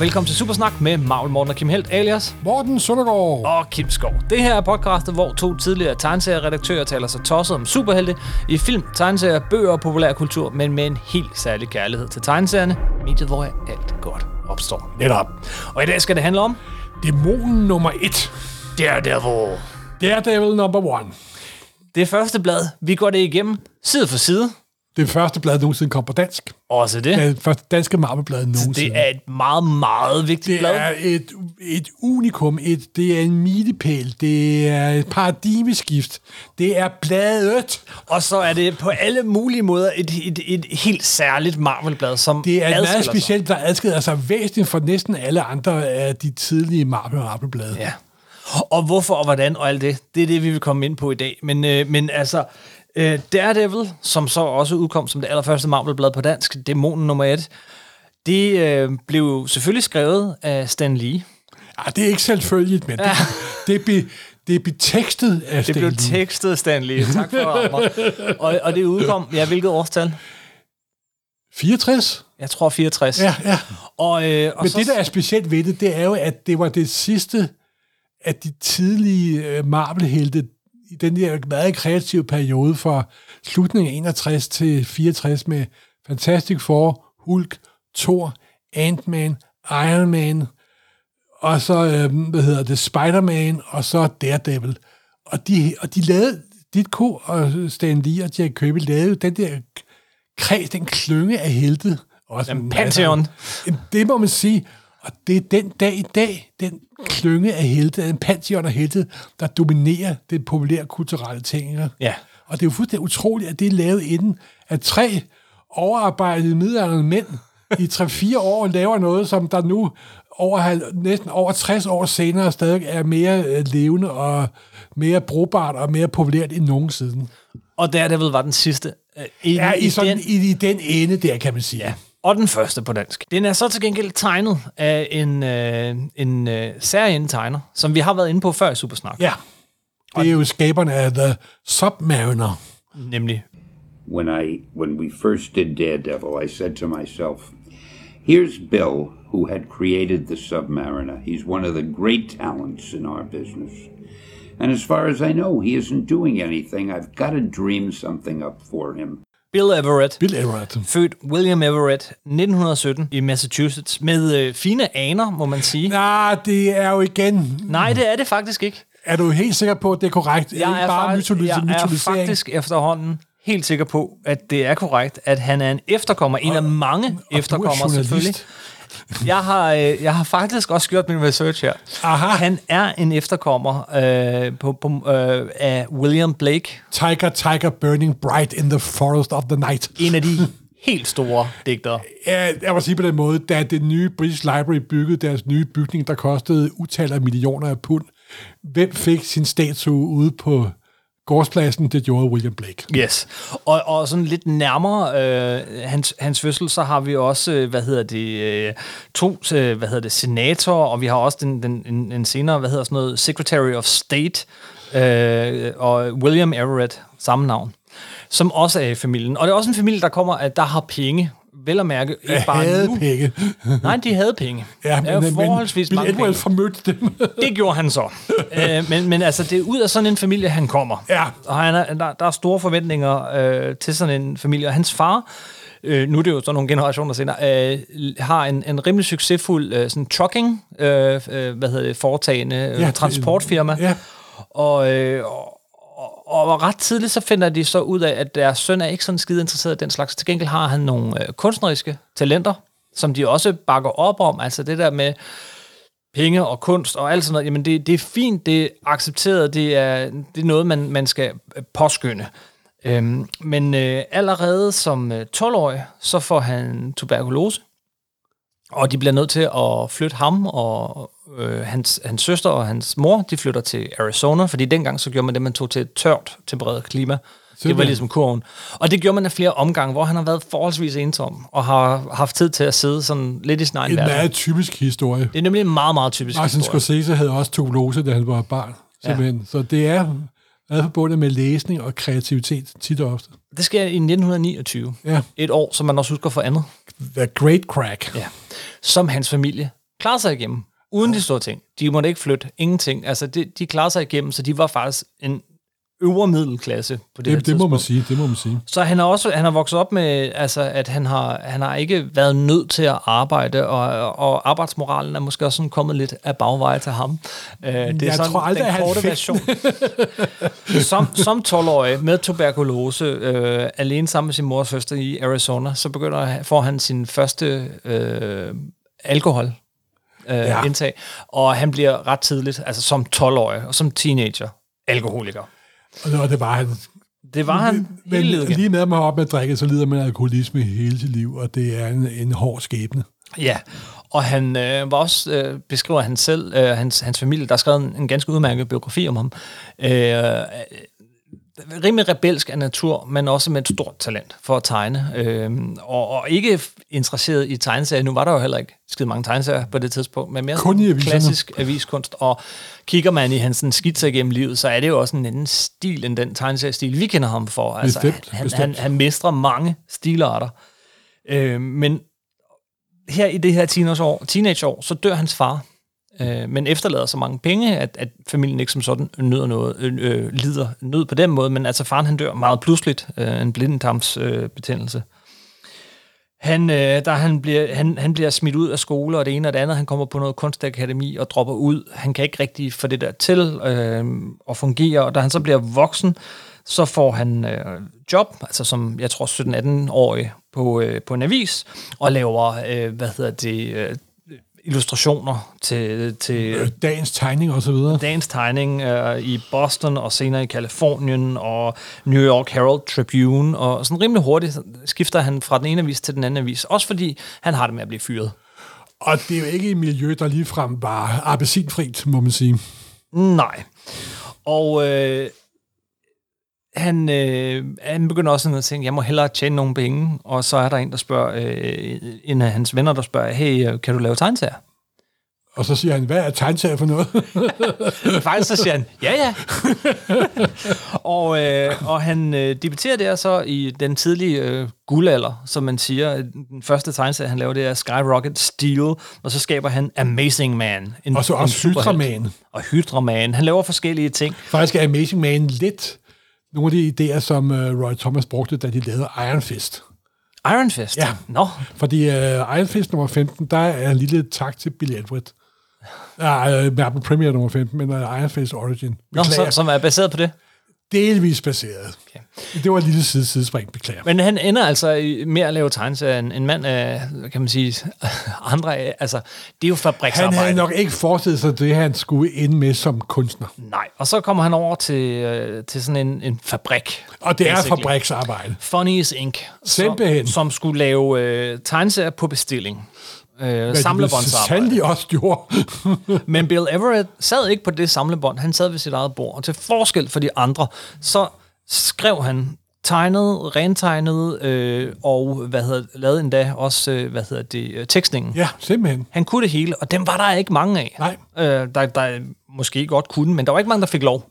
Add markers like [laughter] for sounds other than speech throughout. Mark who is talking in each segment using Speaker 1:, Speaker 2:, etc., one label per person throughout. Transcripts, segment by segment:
Speaker 1: og velkommen til Supersnak med Marvel Morten og Kim Helt alias
Speaker 2: Morten Søndergaard.
Speaker 1: og Kim Skov. Det her er podcastet, hvor to tidligere tegneserieredaktører taler sig tosset om superhelte i film, tegneserier, bøger og populærkultur, men med en helt særlig kærlighed til tegneserierne, mediet hvor alt godt opstår.
Speaker 2: Netop.
Speaker 1: Og i dag skal det handle om
Speaker 2: Dæmonen nummer et.
Speaker 1: Daredevil.
Speaker 2: Daredevil number one.
Speaker 1: Det første blad, vi går det igennem side for side.
Speaker 2: Det første blad nogensinde kom på dansk.
Speaker 1: Også det.
Speaker 2: Det det første danske Marvel-blad nogensinde.
Speaker 1: Det er et meget, meget vigtigt
Speaker 2: det
Speaker 1: blad.
Speaker 2: er et, et unikum. Et, det er en milepæl. Det er et paradigmeskift. Det er bladet.
Speaker 1: Og så er det på alle mulige måder et, et, et helt særligt Marvel-blad, som
Speaker 2: Det er meget specielt, der adskiller sig væsentligt fra næsten alle andre af de tidlige Marvel-Marvel-blade.
Speaker 1: Ja. Og hvorfor og hvordan og alt det, det er det, vi vil komme ind på i dag. Men, øh, men altså, øh, Daredevil, som så også udkom som det allerførste Marvel-blad på dansk, Dæmonen nummer et, det øh, blev selvfølgelig skrevet af Stan Lee.
Speaker 2: Ja, det er ikke selvfølgeligt, men det, [laughs] det, be, det er betekstet af
Speaker 1: Det blev
Speaker 2: Stan Lee.
Speaker 1: tekstet af Stan Lee. Tak for at mig. Og, og det udkom, ja, hvilket årstal?
Speaker 2: 64?
Speaker 1: Jeg tror 64.
Speaker 2: Ja, ja.
Speaker 1: Og, øh, og
Speaker 2: Men
Speaker 1: så,
Speaker 2: det, der er specielt ved det, det er jo, at det var det sidste af de tidlige øh, Marvel-helte i den der meget kreative periode fra slutningen af 61 til 64 med Fantastic Four, Hulk, Thor, Ant-Man, Iron Man, og så, øh, hvad hedder det, Spider-Man, og så Daredevil. Og de, og de lavede, Ditko og Stan Lee og Jack Kirby lavede den der kreds, den klynge af helte. Også
Speaker 1: En pantheon.
Speaker 2: Jamen, Det må man sige. Og det er den dag i dag, den klynge af helte, den pantheon af helte, der dominerer det populære kulturelle ting. ikke?
Speaker 1: Ja.
Speaker 2: Og det er jo fuldstændig utroligt, at det er lavet inden, at tre overarbejdede middelalderne mænd i 3-4 år laver noget, som der nu over, næsten over 60 år senere stadig er mere øh, levende og mere brugbart og mere populært end nogensinde.
Speaker 1: Og Daredevil var den sidste. Øh, i,
Speaker 2: Ja, i, sådan,
Speaker 1: den,
Speaker 2: i, i den ende der, kan man sige.
Speaker 1: Ja. Og den første på dansk. Den er så til gengæld tegnet af en, øh, en øh, særlig tegner, som vi har været inde på før i Supersnak.
Speaker 2: ja. Det er jo skaberne af The Submariner.
Speaker 1: Nemlig.
Speaker 3: when I when we first did Daredevil, I said to myself, "Here's Bill, who had created the Submariner. He's one of the great talents in our business, and as far as I know, he isn't doing anything. I've got to dream something up for him."
Speaker 1: Bill Everett.
Speaker 2: Bill Everett.
Speaker 1: Født William Everett 1917 i Massachusetts. Med øh, fine aner, må man sige.
Speaker 2: Nej, det er jo igen...
Speaker 1: Nej, det er det faktisk ikke.
Speaker 2: Er du helt sikker på, at det er korrekt?
Speaker 1: Jeg er,
Speaker 2: bare
Speaker 1: faktisk, jeg er faktisk efterhånden helt sikker på, at det er korrekt, at han er en efterkommer. En af mange
Speaker 2: og du er
Speaker 1: efterkommere, selvfølgelig. Jeg har, øh, jeg har faktisk også gjort min research her.
Speaker 2: Aha.
Speaker 1: Han er en efterkommer øh, på, på, øh, af William Blake,
Speaker 2: Tiger, tiger, burning bright in the forest of the night.
Speaker 1: en af de helt store digtere.
Speaker 2: Ja, jeg må sige på den måde, da det nye British Library byggede deres nye bygning, der kostede utal af millioner af pund, hvem fik sin statue ude på gårdspladsen? Det gjorde William Blake.
Speaker 1: Yes. Og, og sådan lidt nærmere øh, hans, hans fødsel, så har vi også, øh, hvad hedder det, øh, to, øh, hvad hedder det, senatorer, og vi har også den, den, en, en senere, hvad hedder sådan noget, Secretary of State, øh, og William Everett, samme navn, som også er i familien. Og det er også en familie, der kommer, at der har penge, vel at mærke, ikke
Speaker 2: Jeg
Speaker 1: bare
Speaker 2: havde
Speaker 1: nu.
Speaker 2: penge.
Speaker 1: Nej, de havde penge. [laughs]
Speaker 2: Ja, men,
Speaker 1: forholdsvis
Speaker 2: men
Speaker 1: mange penge.
Speaker 2: formødte dem. [laughs]
Speaker 1: Det gjorde han så. [laughs] øh, men, men altså, det er ud af sådan en familie, han kommer.
Speaker 2: Ja.
Speaker 1: Og han er, der, der er store forventninger øh, til sådan en familie. Og hans far, øh, nu er det jo så nogle generationer senere, øh, har en, en rimelig succesfuld øh, sådan trucking, øh, øh, hvad hedder det, foretagende øh,
Speaker 2: Ja,
Speaker 1: transportfirma.
Speaker 2: ja.
Speaker 1: Og, øh, og, og, ret tidligt så finder de så ud af, at deres søn er ikke sådan skide interesseret i den slags. Til gengæld har han nogle øh, kunstneriske talenter, som de også bakker op om. Altså det der med penge og kunst og alt sådan noget, jamen det, det er fint, det er accepteret, det er, det er noget, man, man skal øh, påskynde. Øhm, men øh, allerede som øh, 12-årig, så får han tuberkulose, og de bliver nødt til at flytte ham og øh, hans, hans søster og hans mor, de flytter til Arizona, fordi dengang så gjorde man det, man tog til et tørt, tempereret klima. Det var
Speaker 2: Simpelthen.
Speaker 1: ligesom kurven. Og det gjorde man af flere omgange, hvor han har været forholdsvis ensom, og har haft tid til at sidde sådan lidt i sin egen
Speaker 2: En meget typisk historie.
Speaker 1: Det er nemlig en meget, meget typisk
Speaker 2: Martin
Speaker 1: historie.
Speaker 2: Scorsese havde også tuberkulose, da han var barn. Simpelthen. Ja. Så det er meget forbundet med læsning og kreativitet tit og ofte.
Speaker 1: Det sker i 1929.
Speaker 2: Ja.
Speaker 1: Et år, som man også husker for andet.
Speaker 2: The Great Crack.
Speaker 1: Ja. Som hans familie klarede sig igennem, uden de store ting. De måtte ikke flytte, ingenting. Altså, de, de klarede sig igennem, så de var faktisk en øvre middelklasse på det, her
Speaker 2: Det, det må man sige, det må man sige.
Speaker 1: Så han har også han har vokset op med, altså, at han har, han har ikke været nødt til at arbejde, og, og arbejdsmoralen er måske også sådan kommet lidt af bagveje til ham. Uh, det er
Speaker 2: Jeg
Speaker 1: sådan
Speaker 2: tror aldrig,
Speaker 1: den korte version. som, som 12-årig med tuberkulose, øh, alene sammen med sin mor og søster i Arizona, så begynder får han sin første øh, alkohol øh,
Speaker 2: ja.
Speaker 1: indtag, og han bliver ret tidligt, altså som 12-årig og som teenager, alkoholiker.
Speaker 2: Og det- var han.
Speaker 1: Det var han
Speaker 2: Men
Speaker 1: hele livet
Speaker 2: lige med at man har op med at drikke, så lider man alkoholisme hele sit liv, og det er en, en hård skæbne.
Speaker 1: Ja, og han øh, var også, øh, beskriver han selv, øh, hans, hans familie, der er skrevet en, en ganske udmærket biografi om ham, øh, rimelig rebelsk af natur, men også med et stort talent for at tegne, øh, og, og ikke interesseret i tegneserier. Nu var der jo heller ikke skide mange tegneserier på det tidspunkt, men mere
Speaker 2: Kun i aviserne.
Speaker 1: klassisk aviskunst, og kigger man i hans sådan, skitser igennem livet, så er det jo også en anden stil end den tegneseriestil, vi kender ham for. Altså,
Speaker 2: Bestemt,
Speaker 1: han,
Speaker 2: bestemt.
Speaker 1: Han, han mestrer mange stilarter. Øh, men her i det her teenageår, teenageår så dør hans far, øh, men efterlader så mange penge, at, at familien ikke som sådan nyder noget, øh, øh, lider nød på den måde, men altså faren han dør meget pludseligt, øh, en blindentarmsbetændelse. Øh, betændelse. han, øh, der han, bliver, han, han bliver smidt ud af skole, og det ene og det andet, han kommer på noget kunstakademi og dropper ud. Han kan ikke rigtig få det der til øh, at fungere, og da han så bliver voksen, så får han øh, job, altså som jeg tror 17-18-årig på, øh, på en avis, og laver, øh, hvad hedder det, øh, illustrationer til, til
Speaker 2: Øh, Dagens tegning og så videre.
Speaker 1: dagens tegning øh, i Boston og senere i Kalifornien og New York Herald Tribune, og sådan rimelig hurtigt skifter han fra den ene avis til den anden avis, også fordi han har det med at blive fyret.
Speaker 2: Og det er jo ikke et miljø, der ligefrem var appelsinfrit, må man sige.
Speaker 1: Nej. Og øh, han, øh, han begynder også sådan at tænke, jeg må hellere tjene nogle penge, og så er der en, der spørger, øh, en af hans venner, der spørger, hey, øh, kan du lave tegneserier?
Speaker 2: Og så siger han, hvad er tegnserier for noget? [laughs]
Speaker 1: Faktisk så siger han, ja ja. [laughs] og, øh, og han øh, debuterer der så i den tidlige øh, guldalder, som man siger. Den første tegneserie, han laver, det er Skyrocket Steel, og så skaber han Amazing Man. En,
Speaker 2: Og så
Speaker 1: en
Speaker 2: også. Hydraman.
Speaker 1: Og Hydraman. Han laver forskellige ting.
Speaker 2: Faktisk er Amazing Man lidt nogle af de idéer, som uh, Roy Thomas brugte, da de lavede Iron Fist.
Speaker 1: Iron Fist.
Speaker 2: Ja.
Speaker 1: Nå,
Speaker 2: Fordi uh, Iron Fist nummer 15, der er en lille tak til Billy Edward. Ja, uh, Marble Premiere nummer 15, men uh, Iron Fist Origin.
Speaker 1: Nå så,
Speaker 2: Beklager.
Speaker 1: som er baseret på det.
Speaker 2: Delvis baseret.
Speaker 1: Okay.
Speaker 2: Det var et lille side, sidespring, beklager.
Speaker 1: Men han ender altså i- med at lave tegneserier. En, en mand af, kan man sige, [laughs] andre, af- altså, det er jo
Speaker 2: Han
Speaker 1: fabriksarbejde.
Speaker 2: havde nok ikke forestillet sig det, han skulle ende med som kunstner.
Speaker 1: Nej, og så kommer han over til, øh, til sådan en, en fabrik.
Speaker 2: Og det er
Speaker 1: basically.
Speaker 2: fabriksarbejde.
Speaker 1: Funnies Inc., som,
Speaker 2: Simpelthen.
Speaker 1: som skulle lave øh, tegneserier på bestilling. Øh,
Speaker 2: de
Speaker 1: samlebåndsarbejde.
Speaker 2: sandelig også gjorde. [laughs]
Speaker 1: Men Bill Everett sad ikke på det samlebånd, han sad ved sit eget bord. Og til forskel for de andre, så skrev han tegnet, rentegnet øh, og hvad hedder, lavede endda også øh, hvad hedder det, øh, tekstningen.
Speaker 2: ja, simpelthen.
Speaker 1: Han kunne det hele, og dem var der ikke mange af.
Speaker 2: Nej.
Speaker 1: Øh, der, der måske godt kunne, men der var ikke mange, der fik lov.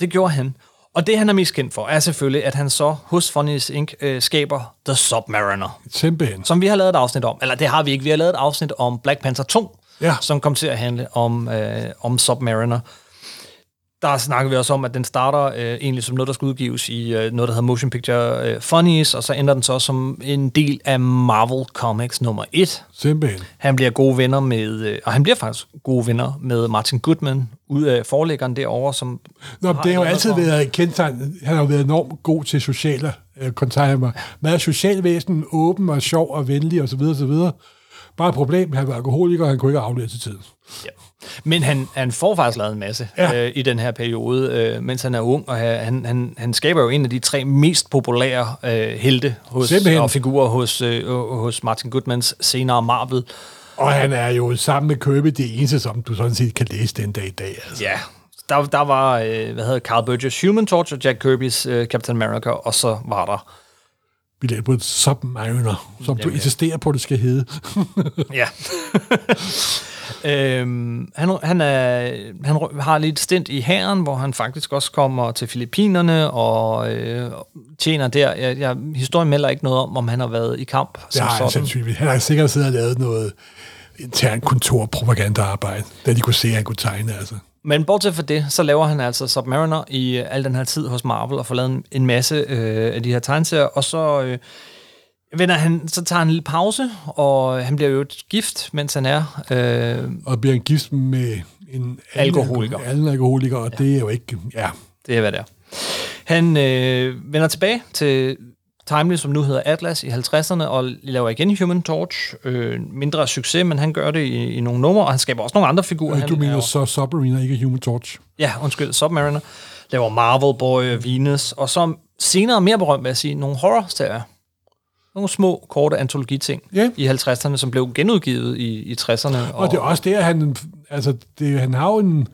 Speaker 1: Det gjorde han. Og det, han er mest kendt for, er selvfølgelig, at han så hos Funnies Inc. Øh, skaber The Submariner,
Speaker 2: Simpelthen.
Speaker 1: som vi har lavet et afsnit om. Eller det har vi ikke. Vi har lavet et afsnit om Black Panther 2,
Speaker 2: Ja.
Speaker 1: som kom til at handle om, øh, om Submariner. Der snakker vi også om, at den starter øh, egentlig som noget, der skal udgives i øh, noget, der hedder Motion Picture øh, Funnies, og så ender den så som en del af Marvel Comics nummer 1.
Speaker 2: Simpelthen.
Speaker 1: Han bliver gode venner med, øh, og han bliver faktisk gode venner med Martin Goodman, ud af forlæggeren derovre, som...
Speaker 2: Nå,
Speaker 1: har
Speaker 2: det har jo altid
Speaker 1: for-
Speaker 2: været kendetegn. Han har jo været enormt god til sociale øh, kontakter. Meget socialvæsen, åben og sjov og venlig osv. osv. Bare et problem, han var alkoholiker, og han kunne ikke aflevere til tiden.
Speaker 1: Ja. Men han, han får faktisk lavet en masse
Speaker 2: Ja.
Speaker 1: ja. øh, i den her periode, øh, mens han er ung, og han, han, han skaber jo en af de tre mest populære øh, helte hos,
Speaker 2: Simpelthen.
Speaker 1: og figurer hos, øh, hos Martin Goodmans senere Marvel.
Speaker 2: Og han er jo sammen med Kirby det eneste, som du sådan set kan læse den dag i dag. Altså.
Speaker 1: Ja, der, der var, øh, hvad hedder Carl Burgess Human Torch og Jack Kirby's øh, Captain America, og så var der
Speaker 2: et Submariner, som du
Speaker 1: Jamen, ja.
Speaker 2: insisterer på, det skal hedde.
Speaker 1: Ja. [laughs] øhm, han, han, er, han har lidt stint i hæren, hvor han faktisk også kommer til Filippinerne og øh, tjener der. Jeg, jeg, historien melder ikke noget om, om han har været i kamp.
Speaker 2: Det har han sandsynligvis. Han har sikkert siddet og lavet noget intern kontorpropagandaarbejde, da de kunne se, at han kunne tegne, altså.
Speaker 1: Men bortset fra det, så laver han altså Submariner i øh, al den her tid hos Marvel, og får lavet en, en masse øh, af de her tegneserier, og så... Øh, vender han, så tager han en lille pause, og han bliver jo et gift, mens han er. Øh,
Speaker 2: Og bliver en gift med en
Speaker 1: Alkoholiker.
Speaker 2: Anden alkoholiker, og ja. det er jo ikke... Ja,
Speaker 1: det er, hvad det er. Han øh, vender tilbage til Timely, som nu hedder Atlas, i 50'erne, og laver igen Human Torch. Øh, mindre succes, men han gør det i, i nogle numre, og han skaber også nogle andre figurer.
Speaker 2: Øh, du
Speaker 1: han
Speaker 2: mener
Speaker 1: er,
Speaker 2: så Submariner, ikke Human Torch?
Speaker 1: Ja, undskyld, Submariner. Laver Marvel Boy, Venus, og så senere mere berømt, vil jeg sige, nogle horror-serier. Nogle små, korte antologiting
Speaker 2: Ja.
Speaker 1: i 50'erne, som blev genudgivet i, i 60'erne.
Speaker 2: Og, og det er også der, han... Altså, det, han har jo en...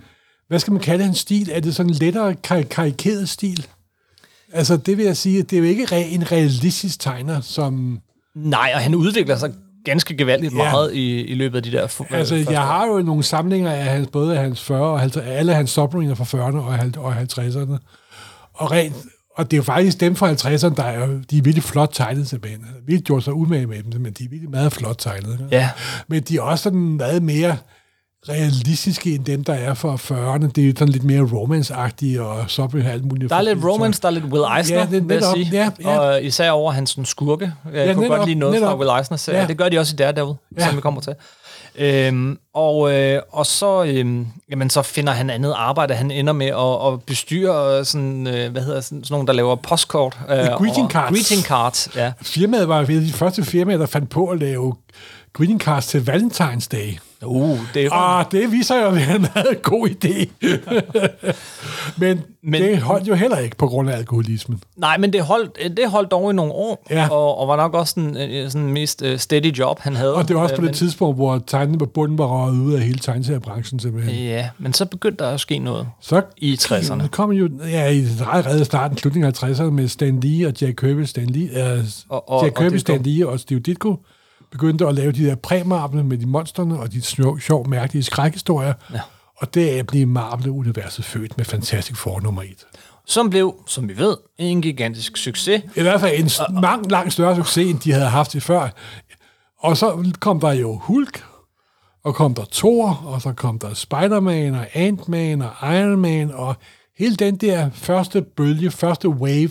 Speaker 2: Hvad skal man kalde hans stil? Er det sådan en lettere kar- karikeret stil? Altså, det vil jeg sige, at det er jo ikke re- en realistisk tegner, som...
Speaker 1: Nej, og han udvikler sig ganske gevaldigt
Speaker 2: Ja.
Speaker 1: meget i, i løbet af de der... fu-
Speaker 2: Altså, jeg har jo nogle samlinger af hans, både af hans 40 og 50, alle hans submariner fra 40'erne og, hal- og 50'erne. Og, rent, og det er jo faktisk dem fra 50'erne, der er, jo- de er virkelig flot tegnet simpelthen. Han har gjort sig umage med dem, men de er virkelig meget flot tegnet.
Speaker 1: Ja,
Speaker 2: Men de er også sådan meget mere realistiske end dem, der er fra 40'erne. Det er sådan lidt mere romance-agtige, og så bliver alt muligt.
Speaker 1: der er lidt romance, der er lidt Will Eisner,
Speaker 2: Ja, det
Speaker 1: vil jeg sige.
Speaker 2: ja, ja.
Speaker 1: Og især over hans sådan, skurke. Jeg
Speaker 2: Ja,
Speaker 1: kunne
Speaker 2: netop,
Speaker 1: godt lide noget
Speaker 2: netop.
Speaker 1: fra Will Eisner.
Speaker 2: Ja.
Speaker 1: Det gør de også i Daredevil,
Speaker 2: ja.
Speaker 1: som vi kommer til. Øhm, og, øh, og så, øhm, jamen, så finder han andet arbejde. Han ender med at, at bestyre sådan, øh, hvad hedder sådan, sådan nogle, der laver postkort. Øh,
Speaker 2: greeting cards.
Speaker 1: Greeting cards, ja.
Speaker 2: Firmaet var et af de første firmaer, der fandt på at lave greeting cards til Valentine's Day.
Speaker 1: Uh, det er
Speaker 2: Og det viser jo at være en meget [laughs] god idé. men, [laughs] men
Speaker 1: Men-
Speaker 2: det holdt jo heller ikke på grund af alkoholismen.
Speaker 1: Nej, men det holdt, det holdt dog i nogle år,
Speaker 2: Ja.
Speaker 1: og, og var nok også den øh, sådan mest øh, steady job, han havde.
Speaker 2: Og det var også på
Speaker 1: Øh,
Speaker 2: det tidspunkt, hvor tegnene på bunden var røget ud af hele tegneseriebranchen simpelthen.
Speaker 1: men, Ja, men så begyndte der at ske noget.
Speaker 2: Så
Speaker 1: I 60'erne.
Speaker 2: Det [laughs] kom jo ja, i allerede starten, slutningen af 50'erne, med Stan Lee og Jack Kirby, Stan Lee, øh,
Speaker 1: Og- og-
Speaker 2: Jack
Speaker 1: og
Speaker 2: Kirby,
Speaker 1: Ditko.
Speaker 2: Stan Lee og Steve Ditko begyndte at lave de der præmarble med de monsterne og de sjov, sjov mærkelige skrækhistorier.
Speaker 1: Ja.
Speaker 2: Og deraf blev Marvel-universet født med Fantastic Four nummer 1.
Speaker 1: Som blev, som vi ved, en gigantisk succes.
Speaker 2: I hvert fald en s- lang, langt større succes, end de havde haft i før. Og så kom der jo Hulk, og kom der Thor, og så kom der Spider-Man, og Ant-Man, og Iron Man, og hele den der første bølge, første wave.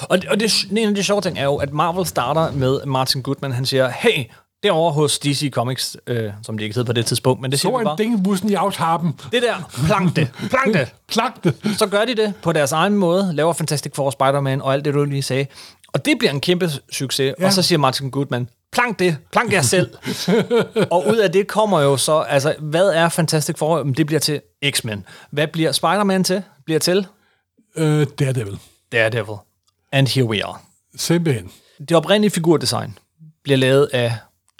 Speaker 1: Og, og det, en af de sjove ting er jo, at Marvel starter med Martin Goodman. Han siger, hey, derovre hos DC Comics, øh, som de ikke hed på det tidspunkt, men det siger
Speaker 2: Så en
Speaker 1: bare.
Speaker 2: dingebussen i aftarpen.
Speaker 1: Det der, plank det, plank det. [laughs]
Speaker 2: Plak det.
Speaker 1: Så gør de det på deres egen måde, laver Fantastic Four, Spider-Man og alt det, du lige sagde. Og det bliver en kæmpe succes.
Speaker 2: Ja.
Speaker 1: Og så siger Martin Goodman, plank det, plank jer selv. [laughs] og ud af det kommer jo så, altså, hvad er Fantastic Four? Det bliver til X-Men. Hvad bliver Spider-Man til? Bliver til
Speaker 2: Øh, Daredevil.
Speaker 1: Daredevil. And here we are.
Speaker 2: Simpelthen.
Speaker 1: Det oprindelige figurdesign bliver lavet af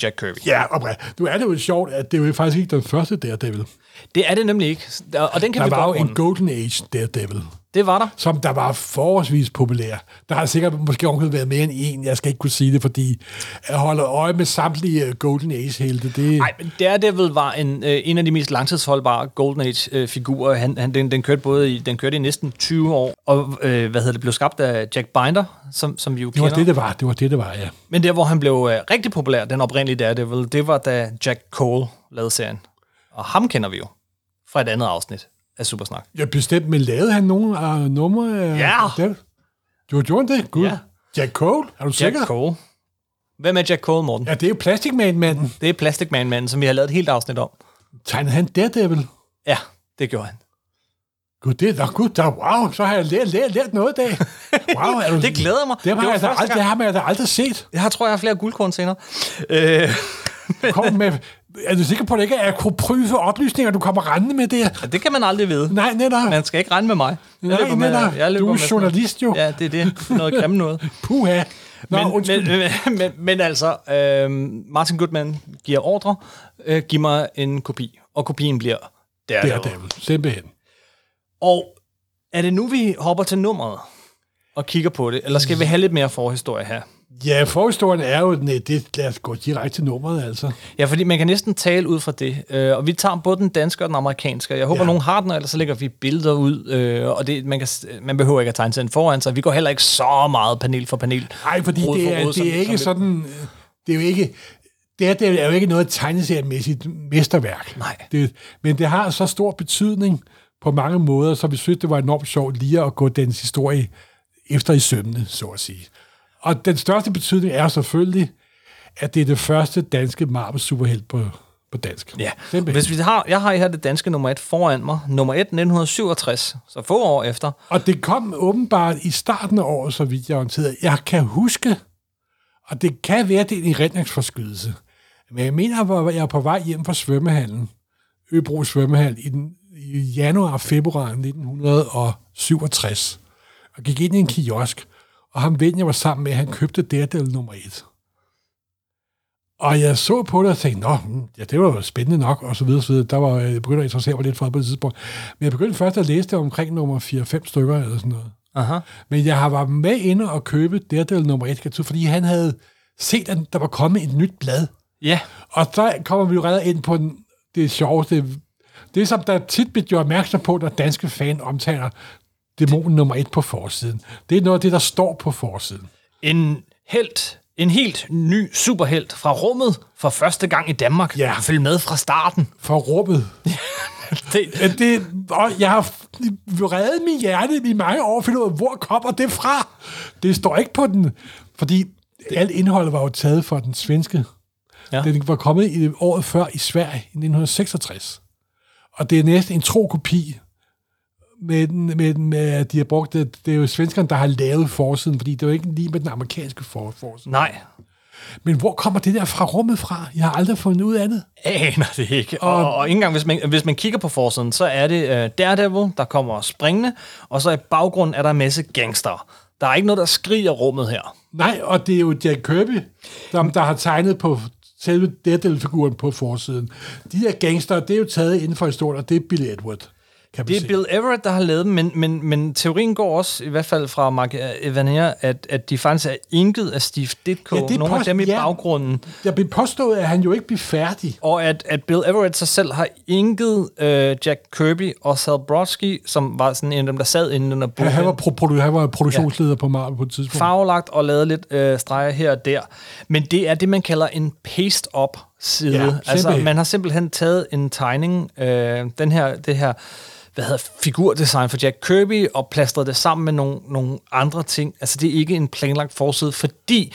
Speaker 1: Jack Kirby.
Speaker 2: Ja, og nu er det jo sjovt, at det er jo faktisk ikke den første Daredevil.
Speaker 1: Det er det nemlig ikke. Og den kan
Speaker 2: Der
Speaker 1: vi
Speaker 2: var jo
Speaker 1: godt
Speaker 2: en
Speaker 1: runde.
Speaker 2: Golden Age Daredevil.
Speaker 1: Det var der.
Speaker 2: som der var forholdsvis populær. Der har sikkert måske ovenkøbet været mere end en. Jeg skal ikke kunne sige det, fordi jeg holder øje med samtlige øh, Golden Age-helte. Det,
Speaker 1: Nej, men Daredevil var en, øh, en af de mest langtidsholdbare Golden Age-figurer. Han, han, den, den, kørte både i, den kørte i næsten 20 år, og øh, hvad hedder det, blev skabt af Jack Binder, som, som vi jo
Speaker 2: det var
Speaker 1: kender.
Speaker 2: det, det var. Det var det, det var, ja.
Speaker 1: Men der, hvor han blev øh, rigtig populær, den oprindelige Daredevil, det var da Jack Cole lavede serien. Og ham kender vi jo fra et andet afsnit af Supersnak.
Speaker 2: Jeg bestemt, men lavede han nogle uh, numre? af
Speaker 1: Ja.
Speaker 2: det? Du gjorde det? Gud.
Speaker 1: Ja.
Speaker 2: Jack Cole? Er du
Speaker 1: Jack
Speaker 2: sikker?
Speaker 1: Cole. Hvem er Jack Cole, Morten?
Speaker 2: Ja, det er jo Plastic Man-manden.
Speaker 1: Det er Plastic Man-manden, som vi har lavet et helt afsnit om.
Speaker 2: Tegnede han Daredevil?
Speaker 1: Ja, det gjorde han.
Speaker 2: Gud, det er da gud, der, wow, så har jeg lært, lært, lært noget i dag. Wow, er du, [laughs]
Speaker 1: Det glæder mig.
Speaker 2: det, har jeg da aldrig, det har man da aldrig set.
Speaker 1: Jeg tror, jeg har flere guldkorn senere. Øh,
Speaker 2: Kom med, er du sikker på, at det ikke er akropryfe oplysninger, du kommer rendende med der?
Speaker 1: det kan man aldrig vide.
Speaker 2: Nej, netop.
Speaker 1: Man skal ikke regne med mig. Jeg
Speaker 2: Nej,
Speaker 1: med-
Speaker 2: netop.
Speaker 1: jeg
Speaker 2: Du er
Speaker 1: med
Speaker 2: journalist jo.
Speaker 1: Ja, det er det. Noget grimme noget. [laughs]
Speaker 2: Puha. Nå,
Speaker 1: Men,
Speaker 2: undskyld.
Speaker 1: men, men, men, men altså, øh, Martin Goodman giver ordre, øh, giv mig en kopi, og kopien bliver Daredevil.
Speaker 2: Daredevil, simpelthen.
Speaker 1: Og er det nu, vi hopper til nummeret og kigger på det, eller skal vi have lidt mere forhistorie her?
Speaker 2: Ja, forhistorien er jo, nej, det, lad os gå direkte til nummeret, altså.
Speaker 1: Ja, fordi man kan næsten tale ud fra det, øh, og vi tager både den danske og den amerikanske. Jeg håber,
Speaker 2: Ja.
Speaker 1: nogen har den, ellers så lægger vi billeder ud, øh, og det, man, kan, man behøver ikke at tegne den foran sig. Vi går heller ikke så meget panel for panel.
Speaker 2: Nej, fordi
Speaker 1: rod
Speaker 2: det
Speaker 1: for
Speaker 2: er,
Speaker 1: rod,
Speaker 2: det er
Speaker 1: som-
Speaker 2: ikke
Speaker 1: som
Speaker 2: sådan, øh, det er jo ikke, Daredevil er jo ikke noget tegneseriemæssigt mesterværk.
Speaker 1: Nej.
Speaker 2: Det, men det har så stor betydning på mange måder, så vi synes, det var enormt sjovt lige at gå dens historie efter i sømne, så at sige. Og den største betydning er selvfølgelig, at det er det første danske Marvel superhelt på, på dansk.
Speaker 1: Ja,
Speaker 2: Simpelthen.
Speaker 1: hvis vi har, jeg har her det danske nummer et foran mig. Nummer 1, 1967, så få år efter.
Speaker 2: Og det kom åbenbart i starten af året, så vidt jeg er orienteret. Jeg kan huske, og det kan være, det er en redningsforskydelse. Men jeg mener, at jeg var på vej hjem fra svømmehallen, Øbro svømmehal, i, den, i januar og februar 1967, og gik ind i en kiosk, og ham ven, jeg var sammen med, han købte Daredevil nummer 1. Og jeg så på det og tænkte, nå, hmm, ja, det var jo spændende nok, og så videre, så videre. Der var, jeg begyndte at interessere mig lidt for det på det tidspunkt. Men jeg begyndte først at læse det omkring nummer 4-5 stykker, eller sådan noget.
Speaker 1: Aha.
Speaker 2: Men jeg har været med inde og købe Daredevil nummer 1, fordi han havde set, at der var kommet et nyt blad.
Speaker 1: Ja,
Speaker 2: Og så kommer vi jo redder ind på den, det sjoveste. Det, som der tit bliver gjort opmærksom på, når danske fan omtaler dæmonen nummer 1 på forsiden. Det er noget af det, der står på forsiden.
Speaker 1: en helt, en helt ny superhelt fra rummet for første gang i Danmark.
Speaker 2: Ja.
Speaker 1: Følg med fra starten.
Speaker 2: For rummet. [laughs]
Speaker 1: Det,
Speaker 2: Det, og jeg har reddet min hjerte i mange år, for ud hvor kommer det fra? Det står ikke på den, fordi alt indholdet var jo taget fra den svenske.
Speaker 1: Ja.
Speaker 2: Den var kommet i året før i Sverige, i 1966. Og det er næsten en tro kopi, med, at de har brugt det. Det er jo svenskerne, der har lavet forsiden, fordi det er jo ikke lige med den amerikanske for, forside.
Speaker 1: nej,
Speaker 2: Men hvor kommer det der fra rummet fra? Jeg har aldrig fundet ud af det.
Speaker 1: aner det ikke. Og, og, og ikke engang, hvis man, hvis man kigger på forsiden, så er det uh, Daredevil, der kommer springende, og så i baggrunden er der en masse gangster. Der er ikke noget, der skriger rummet her.
Speaker 2: Nej, og det er jo Jack Kirby, der, der har tegnet på selve Daredevil-figuren på forsiden. De her gangster, det er jo taget inden for historien, og det er Billy Edward. Kan
Speaker 1: Det er
Speaker 2: se.
Speaker 1: Bill Everett, der har lavet dem, men, men, men teorien går også, i hvert fald fra Mark Evanier, at, at de faktisk er inket af Steve Ditko,
Speaker 2: Ja,
Speaker 1: ja,
Speaker 2: det
Speaker 1: nogle af
Speaker 2: post-
Speaker 1: dem i
Speaker 2: ja.
Speaker 1: baggrunden,
Speaker 2: Der bliver påstået, at han jo ikke bliver færdig.
Speaker 1: og at, at Bill Everett sig selv har inket øh, Jack Kirby og Sal Brodsky, som var sådan en af dem, der sad inde under
Speaker 2: Han, han, var,
Speaker 1: bogen,
Speaker 2: pro, produ- han var produktionsleder ja. på Marvel på et tidspunkt.
Speaker 1: farvelagt og lavet lidt øh, streger her og der. Men det er det, man kalder en paste-up side.
Speaker 2: Ja,
Speaker 1: altså, man har simpelthen taget en tegning, øh, den her, det her hvad hedder, figurdesign for Jack Kirby, og plastret det sammen med nogle, nogle andre ting. Altså, det er ikke en planlagt forside, fordi,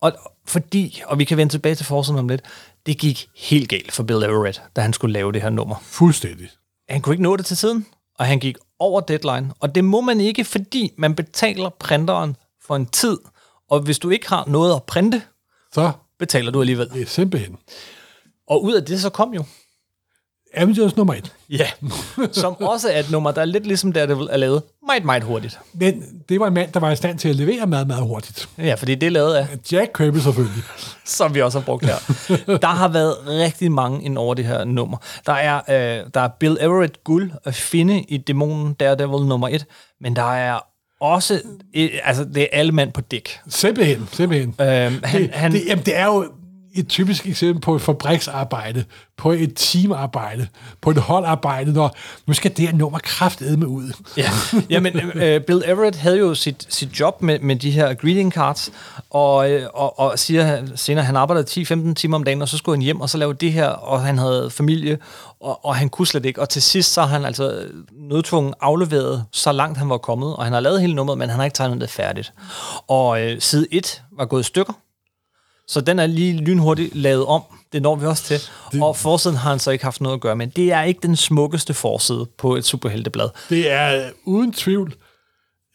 Speaker 1: og, fordi, og vi kan vende tilbage til forsiden om lidt, det gik helt galt for Bill Everett, da han skulle lave det her nummer.
Speaker 2: Fuldstændig.
Speaker 1: Han kunne ikke nå det til tiden, og han gik over deadline. Og det må man ikke, fordi man betaler printeren for en tid. Og hvis du ikke har noget at printe,
Speaker 2: Så
Speaker 1: betaler du alligevel.
Speaker 2: det er simpelthen
Speaker 1: Og ud af det så kom jo,
Speaker 2: Avengers nummer et.
Speaker 1: ja, som også er et nummer, der er lidt ligesom Daredevil er lavet meget, meget hurtigt.
Speaker 2: Men det var en mand, der var i stand til at levere meget, meget hurtigt.
Speaker 1: Ja, fordi det er lavet af,
Speaker 2: Jack Kirby selvfølgelig.
Speaker 1: som vi også har brugt her. Der har været rigtig mange ind over det her nummer. Der er, øh, der er Bill Everett guld at finde i Dæmonen Daredevil nummer 1, men der er også, øh, altså det er alle mand på dæk.
Speaker 2: Simpelthen, simpelthen.
Speaker 1: Øhm, han,
Speaker 2: det,
Speaker 1: han,
Speaker 2: det, jamen, det er jo et typisk eksempel på et fabriksarbejde, på et teamarbejde, på et holdarbejde, når nu skal det her nummer kraftedme ud.
Speaker 1: Ja, men øh, Bill Everett havde jo sit, sit job med, med de her greeting cards, og, øh, og, og siger han- senere, han arbejdede 10-15 timer om dagen, og så skulle han hjem og så lave det her, og han havde familie, og, og han kunne slet ikke. Og til sidst så har han altså nødtvungen afleveret så langt han var kommet, og han har lavet hele nummeret, men han har ikke tegnet det færdigt. Og øh, side 1 var gået i stykker, så den er lige lynhurtigt lavet om. Det når vi også til. Det... Og forsiden har han så ikke haft noget at gøre med. Det er ikke den smukkeste forside på et superhelteblad.
Speaker 2: Det er øh, uden tvivl.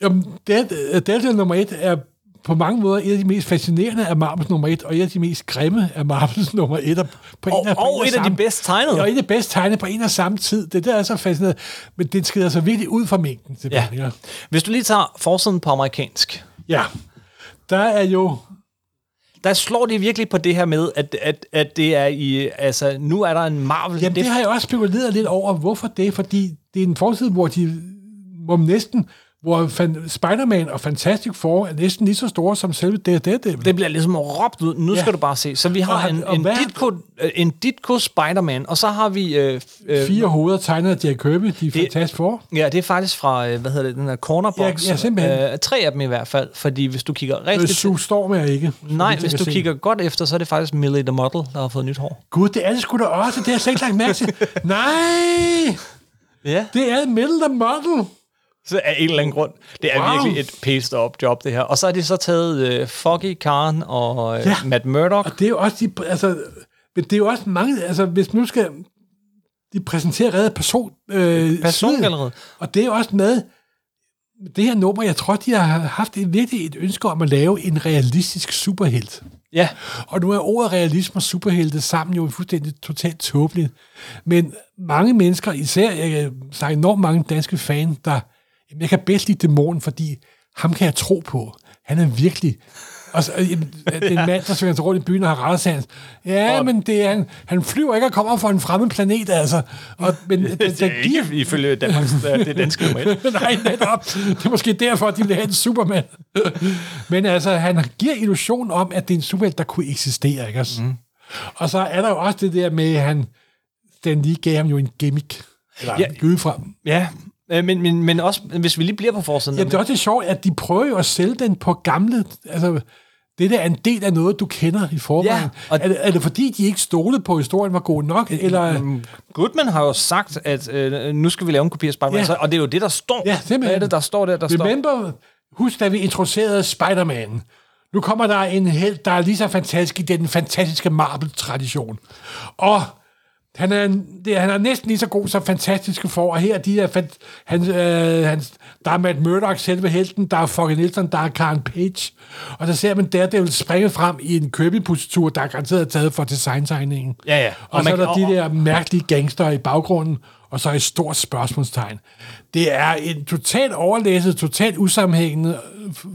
Speaker 2: Jamen, Dead- Delta nummer et er på mange måder et af de mest fascinerende af Marvels nummer et, og et af de mest grimme af Marvels [laughs] nummer et. Og, på
Speaker 1: Og,
Speaker 2: en på
Speaker 1: og
Speaker 2: en
Speaker 1: et af de
Speaker 2: samme-
Speaker 1: bedst tegnede.
Speaker 2: Og et af de bedst tegnede på en og samme tid. Det der er så fascinerende. Men det skrider så virkelig ud fra mængden til
Speaker 1: ja. Hvis du lige tager forsiden på amerikansk,
Speaker 2: ja. Der er jo...
Speaker 1: der slår de virkelig på det her med, at, at, at det er i, altså, nu er der en Marvel.
Speaker 2: Jamen, det har jeg også spekuleret lidt over. Hvorfor det? Fordi det er en forside, hvor de hvor næsten hvor Spider-Man og Fantastic Four er næsten lige så store som selve Daredevil.
Speaker 1: Det bliver ligesom råbt ud. Nu
Speaker 2: Ja.
Speaker 1: skal du bare se. Så vi har
Speaker 2: Og
Speaker 1: en,
Speaker 2: og
Speaker 1: en,
Speaker 2: hvad-
Speaker 1: Ditko, øh, en Ditko Spider-Man, og så har vi... Øh, øh,
Speaker 2: Fire hoveder tegnet af Jack Kirby, de er Fantastic Four.
Speaker 1: Ja, det er faktisk fra, øh, hvad hedder det, den her cornerbox.
Speaker 2: Ja, ja, simpelthen.
Speaker 1: Øh, tre af dem i hvert fald, fordi hvis du kigger
Speaker 2: Øh,
Speaker 1: rigtig...
Speaker 2: Sue Storm er ikke.
Speaker 1: Nej, hvis du kigger godt efter, så er det faktisk Millie the Model, der har fået nyt hår.
Speaker 2: Gud, det er det sgu da også. Det har jeg slet ikke lagt mærke til. [laughs] Nej!
Speaker 1: Ja.
Speaker 2: Det er Middle the Model.
Speaker 1: Så af en eller anden grund. Det er
Speaker 2: Wow.
Speaker 1: virkelig et paced up job, det her. Og så har de så taget øh, Foggy Khan og øh,
Speaker 2: Ja.
Speaker 1: Matt Murdock.
Speaker 2: Og det er jo også, de, altså, men det er jo også mange, altså hvis nu skal de præsentere reddet person, øh,
Speaker 1: Persongalleriet.
Speaker 2: side, Og det er jo også med, det her nummer, jeg tror, de har haft et, virkelig et ønske om at lave en realistisk superhelt.
Speaker 1: Ja,
Speaker 2: Og nu er ordet realisme og superhelte sammen jo fuldstændig totalt tåbeligt. Men mange mennesker, især jeg snakker enormt mange danske fan, der, jamen, jeg kan bedst lide dæmonen, fordi ham kan jeg tro på. Han er virkelig... Og så, øh, den mand, der svinger rundt i byen og har rettesands. Ja,
Speaker 1: Og-
Speaker 2: men det er, han, han flyver ikke og kommer fra en fremmed planet, altså. Og, men det, [laughs]
Speaker 1: det er ikke ifølge Danmarks, [laughs] det danske nummer et. [laughs]
Speaker 2: Nej, netop. Det er måske derfor, at de vil have en Superman. Men altså, han giver illusion om, at det er en Superman, der kunne eksistere, ikke også? Mm. Og så er der jo også det der med, at han, den lige gav ham jo en gimmick. Eller ja.
Speaker 1: Ja.
Speaker 2: Gud fra.
Speaker 1: Ja, men, men, men også, hvis vi lige bliver på forsiden.
Speaker 2: Jamen, det er også lidt sjovt, at de prøver jo at sælge den på gamle... Altså, det der er en del af noget, du kender i forvejen.
Speaker 1: Ja,
Speaker 2: og er, det, er det fordi, de ikke stolede på, at historien var god nok? Eller,
Speaker 1: Mm, Goodman har jo sagt, at øh, nu skal vi lave en kopi af Spider-Man,
Speaker 2: Ja.
Speaker 1: ja. og det er jo det, der står.
Speaker 2: Ja, simpelthen.
Speaker 1: Hvad er det, der står der, der står?
Speaker 2: Remember, husk, da vi introducerede Spider-Man. Nu kommer der en held, der er lige så fantastisk i den fantastiske Marvel-tradition. Og han er, det, han er næsten lige så god som fantastiske for, og her er de her, fan- han, øh, han, der er Matt Murdock, selve helten, der er Foggy Nielsen, der er Karen Page, og så ser man Daredevil springe frem i en Kirby-positur, der er garanteret taget for designtegningen.
Speaker 1: Ja, ja.
Speaker 2: Og,
Speaker 1: Og
Speaker 2: og så
Speaker 1: man
Speaker 2: er der de der mærkelige gangster i baggrunden, og så et stort spørgsmålstegn. Det er en totalt overlæsset, totalt usammenhængende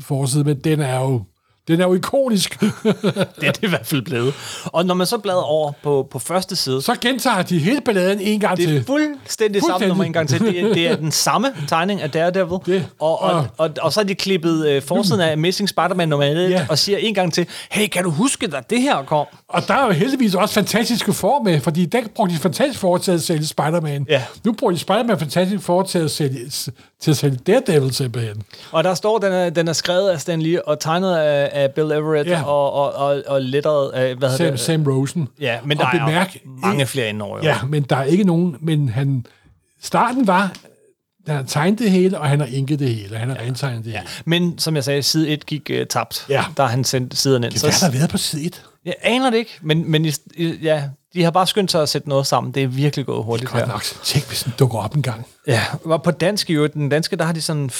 Speaker 2: forside, men den er jo, den er jo ikonisk. [laughs]
Speaker 1: Det er det i hvert fald blevet. Og når man så bladrer over på, på første side,
Speaker 2: så gentager de hele balladen en gang
Speaker 1: det er
Speaker 2: til.
Speaker 1: fuldstændig samme
Speaker 2: Fuldstændig.
Speaker 1: nummer en gang til. Det, er- det er den samme tegning af Daredevil.
Speaker 2: Det-
Speaker 1: og, og,
Speaker 2: og-
Speaker 1: og, og så har de klippet øh, forsiden af Missing Spider-Man nummer 1
Speaker 2: Ja.
Speaker 1: og siger en gang til, hey, kan du huske, da det her kom?
Speaker 2: Og der er jo heldigvis også fantastiske for med, fordi der brugte de fantastisk for til at sælge Spider-Man.
Speaker 1: Ja.
Speaker 2: Nu bruger de Spider-Man fantastisk for til at sælge, til at sælge Daredevil simpelthen.
Speaker 1: Og der står, den er, den er skrevet af Stan Lee og tegnet af, af Bill Everett
Speaker 2: Ja.
Speaker 1: ja. og, og, og, og letteret af, hvad hedder
Speaker 2: Sam,
Speaker 1: det?
Speaker 2: Sam Rosen.
Speaker 1: Ja, men
Speaker 2: Og
Speaker 1: der er
Speaker 2: bemærk-
Speaker 1: mange flere indover. jo.
Speaker 2: Ja, men der er ikke nogen, men han, starten var, han har tegnet det hele, og han har inket det hele, og han har rentegnet det
Speaker 1: Ja.
Speaker 2: hele.
Speaker 1: Men som jeg sagde, side 1 gik uh, tabt,
Speaker 2: Ja.
Speaker 1: da han sendte siderne ind.
Speaker 2: Det er der været på side 1.
Speaker 1: Jeg aner det ikke, men, men i, i- ja, de har bare skyndt sig at sætte noget sammen. Det er virkelig gået hurtigt
Speaker 2: Godt
Speaker 1: her.
Speaker 2: nok. Tænk, hvis den dukker op en gang.
Speaker 1: Ja, og på dansk øvrigt, den danske, der har de sådan,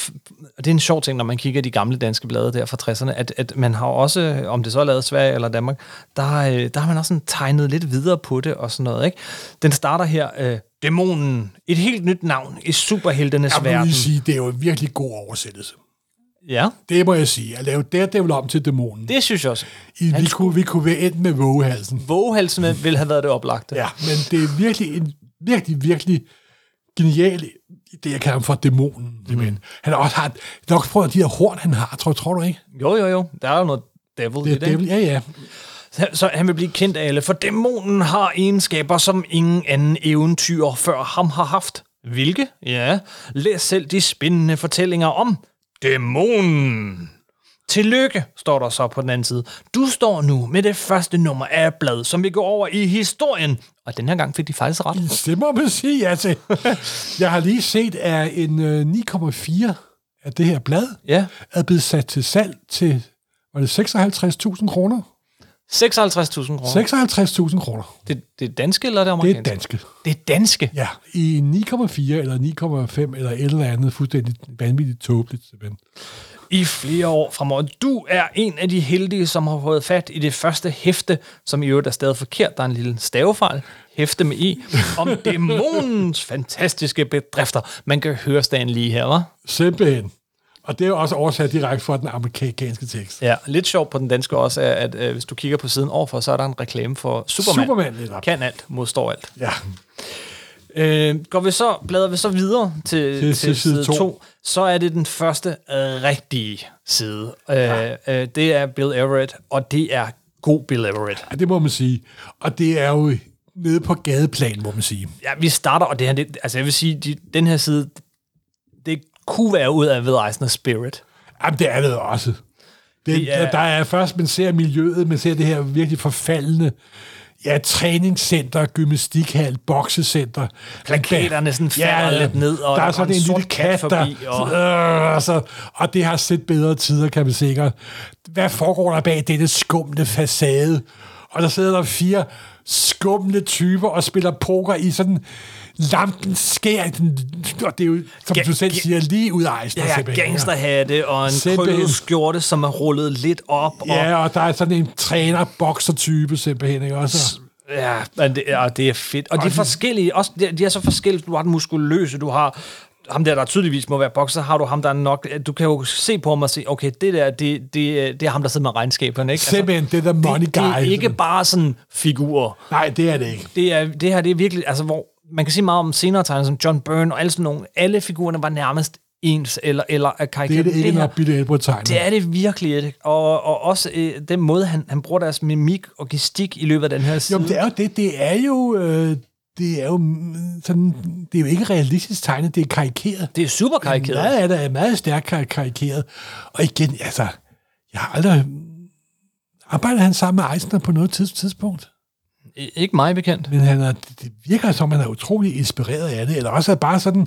Speaker 1: og det er en sjov ting, når man kigger de gamle danske blade der fra 60'erne, at, at man har også, om det så er lavet Sverige eller Danmark, der, øh, der har man også sådan tegnet lidt videre på det og sådan noget, ikke? Den starter her, øh, Dæmonen, et helt nyt navn i superheltenes
Speaker 2: Jeg må
Speaker 1: verden.
Speaker 2: sige, det er jo en virkelig god oversættelse.
Speaker 1: Ja,
Speaker 2: Det må jeg sige. At lave Daredevil om til dæmonen.
Speaker 1: det synes jeg også.
Speaker 2: I, vi, kunne, vi kunne være endt med vågehalsen.
Speaker 1: Vågehalsene ville have været det oplagte.
Speaker 2: Ja, men det er virkelig en virkelig, virkelig genial det, jeg kalder ham for dæmonen. Mm. Han har også har, nok prøvet de der horn, han har, tror, tror du ikke?
Speaker 1: Jo, jo, jo. Der er jo noget devil
Speaker 2: Det
Speaker 1: i
Speaker 2: er
Speaker 1: det. ikke?
Speaker 2: devil, ja, ja.
Speaker 1: Så- Så han vil blive kendt af alle, for dæmonen har egenskaber, som ingen anden eventyr før ham har haft. Hvilke? Ja, læs selv de spændende fortællinger om dæmonen. Tillykke, står der så på den anden side. Du står nu med det første nummer af et blad, som vi går over i historien. Og den her gang fik de faktisk ret.
Speaker 2: Det må man sige, altså. Jeg har lige set, at en øh, 9,4 af det her blad
Speaker 1: Ja,
Speaker 2: er blevet sat til salg til, var det 56.000 kroner?
Speaker 1: 56.000 kroner.
Speaker 2: 56.000 kroner.
Speaker 1: Det, det er danske eller det
Speaker 2: Det er
Speaker 1: amerikanske?
Speaker 2: danske.
Speaker 1: Det er danske.
Speaker 2: Ja, i 9,4 eller 9,5 eller et eller andet fuldstændig vanvittigt tåbeligt.
Speaker 1: i flere år fremover. Du er en af de heldige, som har fået fat i det første hæfte, som i øvrigt er stadig forkert. Der er en lille stavefejl. Hæfte med i. Om [laughs] dæmonens fantastiske bedrifter. Man kan høre stagen lige her, hva'?
Speaker 2: Simpelthen. Og det er jo også oversat direkte fra den amerikanske tekst.
Speaker 1: Ja, lidt sjovt på den danske også, er, at øh, hvis du kigger på siden overfor, så er der en reklame for Superman.
Speaker 2: Superman, netop.
Speaker 1: Kan alt, modstår alt.
Speaker 2: Ja.
Speaker 1: Øh, går vi så, bladrer vi så videre til, til, til side 2, så er det den første øh, rigtige side. Øh, ja. øh, det er Bill Everett, og det er god Bill Everett.
Speaker 2: Ja, det må man sige. Og det er jo nede på gadeplan, må man sige.
Speaker 1: Ja, vi starter, og det her, det, altså jeg vil sige, de, den her side, kunne være ud af Ved Eisner Spirit.
Speaker 2: Jamen, det er det også. Det, det er, der er først, man ser miljøet, man ser det her virkelig forfaldende ja, træningscenter, gymnastikhal, boksecenter.
Speaker 1: Plakaterne sådan falder ja, lidt ned, og
Speaker 2: der er sådan en, en lille kat, der, forbi, og... Øh, altså, og det har set bedre tider, kan man sikkert. Hvad foregår der bag dette skumle facade? Og der sidder der fire skumle typer og spiller poker i sådan lampen skær, og det er jo, som Ga- du selv siger, lige ud af ejsen.
Speaker 1: Ja, gangsterhatte og en krøllet skjorte, som er rullet lidt op.
Speaker 2: Ja, og, og der er sådan en træner-bokser-type simpelthen, ikke også?
Speaker 1: Ja, men det, ja, det er fedt. Og, og de er forskellige, også, de, de er så forskellige. Du har den muskuløse, du har ham der, der tydeligvis må være bokser, har du ham, der er nok... Du kan jo se på ham og sige, okay, det der, det, det, det er ham, der sidder med regnskaberne, ikke?
Speaker 2: Simpelthen, altså, det er the money
Speaker 1: det,
Speaker 2: guy.
Speaker 1: Det er ikke bare sådan figurer.
Speaker 2: Nej, det er det ikke.
Speaker 1: Det, er, det her, det er virkelig... Altså, hvor man kan sige meget om senere tegner, som John Byrne og alle sådan nogle. Alle figurerne var nærmest ens eller, eller
Speaker 2: karikeret. Det er det ikke, når Billy Edward tegner.
Speaker 1: Det er det virkelig ikke. Og, og også øh, den måde, han, han bruger deres mimik og gestik i løbet af den her side.
Speaker 2: Jo, det er jo det. Det er jo... Øh, det er jo sådan, det er jo ikke realistisk tegnet, det er karikeret.
Speaker 1: Det er super karikeret.
Speaker 2: Meget af det er meget stærkt karikeret. Og igen, altså, jeg har aldrig... Arbejder han sammen med Eisner på noget tidspunkt?
Speaker 1: Ikke mig bekendt.
Speaker 2: Men han er, det virker som, han er utrolig inspireret af det, eller også er bare sådan,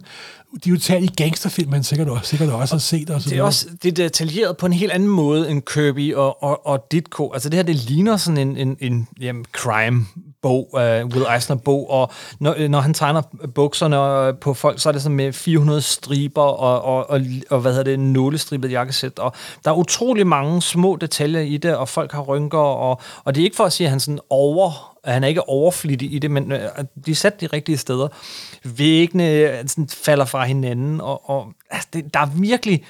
Speaker 2: de er jo taget i gangsterfilm, man sikkert også, sikkert også har set. Og
Speaker 1: det er også det er detaljeret på en helt anden måde end Kirby og, og, og Ditko. Altså det her, det ligner sådan en, en, en jamen, crime bog, uh, Will Eisner bog, og når, øh, når han tegner bukserne øh, på folk, så er det sådan med 400 striber og, og, og, og hvad hedder det, nålestribet jakkesæt, og der er utrolig mange små detaljer i det, og folk har rynker, og, og det er ikke for at sige, at han sådan over han er ikke overflittig i det, men de er sat de rigtige steder. Væggene sådan, falder fra hinanden, og, og altså, det, der er virkelig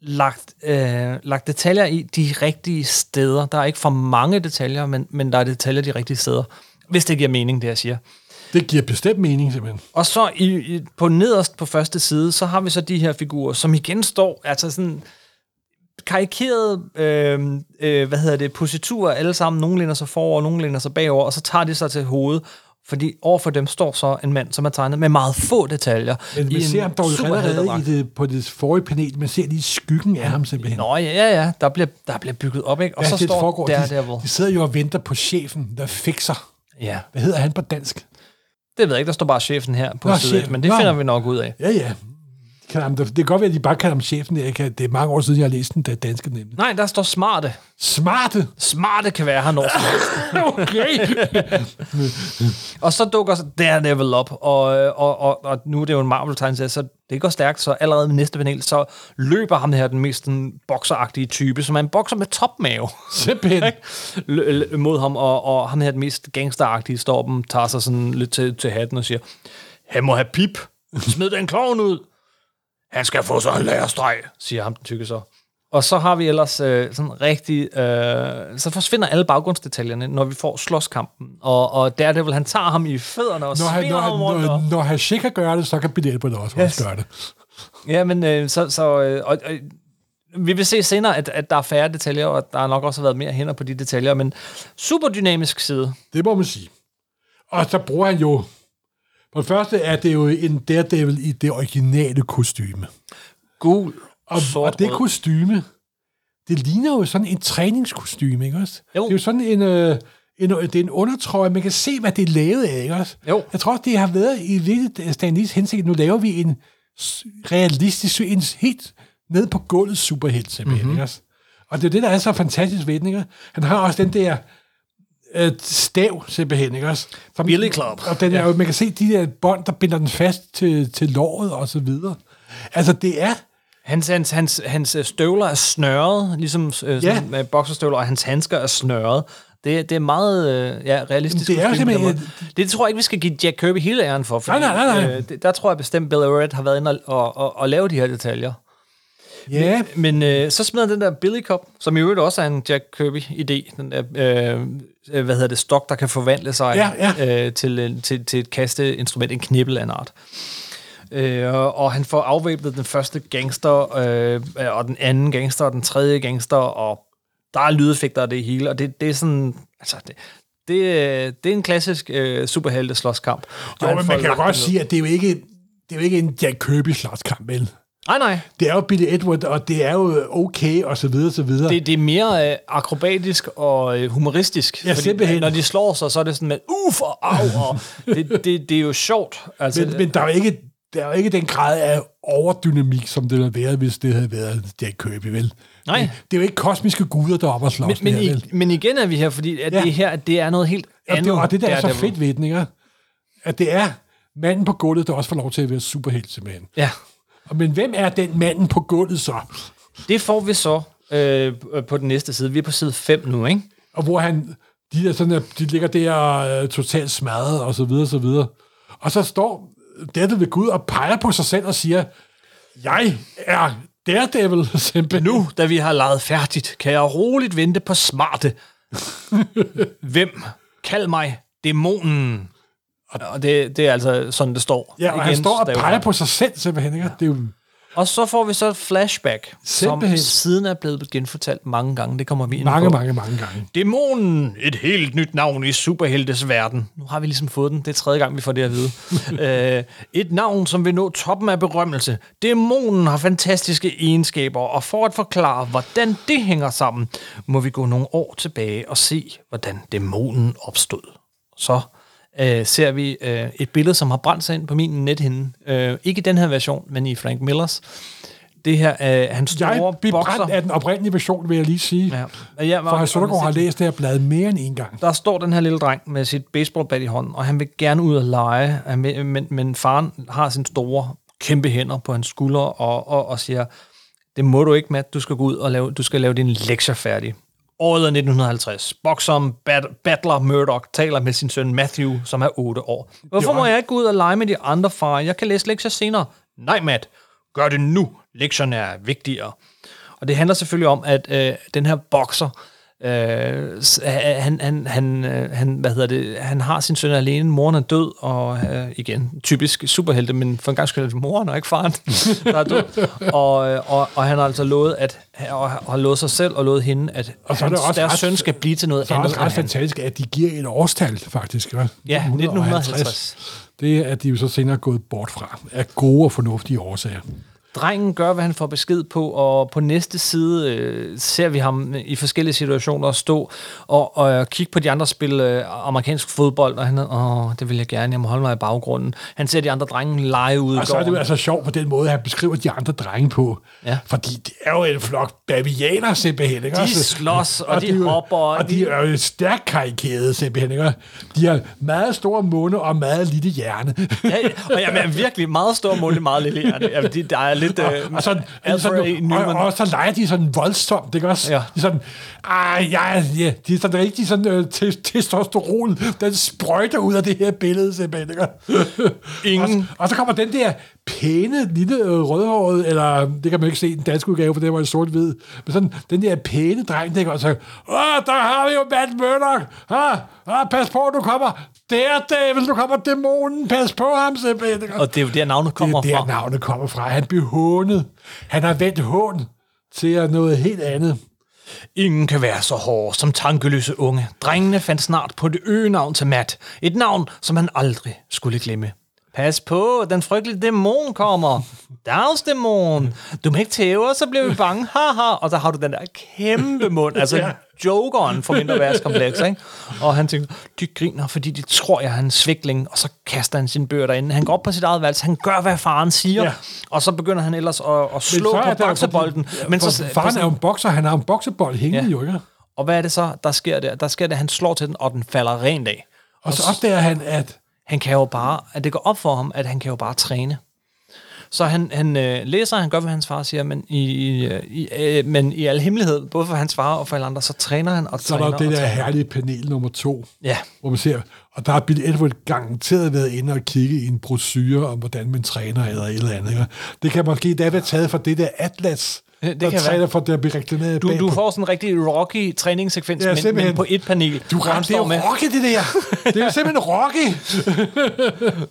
Speaker 1: lagt, øh, lagt detaljer i de rigtige steder. Der er ikke for mange detaljer, men, men der er detaljer de rigtige steder. Hvis det giver mening, det jeg siger.
Speaker 2: Det giver bestemt mening, simpelthen.
Speaker 1: Og så i, i, på nederst på første side, så har vi så de her figurer, som igen står, altså sådan karikeret, øh, øh, hvad hedder det, positurer alle sammen. Nogle læner sig forover, nogle læner sig bagover, og så tager de sig til hovedet. Fordi overfor dem står så en mand, som er tegnet med meget få detaljer.
Speaker 2: Men man ser ham dog allerede i det, på det forrige panel, man ser lige skyggen af ham simpelthen.
Speaker 1: Nå ja, ja, ja. Der bliver, der bliver bygget op, ikke? Og ja, så det står foregår. der,
Speaker 2: de,
Speaker 1: der, hvor...
Speaker 2: De sidder jo og venter på chefen, der fikser.
Speaker 1: Ja.
Speaker 2: Hvad hedder han på dansk?
Speaker 1: Det ved jeg ikke, der står bare chefen her på siden, men det Nå. finder vi nok ud af.
Speaker 2: Ja, ja kan det kan godt være, at de bare kalder ham chefen. Kan, det er mange år siden, jeg har læst den, der danske nemlig.
Speaker 1: Nej, der står smarte.
Speaker 2: Smarte?
Speaker 1: Smarte kan være her når [laughs]
Speaker 2: Okay. [laughs]
Speaker 1: og så dukker Daredevil op, og, og, og, og nu er det jo en marvel tegneserie så det går stærkt, så allerede med næste panel, så løber ham her den mest den bokseragtige type, som er en bokser med topmave.
Speaker 2: Simpelthen. [laughs]
Speaker 1: mod ham, og, og ham her den mest gangsteragtige står dem, tager sig sådan lidt til, til hatten og siger, han må have pip. Smid den klovn ud. Han skal få sig en lærerstreg, siger ham den tykke så. Og så har vi ellers øh, sådan rigtig... Øh, så forsvinder alle baggrundsdetaljerne, når vi får slåskampen. Og, og der er det vel, han tager ham i fødderne og når han,
Speaker 2: når,
Speaker 1: ham rundt.
Speaker 2: Når, når han kan gøre det, så kan Bilal på det også, yes. gøre det.
Speaker 1: Ja, men øh, så... så øh, og, øh, vi vil se senere, at, at der er færre detaljer, og der har nok også været mere hænder på de detaljer, men super dynamisk side.
Speaker 2: Det må man sige. Og så bruger han jo for det første er det jo en Daredevil i det originale kostyme.
Speaker 1: Gul
Speaker 2: og,
Speaker 1: sort
Speaker 2: og det kostyme, det ligner jo sådan en træningskostyme, ikke også?
Speaker 1: Jo.
Speaker 2: Det er jo sådan en, øh, en, det er en undertrøje, man kan se, hvad det er lavet af, ikke også?
Speaker 1: Jo.
Speaker 2: Jeg tror også, det har været i lidt Stanleys hensigt, nu laver vi en realistisk, en helt ned på gulvet superhelt, simpelthen, mm-hmm. ikke også? Og det er det, der er så fantastisk ved den, ikke? Han har også den der øh, stav, simpelthen, ikke også?
Speaker 1: Som, Billy Club.
Speaker 2: Og den er jo, man kan se de der bånd, der binder den fast til, til låret og så videre. Altså, det er...
Speaker 1: Hans, hans, hans, hans støvler er snørret, ligesom øh, ja. med bokserstøvler, og hans handsker er snørret. Det, det er meget øh, ja, realistisk.
Speaker 2: Det er simpelthen...
Speaker 1: Det, det tror jeg ikke, vi skal give Jack Kirby hele æren for.
Speaker 2: Fordi, nej, nej, nej. nej.
Speaker 1: Øh, det, der tror jeg bestemt, Bill Everett har været inde og, og, og, og lave de her detaljer.
Speaker 2: Ja,
Speaker 1: Men øh, så smider den der Billy Cup, som i øvrigt også er en Jack Kirby-idé, den der, øh, øh, hvad hedder det, stok, der kan forvandle sig
Speaker 2: Ja, ja.
Speaker 1: Øh, til, en- til, til et kasteinstrument, en knibbel af en art. Øh, og- og han får afvæbnet den første gangster, øh, og den anden gangster, og den tredje gangster, og der er lydeffekter af det hele, og det, det er sådan, altså, det, det, øh, det er en klassisk øh, superhelte slåskamp. Og
Speaker 2: jo, men man kan jo godt sige, at det er jo ikke, det er jo ikke en Jack Kirby slåskamp, vel?
Speaker 1: Nej, nej,
Speaker 2: Det er jo Billy Edward, og det er jo okay, og så videre, så videre.
Speaker 1: Det, det er mere øh, akrobatisk og øh, humoristisk.
Speaker 2: Ja, simpelthen.
Speaker 1: Når de slår sig, så er det sådan med uff og au, og [laughs] det, det, det er jo sjovt. Altså,
Speaker 2: men, men der er jo ikke, der er jo ikke den grad af overdynamik, som det havde været, hvis det havde været Jack Kirby, vel?
Speaker 1: Nej.
Speaker 2: Det, det er jo ikke kosmiske guder, der er oppe og slås
Speaker 1: men, men,
Speaker 2: her,
Speaker 1: i,
Speaker 2: vel?
Speaker 1: men igen er vi her, fordi at
Speaker 2: Ja.
Speaker 1: det her det er noget helt andet.
Speaker 2: det, og det der er så fedt ved den, ikke? At det er manden på gulvet, der også får lov til at være superhelt, simpelthen.
Speaker 1: Ja,
Speaker 2: Men hvem er den manden på gulvet så?
Speaker 1: det får vi så øh, på den næste side. Vi er på side 5 nu, ikke?
Speaker 2: Og hvor han, de, er sådan, de ligger der øh, totalt smadret, og så videre, så videre. Og så står dette ved Gud og peger på sig selv og siger, jeg er Daredevil, [laughs] simpelthen.
Speaker 1: Nu, da vi har leget færdigt, kan jeg roligt vente på smarte. [laughs] Hvem? Kald mig dæmonen. Og det, det er altså sådan, det står.
Speaker 2: Ja, og
Speaker 1: Igen,
Speaker 2: han står og peger på sig selv, simpelthen. Ikke? Det er jo,
Speaker 1: Og så får vi så et flashback,
Speaker 2: Simpelthen.
Speaker 1: som siden er blevet genfortalt mange gange. Det kommer vi ind
Speaker 2: mange,
Speaker 1: på.
Speaker 2: mange, mange gange.
Speaker 1: Dæmonen, et helt nyt navn i superheltes verden. Nu har vi ligesom fået den. Det er tredje gang, vi får det at vide. [laughs] øh, et navn, som vil nå toppen af berømmelse. Dæmonen har fantastiske egenskaber, og for at forklare, hvordan det hænger sammen, må vi gå nogle år tilbage og se, hvordan dæmonen opstod. Så øh, ser vi øh, et billede, som har brændt sig ind på min nethinde. Øh, ikke i den her version, men i Frank Millers. Det her er øh, hans store
Speaker 2: Jeg blev
Speaker 1: bokser.
Speaker 2: brændt af den oprindelige version, vil jeg lige sige.
Speaker 1: Ja. Og jeg var-
Speaker 2: For herr Søndergaard har læst det her blad mere end en gang.
Speaker 1: der står den her lille dreng med sit baseballbat i hånden, og han vil gerne ud og lege, vil- men, men faren har sin store, kæmpe hænder på hans skuldre og, og, og siger, det må du ikke, Matt, du skal gå ud og lave, du skal lave dine lektier færdig. Året er 1950. Bokseren Bat- Battler Murdoch taler med sin søn Matthew, som er 8 år. Hvorfor må jeg ikke gå ud og lege med de andre, far? Jeg kan læse lektier senere. Nej, Matt. Gør det nu. Lektierne er vigtigere. Og det handler selvfølgelig om, at øh, den her bokser, øh, han, han, han, øh, han, hvad hedder det, han har sin søn alene, moren er død, og øh, igen, typisk superhelte, men for en gang skyld er det moren og ikke faren, [laughs] der er død. Og, øh, og, og han har altså lovet, at, og har lovet sig selv og lovet hende, at
Speaker 2: Og så er det
Speaker 1: hans,
Speaker 2: også
Speaker 1: deres
Speaker 2: ret-
Speaker 1: søn skal blive til noget
Speaker 2: Så er det
Speaker 1: andet
Speaker 2: også ret
Speaker 1: end han.
Speaker 2: fantastisk, at de giver et årstal, faktisk.
Speaker 1: Ja, 1950.
Speaker 2: Det er de jo så senere gået bort fra, af gode og fornuftige årsager.
Speaker 1: Drengen gør, hvad han får besked på, og på næste side øh, ser vi ham i forskellige situationer stå og, og kigge på de andre spille øh, amerikansk fodbold, og han åh, det vil jeg gerne, jeg må holde mig i baggrunden. Han ser de andre drenge lege ude i
Speaker 2: Og så er det jo altså sjovt på den måde, han beskriver de andre drenge på.
Speaker 1: Ja.
Speaker 2: Fordi det er jo en flok bavianer simpelthen. Ikke?
Speaker 1: De slås, og de
Speaker 2: er jo-
Speaker 1: hopper, og
Speaker 2: Og de
Speaker 1: de-
Speaker 2: er jo stærkt karikerede simpelthen. Ikke? De har meget store munde og meget lille hjerne.
Speaker 1: Ja, og jeg er virkelig meget stor mål, meget lille hjerte. Ja, de, der er lidt... Øh,
Speaker 2: og, sådan,
Speaker 1: Alfred. Newman.
Speaker 2: og, og, så leger de sådan voldsomt, ikke også?
Speaker 1: Ja.
Speaker 2: De sådan, ej, ja, ja, de er sådan rigtig sådan øh, te- testosteron, den sprøjter ud af det her billede, simpelthen, ikke?
Speaker 1: Ingen-
Speaker 2: Og, og, så kommer den der pæne, lille øh, rødhårede, eller det kan man ikke se i den danske udgave, for det var en sort-hvid, men sådan den der pæne dreng, der og så, åh, der har vi jo Matt Murdock, ah, ah, pas på, du kommer, der, David, du kommer dæmonen, pas på ham, simpelthen?
Speaker 1: Og det er jo der, navnet kommer
Speaker 2: det er
Speaker 1: fra.
Speaker 2: der, navnet kommer fra. Han blev hånet. Han har vendt hån til at noget helt andet.
Speaker 1: Ingen kan være så hård som tankeløse unge. Drengene fandt snart på det øgenavn til Matt. Et navn, som han aldrig skulle glemme. Pas på, den frygtelige dæmon kommer. Dags dæmon. Du må ikke tæve, så bliver vi bange. Haha. Og så har du den der kæmpe mund. Altså
Speaker 2: Ja.
Speaker 1: jokeren for mindre værtskompleks, ikke? Og han tænker, de griner, fordi de tror, jeg er en svikling, og så kaster han sine bøger derinde. Han går op på sit eget værelse, han gør, hvad faren siger,
Speaker 2: Ja.
Speaker 1: ja. og så begynder han ellers at, at slå på boksebolden.
Speaker 2: fordi-
Speaker 1: Men så,
Speaker 2: faren er jo en bokser, han har en boksebold hængende
Speaker 1: Ja.
Speaker 2: jo, ikke?
Speaker 1: og hvad er det så, der sker der? Der sker det, at han slår til den, og den falder rent af.
Speaker 2: Og så opdager han, at
Speaker 1: Han kan jo bare, at det går op for ham, at han kan jo bare træne. Så han, han øh, læser, han gør, hvad hans far siger, men i, i, øh, men i al hemmelighed, både for hans far og for alle andre, så træner han og
Speaker 2: så er
Speaker 1: træner
Speaker 2: der det der
Speaker 1: træner.
Speaker 2: herlige panel nummer to,
Speaker 1: Ja,
Speaker 2: hvor man ser, og der har Bill Edward garanteret været inde og kigge i en brochure om, hvordan man træner eller et eller andet. Ikke? Det kan måske da være taget fra det der Atlas,
Speaker 1: Det
Speaker 2: der
Speaker 1: kan
Speaker 2: træner
Speaker 1: være.
Speaker 2: for blive reklameret
Speaker 1: Du, du får sådan en rigtig rocky træningssekvens,
Speaker 2: Ja,
Speaker 1: ja, men, men på et panel.
Speaker 2: Du ret, det er jo
Speaker 1: med.
Speaker 2: Rocky, det der. Det er jo simpelthen Rocky.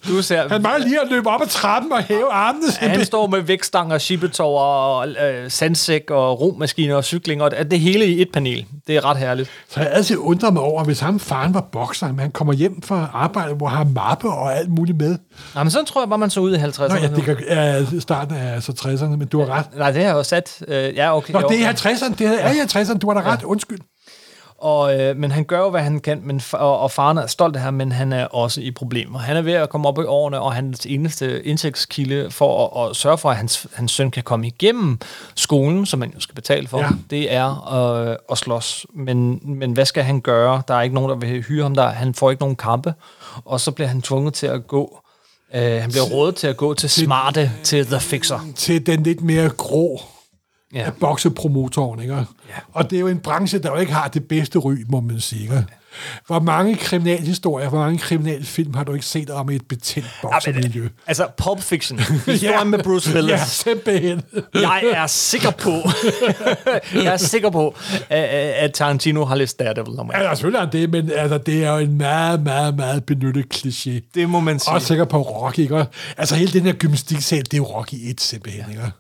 Speaker 1: Du ser,
Speaker 2: Han mangler lige at løbe op ad trappen og hæve armene.
Speaker 1: han står med vægtstanger, shibetower, og øh, sandsæk og romaskiner og cykling, og det, det hele i et panel. Det er ret herligt.
Speaker 2: Så jeg altid undret mig over, hvis ham faren var bokser, men han kommer hjem fra arbejde, hvor han har mappe og alt muligt med.
Speaker 1: Jamen, sådan tror jeg bare, man så ud i 50'erne.
Speaker 2: Nå ja, det kan, ja, starten af altså 60'erne, men du har ret.
Speaker 1: Nej, det har jeg jo sat. Øh, ja, okay.
Speaker 2: Nå,
Speaker 1: jo.
Speaker 2: det er 50'erne, det er i 50'erne, du har da ret, undskyld.
Speaker 1: Og, øh, men han gør jo, hvad han kan, men, og, og faren er stolt af ham, men han er også i problemer. Han er ved at komme op i årene, og hans eneste indtægtskilde for at, at sørge for, at hans, hans søn kan komme igennem skolen, som man jo skal betale for,
Speaker 2: Ja.
Speaker 1: ja. det er øh, at slås. Men, men hvad skal han gøre? Der er ikke nogen, der vil hyre ham der. Han får ikke nogen kampe, og så bliver han tvunget til at gå. Øh, han bliver rådet til at gå til smarte, til The Fixer.
Speaker 2: Til den lidt mere grå
Speaker 1: Ja.
Speaker 2: af boksepromotoren, ikke? Ja. Og det er jo en branche, der jo ikke har det bedste ry, må man sige. Ikke? Hvor mange kriminalhistorier, hvor mange kriminalfilm har du ikke set om et betændt boksermiljø?
Speaker 1: Altså, Pulp Fiction. [laughs] Historien med Bruce Willis.
Speaker 2: Ja, simpelthen.
Speaker 1: Jeg er sikker på, [laughs] jeg er sikker på, at, Tarantino har læst Daredevil nummer
Speaker 2: Ja, selvfølgelig er det, men altså, det er jo en meget, meget, meget benyttet kliché.
Speaker 1: Det må man sige.
Speaker 2: Også sikker på Rocky, ikke? Altså hele den her gymnastiksal, det er jo Rocky 1 simpelthen, ikke?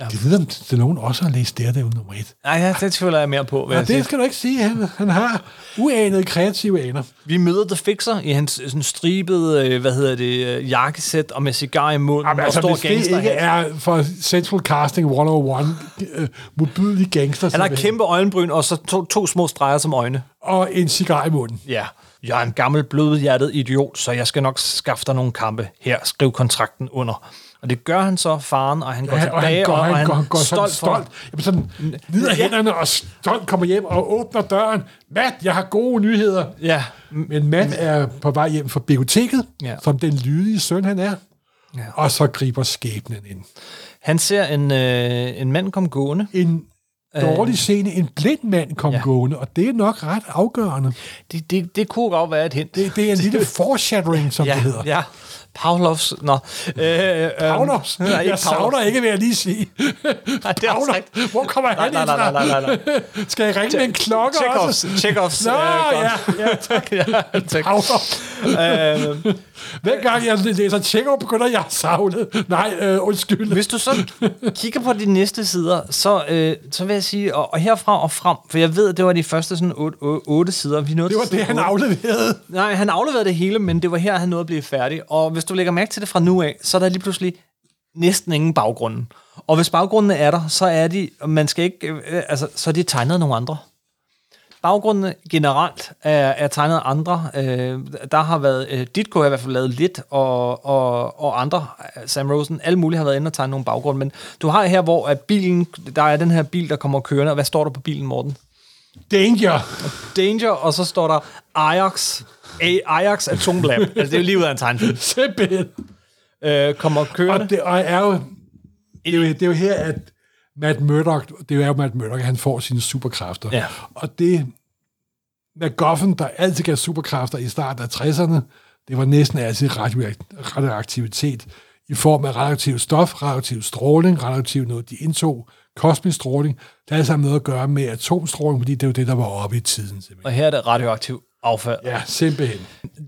Speaker 2: Ja. Det ved om Stallone også har læst Daredevil nummer 1.
Speaker 1: Nej, ja, det tvivler jeg mere på, hvad
Speaker 2: Ja,
Speaker 1: jeg siger.
Speaker 2: det skal du ikke sige. Han, han har uanede kreative aner.
Speaker 1: Vi møder The Fixer i hans sådan stribede, øh, hvad hedder det, øh, jakkesæt og med cigar i munden
Speaker 2: Jamen,
Speaker 1: og
Speaker 2: altså,
Speaker 1: stor
Speaker 2: hvis det ikke er for Central Casting 101, øh, modbydelig gangster,
Speaker 1: Han har kæmpe øjenbryn og så to, to små streger som øjne.
Speaker 2: og en cigar i munden.
Speaker 1: Ja. Jeg er en gammel blødhjertet idiot, så jeg skal nok skaffe dig nogle kampe. Her, skriv kontrakten under. Og det gør han så, faren, og han går
Speaker 2: Ja,
Speaker 1: tilbage,
Speaker 2: og han går,
Speaker 1: og, og
Speaker 2: han går,
Speaker 1: han
Speaker 2: han går
Speaker 1: er
Speaker 2: sådan
Speaker 1: stolt,
Speaker 2: stolt. Jamen sådan, lider
Speaker 1: Ja.
Speaker 2: hænderne og stolt kommer hjem og åbner døren. Matt, jeg har gode nyheder.
Speaker 1: for... Ja,
Speaker 2: Men Matt er på vej hjem fra biblioteket,
Speaker 1: Ja.
Speaker 2: som den lydige søn han er.
Speaker 1: Ja.
Speaker 2: Og så griber skæbnen ind.
Speaker 1: han ser en, øh, en mand komme gående.
Speaker 2: En dårlig scene, en blind mand kom. Ja. gående, og det er nok ret afgørende.
Speaker 1: Det, det, det kunne godt være et hint.
Speaker 2: Det, det er en lille foreshadowing, som [laughs]
Speaker 1: ja,
Speaker 2: det hedder.
Speaker 1: ja. Pavlovs... Nå. Øh, øh,
Speaker 2: Pavlovs.
Speaker 1: Nej, ikke
Speaker 2: Jeg savner ikke, vil jeg lige sige. [laughs]
Speaker 1: Nej, det er
Speaker 2: Pavlov. Hvor kommer han
Speaker 1: Nej, nej, nej, nej, nej, nej. [laughs]
Speaker 2: Skal jeg ringe med en klokke
Speaker 1: Chekhovs,
Speaker 2: også?
Speaker 1: Chekhovs
Speaker 2: Nå,
Speaker 1: øh,
Speaker 2: ja, ja, [laughs] tak.
Speaker 1: ja, tak.
Speaker 2: Pavlov.
Speaker 1: Øh,
Speaker 2: Hver gang jeg læser Tjekkov, begynder jeg at savne. Nej, øh, undskyld.
Speaker 1: hvis du så kigger på de næste sider, så, øh, så vil jeg sige, og, og herfra og frem, for jeg ved, at det var de første sådan otte, otte, sider. Vi nåede
Speaker 2: Det var det, han
Speaker 1: otte.
Speaker 2: afleverede.
Speaker 1: Nej, han afleverede det hele, men det var her, han nåede at blive færdig. Og hvis du lægger mærke til det fra nu af, så er der lige pludselig næsten ingen baggrunden. Og hvis baggrunden er der, så er de, man skal ikke, øh, altså, så er de tegnet af nogle andre. Baggrundene generelt er, er tegnet andre. Øh, der har været, øh, Ditko har i hvert fald lavet lidt, og, og, og andre, Sam Rosen, alle mulige har været inde og tegne nogle baggrunde, men du har her, hvor at bilen, der er den her bil, der kommer kørende, og hvad står der på bilen, Morten?
Speaker 2: Danger.
Speaker 1: Danger, og så står der Ajax, A- Ajax Atomlab. [laughs] altså, det er jo lige ud af en tegnfilm.
Speaker 2: Simpelthen.
Speaker 1: Øh, kommer kørende.
Speaker 2: Og det og er jo, det er jo, det er jo her, at Matt Murdock, det er jo Matt Murdock, han får sine superkræfter.
Speaker 1: Ja.
Speaker 2: Og det, McGuffin, der altid gav superkræfter i starten af 60'erne, det var næsten altid radioakt- radioaktivitet i form af radioaktiv stof, radioaktiv stråling, radioaktiv noget, de indtog, kosmisk stråling. Det har alt sammen noget at gøre med atomstråling, fordi det er jo det, der var oppe i tiden. Simpelthen.
Speaker 1: Og her er det radioaktiv affald.
Speaker 2: Ja, simpelthen.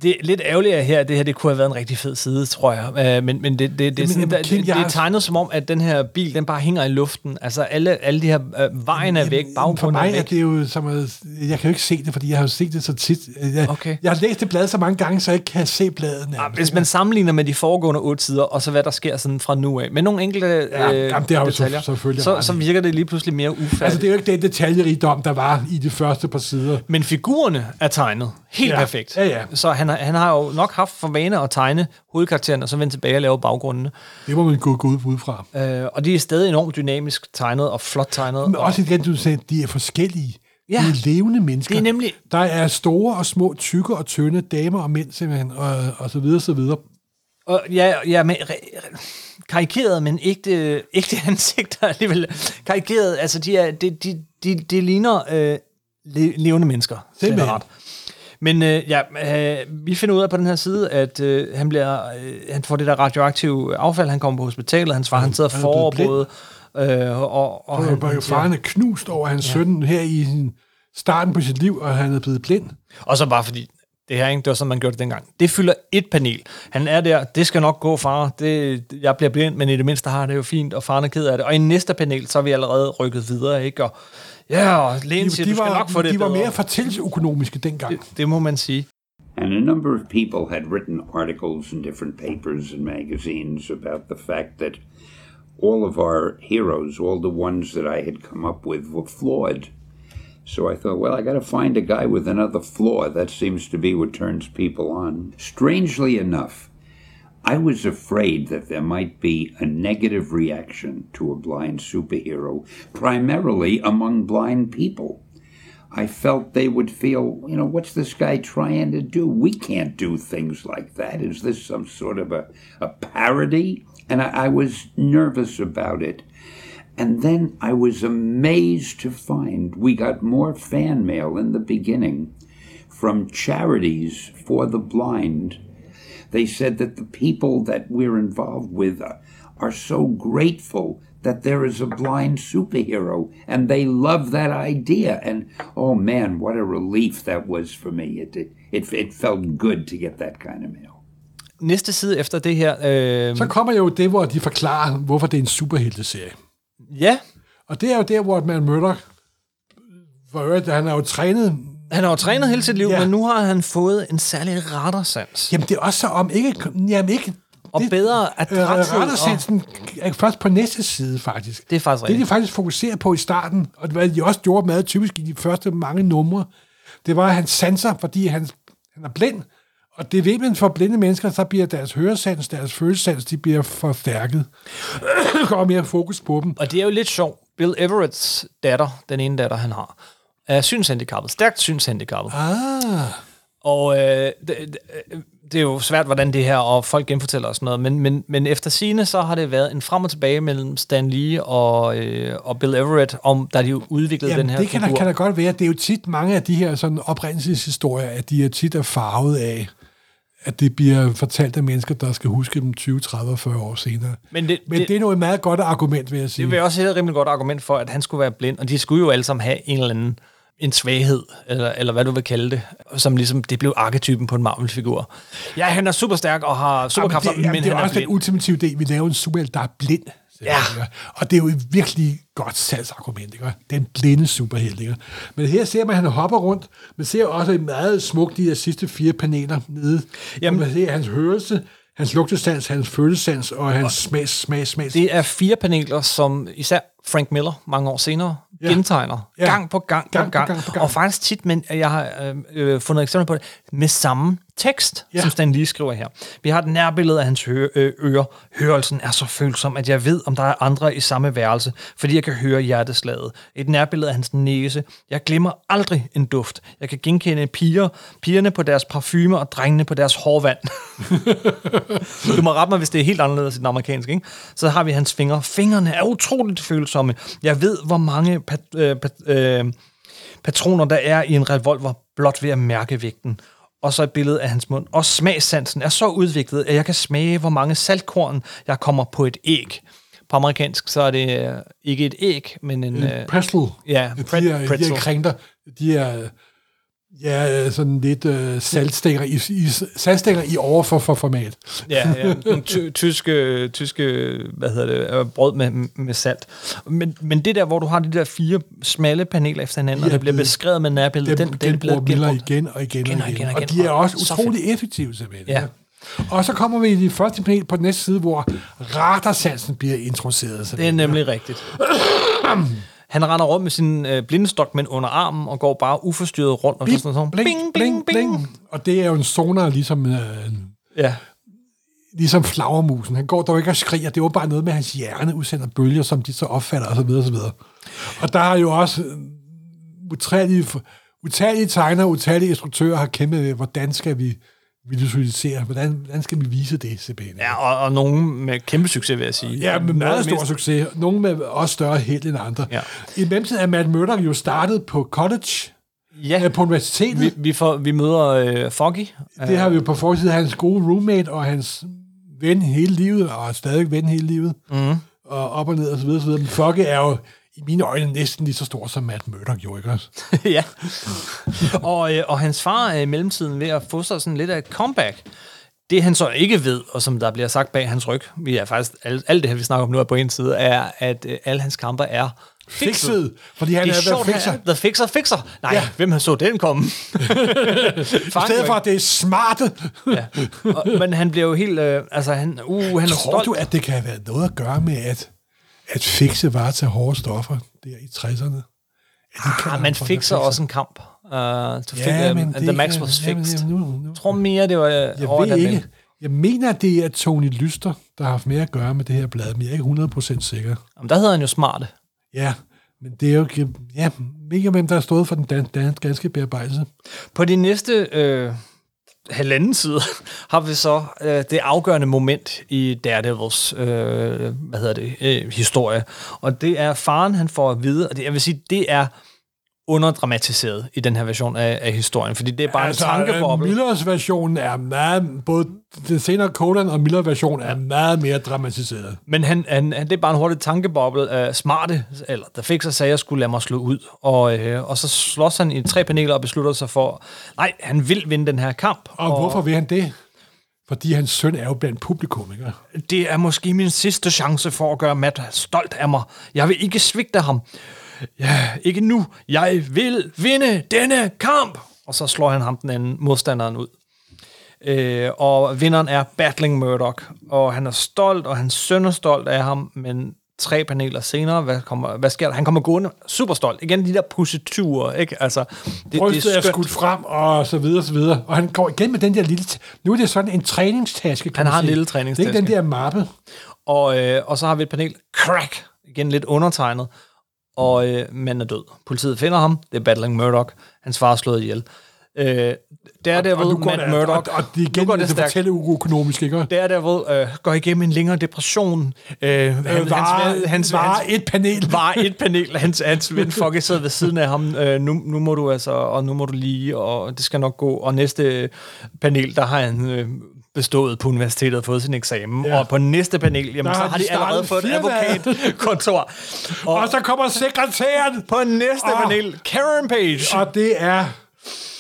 Speaker 1: Det er lidt ærgerligt at her, det her det kunne have været en rigtig fed side, tror jeg. Øh, men, men det, det, det, er
Speaker 2: Jamen,
Speaker 1: sådan,
Speaker 2: jamen,
Speaker 1: der,
Speaker 2: Kim,
Speaker 1: det, det er tegnet som om, at den her bil, den bare hænger i luften. Altså alle, alle de her øh, vejen er væk,
Speaker 2: For
Speaker 1: baggrunden
Speaker 2: mig
Speaker 1: er
Speaker 2: er
Speaker 1: væk.
Speaker 2: det jo som at, jeg kan jo ikke se det, fordi jeg har jo set det så tit. Jeg,
Speaker 1: Okay.
Speaker 2: jeg har læst det blad så mange gange, så jeg ikke kan se bladet.
Speaker 1: Ja, Hvis man sammenligner med de foregående otte sider, og så hvad der sker sådan fra nu af, med nogle enkelte
Speaker 2: Ja,
Speaker 1: øh,
Speaker 2: jamen, det har så-
Speaker 1: detaljer, så, så
Speaker 2: i.
Speaker 1: virker det lige pludselig mere ufærdigt.
Speaker 2: Altså, det er jo ikke den detaljerigdom, der var i de første par sider.
Speaker 1: Men figurerne er tegnet helt
Speaker 2: Ja.
Speaker 1: perfekt.
Speaker 2: Ja, ja.
Speaker 1: Så han, har- han har jo nok haft for vane at tegne hovedkarakteren, og så vende tilbage og lave baggrundene.
Speaker 2: Det må man gå, gå ud fra.
Speaker 1: Øh, og de er stadig enormt dynamisk tegnet og flot tegnet.
Speaker 2: Men
Speaker 1: og,
Speaker 2: også igen, du sagde, de er forskellige.
Speaker 1: Ja.
Speaker 2: De er levende mennesker.
Speaker 1: Det er nemlig-
Speaker 2: Der er store og små, tykke og tynde damer og mænd, simpelthen, og, og så videre, så videre.
Speaker 1: og ja, ja men, re- re- karikeret, men ægte, ægte [laughs] ansigter alligevel. Karikeret, altså de, er, de, de, de, de ligner øh, le- levende mennesker.
Speaker 2: Simpelthen.
Speaker 1: ret. Men øh, ja, øh, vi finder ud af på den her side, at øh, han, bliver, øh, han får det der radioaktive affald, han kommer på hospitalet, hans far han sidder
Speaker 2: er
Speaker 1: forberedt, øh, og, og
Speaker 2: Og han,
Speaker 1: han,
Speaker 2: faren er knust over hans ja. søn her i sin starten på sit liv, og han er blevet blind.
Speaker 1: Og så bare fordi, det her, ikke? det var sådan, man gjorde det dengang. Det fylder et panel. Han er der, det skal nok gå, far. Det, jeg bliver blind, men i det mindste har det jo fint, og faren er ked af det. Og i næste panel, så er vi allerede rykket videre, ikke? Og ja, og lægen siger,
Speaker 2: de,
Speaker 1: du skal
Speaker 2: var,
Speaker 1: nok få det
Speaker 2: de var
Speaker 1: bedre.
Speaker 2: mere fortællingsøkonomiske dengang.
Speaker 1: det, det må man sige.
Speaker 3: And a number of people had written articles in different papers and magazines about the fact that all of our heroes, all the ones that I had come up with, were flawed. So I thought, well, I got to find a guy with another flaw. That seems to be what turns people on. Strangely enough, I was afraid that there might be a negative reaction to a blind superhero, primarily among blind people. I felt they would feel, you know, what's this guy trying to do? We can't do things like that. Is this some sort of a, a parody? And I, I was nervous about it. And then I was amazed to find we got more fan mail in the beginning from charities for the blind. They said that the people that we're involved with are, are so grateful that there is a blind superhero and they love that idea. And oh man, what a relief that was for me. It, it, it, it felt good to get that kind of mail.
Speaker 1: Næste side efter det her, øh,
Speaker 2: Så kommer jo det, hvor de forklarer, hvorfor det er en superhelteserie.
Speaker 1: ja,
Speaker 2: Og det er jo der, hvor man møder... For øvrigt, han har jo trænet...
Speaker 1: han har jo trænet hele sit liv,
Speaker 2: Ja.
Speaker 1: men nu har han fået en særlig radarsans.
Speaker 2: Jamen, det er også så om ikke... Jamen, ikke
Speaker 1: Og bedre adræthed
Speaker 2: Øh, Radarsensen er først på næste side, faktisk.
Speaker 1: Det er faktisk
Speaker 2: Det, de
Speaker 1: rigtigt.
Speaker 2: faktisk fokuserer på i starten, og hvad de også gjorde meget typisk i de første mange numre, det var, at han sanser, fordi han, han er blind. Og det ved man for blinde mennesker, så bliver deres høresans, deres følelsesans, de bliver forstærket. [clears throat] Der kommer mere fokus på dem.
Speaker 1: Og det er jo lidt sjovt. Bill Everetts datter, den ene datter, han har, er synshandicappet. Stærkt synshandicappet.
Speaker 2: Ah,
Speaker 1: Og øh, det, det, det er jo svært, hvordan det her, og folk genfortæller og sådan noget, men, men, men efter sine så har det været en frem og tilbage mellem Stan Lee og, øh, og Bill Everett, om der de udviklede
Speaker 2: Jamen,
Speaker 1: den her
Speaker 2: det kan
Speaker 1: figur.
Speaker 2: kan der godt være. Det er jo tit mange af de her sådan oprindelseshistorier, at de er tit er farvet af, at det bliver fortalt af mennesker, der skal huske dem 20, 30 40 år senere.
Speaker 1: Men det,
Speaker 2: Men det, det er noget meget godt argument, vil jeg sige.
Speaker 1: Det vil også et rimelig godt argument for, at han skulle være blind, og de skulle jo alle sammen have en eller anden en svaghed, eller, eller hvad du vil kalde det, som ligesom, det blev arketypen på en Marvel-figur. Ja, han er super stærk og har superkræfter,
Speaker 2: Jamen, det, jamen,
Speaker 1: men
Speaker 2: det er
Speaker 1: han er
Speaker 2: også den ultimative idé, vi laver en superhelt, der er blind.
Speaker 1: Ja.
Speaker 2: Og det er jo et virkelig godt salgsargument, ikke? Den blinde superhelt, ikke? Men her ser man, at han hopper rundt. Man ser også et meget smukt de her sidste fire paneler nede.
Speaker 1: Jamen-
Speaker 2: man ser hans hørelse, hans lugtesans, hans følelsesans og hans smag, smag, smag.
Speaker 1: Det er fire paneler, som især Frank Miller mange år senere ja. Gentegner.
Speaker 2: Ja.
Speaker 1: Gang på gang, gang,
Speaker 2: Gang på
Speaker 1: gang,
Speaker 2: gang på gang.
Speaker 1: Og faktisk tit, men jeg har øh, øh, fundet eksempler på det, med samme tekst, ja. Som Stan Lee skriver her. Vi har et nærbillede af hans hø- ører. Hørelsen er så følsom, at jeg ved, om der er andre i samme værelse, fordi jeg kan høre hjerteslaget. Et nærbillede af hans næse. Jeg glemmer aldrig en duft. Jeg kan genkende piger, pigerne på deres parfumer og drengene på deres hårvand. [laughs] du må rette mig, hvis det er helt anderledes i den amerikanske. Ikke? Så har vi hans fingre. Fingrene er utroligt følsomme. Jeg ved, hvor mange pat, øh, pat, øh, patroner der er i en revolver, blot ved at mærke vægten. Og så et billede af hans mund. Og smagssansen er så udviklet, at jeg kan smage, hvor mange saltkorn, jeg kommer på et æg. På amerikansk, så er det øh, ikke et æg, men en...
Speaker 2: En
Speaker 1: Øh,
Speaker 2: pretzel.
Speaker 1: ja,
Speaker 2: de,
Speaker 1: pret-
Speaker 2: er, de
Speaker 1: pretzel.
Speaker 2: er kringler. De er ja, sådan lidt øh, saltstænger i, i, saltstænger i over for, for format.
Speaker 1: Ja, ja. Ty- tyske, tyske hvad hedder det, øh, brød med, med salt. Men, men det der, hvor du har de der fire smalle paneler efter hinanden, og
Speaker 2: Ja,
Speaker 1: det bliver
Speaker 2: det-
Speaker 1: beskrevet med nærbilledet,
Speaker 2: Dem,
Speaker 1: den,
Speaker 2: den,
Speaker 1: den bliver
Speaker 2: Miller igen og igen,
Speaker 1: Igen
Speaker 2: og
Speaker 1: og
Speaker 2: igen.
Speaker 1: igen og
Speaker 2: Og
Speaker 1: igen.
Speaker 2: de er
Speaker 1: Og
Speaker 2: også
Speaker 1: så
Speaker 2: utrolig effektive, simpelthen.
Speaker 1: Ja.
Speaker 2: Og så kommer vi i de første panel på den næste side, hvor radarsansen bliver introduceret.
Speaker 1: Det er nemlig rigtigt. [clears throat] Han render rundt med sin øh, blindestok, men under armen, og går bare uforstyrret rundt. Og
Speaker 2: Bip,
Speaker 1: sådan sådan,
Speaker 2: bling, bling, bling. Og det er jo en sonar, ligesom, øh,
Speaker 1: Ja.
Speaker 2: ligesom flagermusen. Han går dog ikke og skriger. Det er jo bare noget med, at hans hjerne udsender bølger, som de så opfatter, osv. osv. Og der er jo også øh, utallige, utallige tegnere, utallige instruktører har kæmpet med, hvordan skal vi visualisere, hvordan, hvordan skal vi vise det, simpelthen.
Speaker 1: ja og, og nogen med kæmpe succes, vil jeg sige.
Speaker 2: Ja, med meget stor
Speaker 1: mest-
Speaker 2: succes. Nogle med også større held end andre.
Speaker 1: Ja.
Speaker 2: I mellemtiden er Matt Murdock jo startet på college
Speaker 1: Ja.
Speaker 2: øh, på universitetet.
Speaker 1: Vi, vi, får, vi møder øh, Foggy.
Speaker 2: Det har vi jo på forsiden hans gode roommate og hans ven hele livet, og stadig ven hele livet, mm. og op og ned og så videre, så videre. Men Foggy er jo i mine øjne næsten lige så stor som Matt Murdock, jo ikke også? [laughs]
Speaker 1: ja. og, øh, og hans far er i mellemtiden ved at få sig sådan lidt af et comeback. Det han så ikke ved, og som der bliver sagt bag hans ryg, vi er faktisk, alt, alt det her, vi snakker om nu er på en side, er, at øh, alle hans kamper er fikset.
Speaker 2: Fordi han
Speaker 1: Det er
Speaker 2: er,
Speaker 1: sjovt,
Speaker 2: været fikser.
Speaker 1: han er the fixer fixer. Nej, ja. Hvem så den komme? [laughs]
Speaker 2: I stedet for, at det er smarte.
Speaker 1: ja. og, men han bliver jo helt, øh, altså han, uh, han er
Speaker 2: Tror
Speaker 1: stolt.
Speaker 2: du, at det kan have været noget at gøre med, at, at fikse var til hårde stoffer der i 60'erne? At de
Speaker 1: Ah, man fikser også en kamp. Uh, to
Speaker 2: Ja,
Speaker 1: fix,
Speaker 2: men
Speaker 1: um,
Speaker 2: det
Speaker 1: the max was
Speaker 2: jamen,
Speaker 1: fixed.
Speaker 2: jamen, nu- nu-
Speaker 1: Jeg tror mere, det var øh,
Speaker 2: Jeg
Speaker 1: over
Speaker 2: ved ikke. Jeg mener, det er Tony Lyster, der har haft mere at gøre med det her blad, men jeg er ikke 100% sikker.
Speaker 1: Jamen, der hedder han jo smarte.
Speaker 2: Ja, men det er jo ikke... Ja, ikke hvem der har stået for den dan- danske bearbejdelse.
Speaker 1: På de næste øh, halvanden side [laughs] har vi så øh, det afgørende moment i Daredevils øh, hvad hedder det, øh, historie. Og det er faren, han får at vide, og det, jeg vil sige, det er underdramatiseret i den her version af, af historien, fordi det er bare altså, en tankeboble.
Speaker 2: Millers version er meget... Både den senere Colan og Miller version er meget mere dramatiseret.
Speaker 1: Men han, han, han, det er bare en hurtig tankeboble af smarte, eller der fik sig sagde, at jeg skulle lade mig slå ud. Og, øh, og så slås han i tre paneler og beslutter sig for, nej, han vil vinde den her kamp.
Speaker 2: Og, og hvorfor vil han det? Fordi hans søn er jo blandt publikum, ikke?
Speaker 1: Det er måske min sidste chance for at gøre Matt stolt af mig. Jeg vil ikke svigte ham. Ja, ikke nu. Jeg vil vinde denne kamp. Og så slår han ham den anden modstanderen ud. Øh, og vinderen er Battling Murdoch. Og han er stolt, og hans søn er stolt af ham, men tre paneler senere, hvad, kommer, hvad sker der? Han kommer gående super stolt. Igen de der positurer, ikke? Altså, det,
Speaker 2: Brystet
Speaker 1: det
Speaker 2: er,
Speaker 1: er skønt.
Speaker 2: skudt frem, og så videre, så videre. Og han går igen med den der lille... Nu er det sådan en træningstaske, kan
Speaker 1: Han har en lille
Speaker 2: Det er ikke den
Speaker 1: træningstaske.
Speaker 2: der mappe.
Speaker 1: Og, øh, og så har vi et panel, crack, igen lidt undertegnet, og øh, manden er død. Politiet finder ham, det er Battling Murdoch, hans far er slået ihjel. Øh, Daredevil,
Speaker 2: og, nu går
Speaker 1: Matt Murdoch,
Speaker 2: og, og det er igen
Speaker 1: går
Speaker 2: det,
Speaker 1: det
Speaker 2: fortælle uøkonomisk, ikke?
Speaker 1: Daredevil øh, går igennem en længere depression. Øh, han,
Speaker 2: var,
Speaker 1: hans, hans,
Speaker 2: var
Speaker 1: hans,
Speaker 2: et panel. [laughs]
Speaker 1: var et panel, hans, hans ven fucking sidder ved siden af ham, øh, nu, nu må du altså, og nu må du lige, og det skal nok gå. Og næste panel, der har han øh, bestået på universitetet og fået sin eksamen.
Speaker 2: Ja.
Speaker 1: Og på næste panel, jamen, så
Speaker 2: har de
Speaker 1: de allerede fået et advokatkontor. Og,
Speaker 2: Og så kommer sekretæren,
Speaker 1: på næste
Speaker 2: Og-
Speaker 1: panel, Karen Page.
Speaker 2: og det er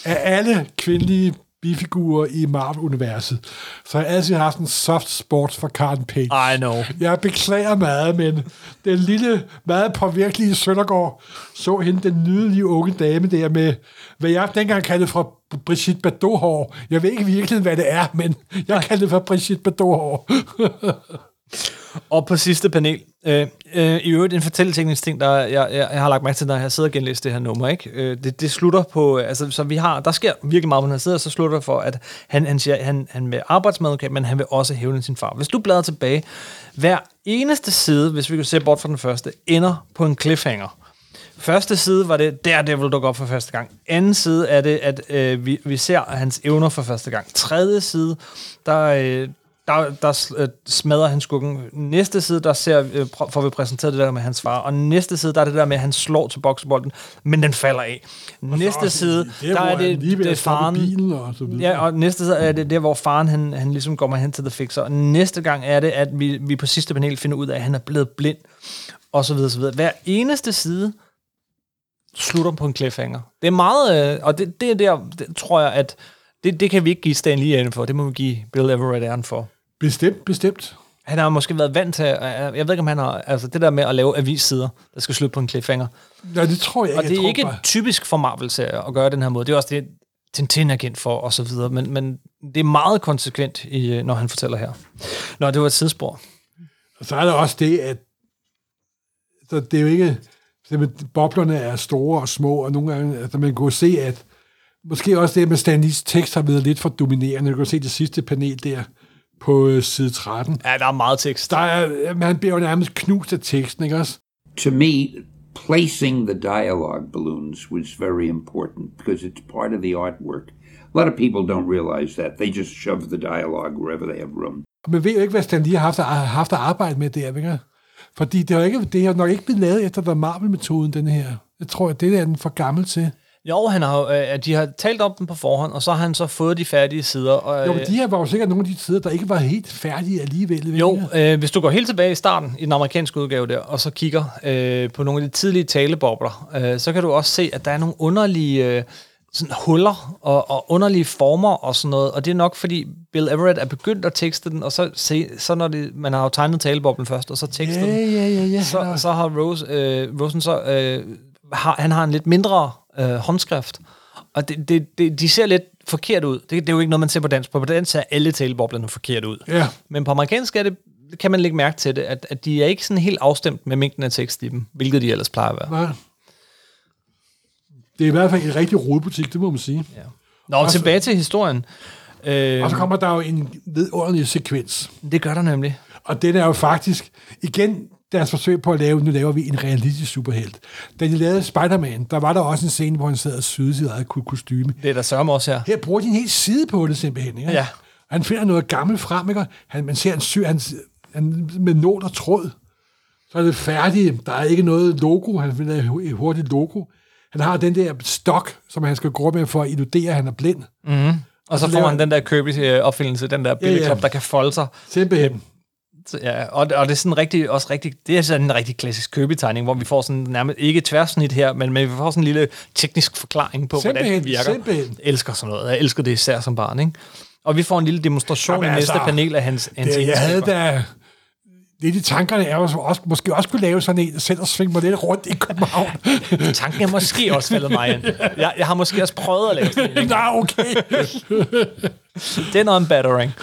Speaker 2: af alle kvindelige bifigurer i Marvel-universet, så har jeg altid haft en soft spot for Karen Page.
Speaker 1: I know.
Speaker 2: Jeg beklager meget, men den lille, meget påvirkelige Søndergaard så hende, den nydelige unge dame der med, hvad jeg dengang kaldte for Brigitte Bardot-hår. Jeg ved ikke virkelig, hvad det er, men jeg kaldte det for Brigitte Bardot-hår. [laughs]
Speaker 1: Og på sidste panel, øh, øh, i øvrigt en fortælleteknisk ting, der jeg, jeg, jeg har lagt mærke til, når jeg sidder og genlæst det her nummer, ikke? Øh, det, det slutter på, altså, så vi har, der sker virkelig meget på den her side, og så slutter det for, at han, han siger, han, han vil arbejdsmadvokat, men han vil også hævne sin far. Hvis du bladrer tilbage, hver eneste side, hvis vi kan se bort fra den første, ender på en cliffhanger. Første side var det, der det vil dukker op for første gang. Anden side er det, at øh, vi, vi ser hans evner for første gang. Tredje side, der, øh, der, der øh, smadrer han skuggen. Næste side, der ser, øh, får vi præsenteret det der med hans far. Og næste side, der er det der med, at han slår til boksebolden, men den falder af. Næste side, der er det,
Speaker 2: lige
Speaker 1: det er faren...
Speaker 2: bilen og så videre.
Speaker 1: Ja, og næste side er det der, hvor faren han, han ligesom går med hen til The Fixer. Og næste gang er det, at vi, vi på sidste panel finder ud af, at han er blevet blind. Og så videre, så videre. Hver eneste side slutter på en cliffhanger. Det er meget, øh, og det, det er der, det, tror jeg, at det, det kan vi ikke give Stan Lee æren for. Det må vi give Bill Everett æren for.
Speaker 2: Bestemt, bestemt.
Speaker 1: Han har måske været vant til, øh, jeg ved ikke, om han har, altså det der med at lave avissider, der skal slutte på en cliffhanger.
Speaker 2: Ja, det tror jeg ikke.
Speaker 1: Og det er
Speaker 2: tror
Speaker 1: ikke
Speaker 2: bare-
Speaker 1: typisk for Marvel-serier at gøre den her måde. Det er også det, Tintin er kendt for, og så videre. Men, men det er meget konsekvent, i, øh, når han fortæller her. Nå, det var et sidespor.
Speaker 2: Og så er der også det, at så det er jo ikke, boblerne er store og små, og nogle gange, altså man kunne se, at måske også det med Stanleys tekst har været lidt for dominerende. Du kan se det sidste panel der på øh, side 13.
Speaker 1: Ja, der er meget tekst.
Speaker 2: Der er, man bliver jo nærmest knust af teksten, ikke også?
Speaker 3: To me, placing the dialogue balloons was very important because it's part of the artwork. A lot of people don't realize that. They just shove the dialogue wherever they have room.
Speaker 2: Man ved jo ikke, hvad Stan Lee har haft, har haft at arbejde med der, ikke? Fordi det har, ikke, det har nok ikke blevet lavet efter der Marvel-metoden, den her. Jeg tror, at det er den for gammel til.
Speaker 1: Jo, han har, øh, de har talt om dem på forhånd, og så har han så fået de færdige sider. Og,
Speaker 2: Jo, men de her var jo sikkert nogle af de tider, der ikke var helt færdige alligevel. vel?
Speaker 1: Jo, øh, hvis du går helt tilbage i starten i den amerikanske udgave der, og så kigger øh, på nogle af de tidlige talebobler, øh, så kan du også se, at der er nogle underlige øh, sådan huller og, og underlige former og sådan noget, og det er nok fordi Bill Everett er begyndt at tekste den, og så, se, så når det, man har jo tegnet taleboblen først, og så tekstet
Speaker 2: Ja,
Speaker 1: den,
Speaker 2: ja, ja, ja.
Speaker 1: så, så har Rose, øh, Rosen så, øh, har, han har en lidt mindre øh, håndskrift, og det, det, det, de ser lidt forkert ud. Det, det er jo ikke noget, man ser på dansk. På dansk ser alle taleboblerne forkert ud.
Speaker 2: Ja.
Speaker 1: Men på amerikansk er det, kan man lægge mærke til det, at, at de er ikke sådan helt afstemt med mængden af tekst i dem, hvilket de ellers plejer at være.
Speaker 2: Nej. Det er i hvert fald en rigtig rodebutik, det må man sige.
Speaker 1: Ja. Nå, tilbage til historien. Øh,
Speaker 2: Og så kommer der jo en vidunderlig sekvens.
Speaker 1: det gør der nemlig.
Speaker 2: Og den er jo faktisk, igen, deres forsøg på at lave, nu laver vi en realistisk superhelt. Da de lavede Spider-Man, der var der også en scene, hvor han sad og syede sit eget ko- kostyme.
Speaker 1: Det er der sørme også her.
Speaker 2: Her bruger de en helt side på det simpelthen. Ikke?
Speaker 1: Ja.
Speaker 2: Han finder noget gammelt frem, ikke? Han, man ser, han syr han, han, med nål og tråd. Så er det færdigt. Der er ikke noget logo. Han finder et hu- et hurtigt logo. Han har den der stok, som han skal gå med for at illudere, at han er blind.
Speaker 1: Og så får
Speaker 2: laver-
Speaker 1: han den der Kirby-opfindelse, den der billedklop,
Speaker 2: ja.
Speaker 1: der kan folde sig.
Speaker 2: Simpelthen.
Speaker 1: Ja, og, og det er sådan rigtig, også rigtig, det er sådan en rigtig klassisk Kirby-tegning, hvor vi får sådan nærmest, ikke tværsnit her, men, men vi får sådan en lille teknisk forklaring på, hvordan
Speaker 2: Simpelthen,
Speaker 1: det virker.
Speaker 2: simpelthen.
Speaker 1: Jeg elsker sådan noget. Jeg elsker det især som barn, ikke? Og vi får en lille demonstration
Speaker 2: Jamen
Speaker 1: i næste
Speaker 2: altså,
Speaker 1: panel af hans, hans
Speaker 2: Det, jeg havde da lidt i tankerne, er jo så også, måske også kunne lave sådan en, selv og svinge mig lidt rundt i København.
Speaker 1: Tanken er måske også faldet mig ind. Jeg, jeg har måske også prøvet at lave sådan en. [laughs]
Speaker 2: Nå, okay.
Speaker 1: Det er noget en battering.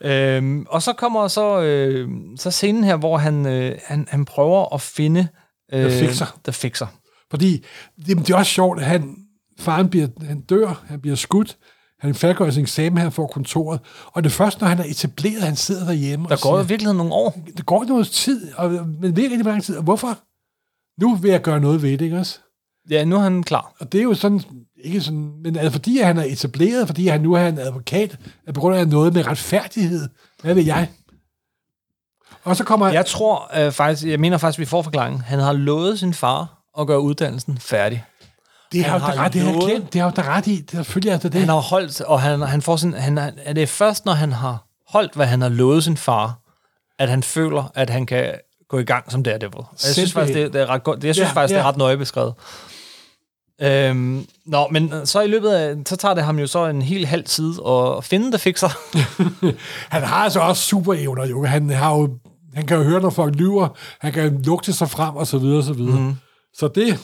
Speaker 1: Øhm, og så kommer så, øh, så scenen her, hvor han, øh, han, han prøver at finde... Øh,
Speaker 2: The Fixer.
Speaker 1: The Fixer.
Speaker 2: Fordi det, det er også sjovt, at han, faren bliver, han dør, han bliver skudt, han færdiggør sin eksamen, han får kontoret, og det er først, når han er etableret, han sidder derhjemme
Speaker 1: Der går jo virkeligheden nogle år.
Speaker 2: det går noget tid, og, men ikke rigtig lang tid, og hvorfor? Nu vil jeg gøre noget ved det, ikke også?
Speaker 1: Ja, nu er han klar.
Speaker 2: Og det er jo sådan, ikke sådan, men altså, fordi han er etableret, fordi han nu er en advokat, er på grund af noget med retfærdighed. Hvad ved jeg? Og så kommer...
Speaker 1: Jeg tror øh, faktisk, jeg mener faktisk, vi får forklaringen. Han har lovet sin far at gøre uddannelsen færdig.
Speaker 2: det har
Speaker 1: har
Speaker 2: ret, det har glemt, det har jo da ret i. Det er selvfølgelig altså det.
Speaker 1: Han har holdt, og han, han får sådan, han er, det først, når han har holdt, hvad han har lovet sin far, at han føler, at han kan gå i gang som Daredevil. Jeg synes faktisk, det, det er ret godt. Jeg synes
Speaker 2: Ja,
Speaker 1: faktisk, det er
Speaker 2: ja.
Speaker 1: ret nøje beskrevet. Øhm, nå, men så i løbet af, så tager det ham jo så en hel halv tid at finde det fikser. [laughs]
Speaker 2: Han har altså også superevner, jo. Han, har jo, han kan jo høre, når folk lyver. Han kan lugte sig frem, og så videre, og så videre. Mm. Så det...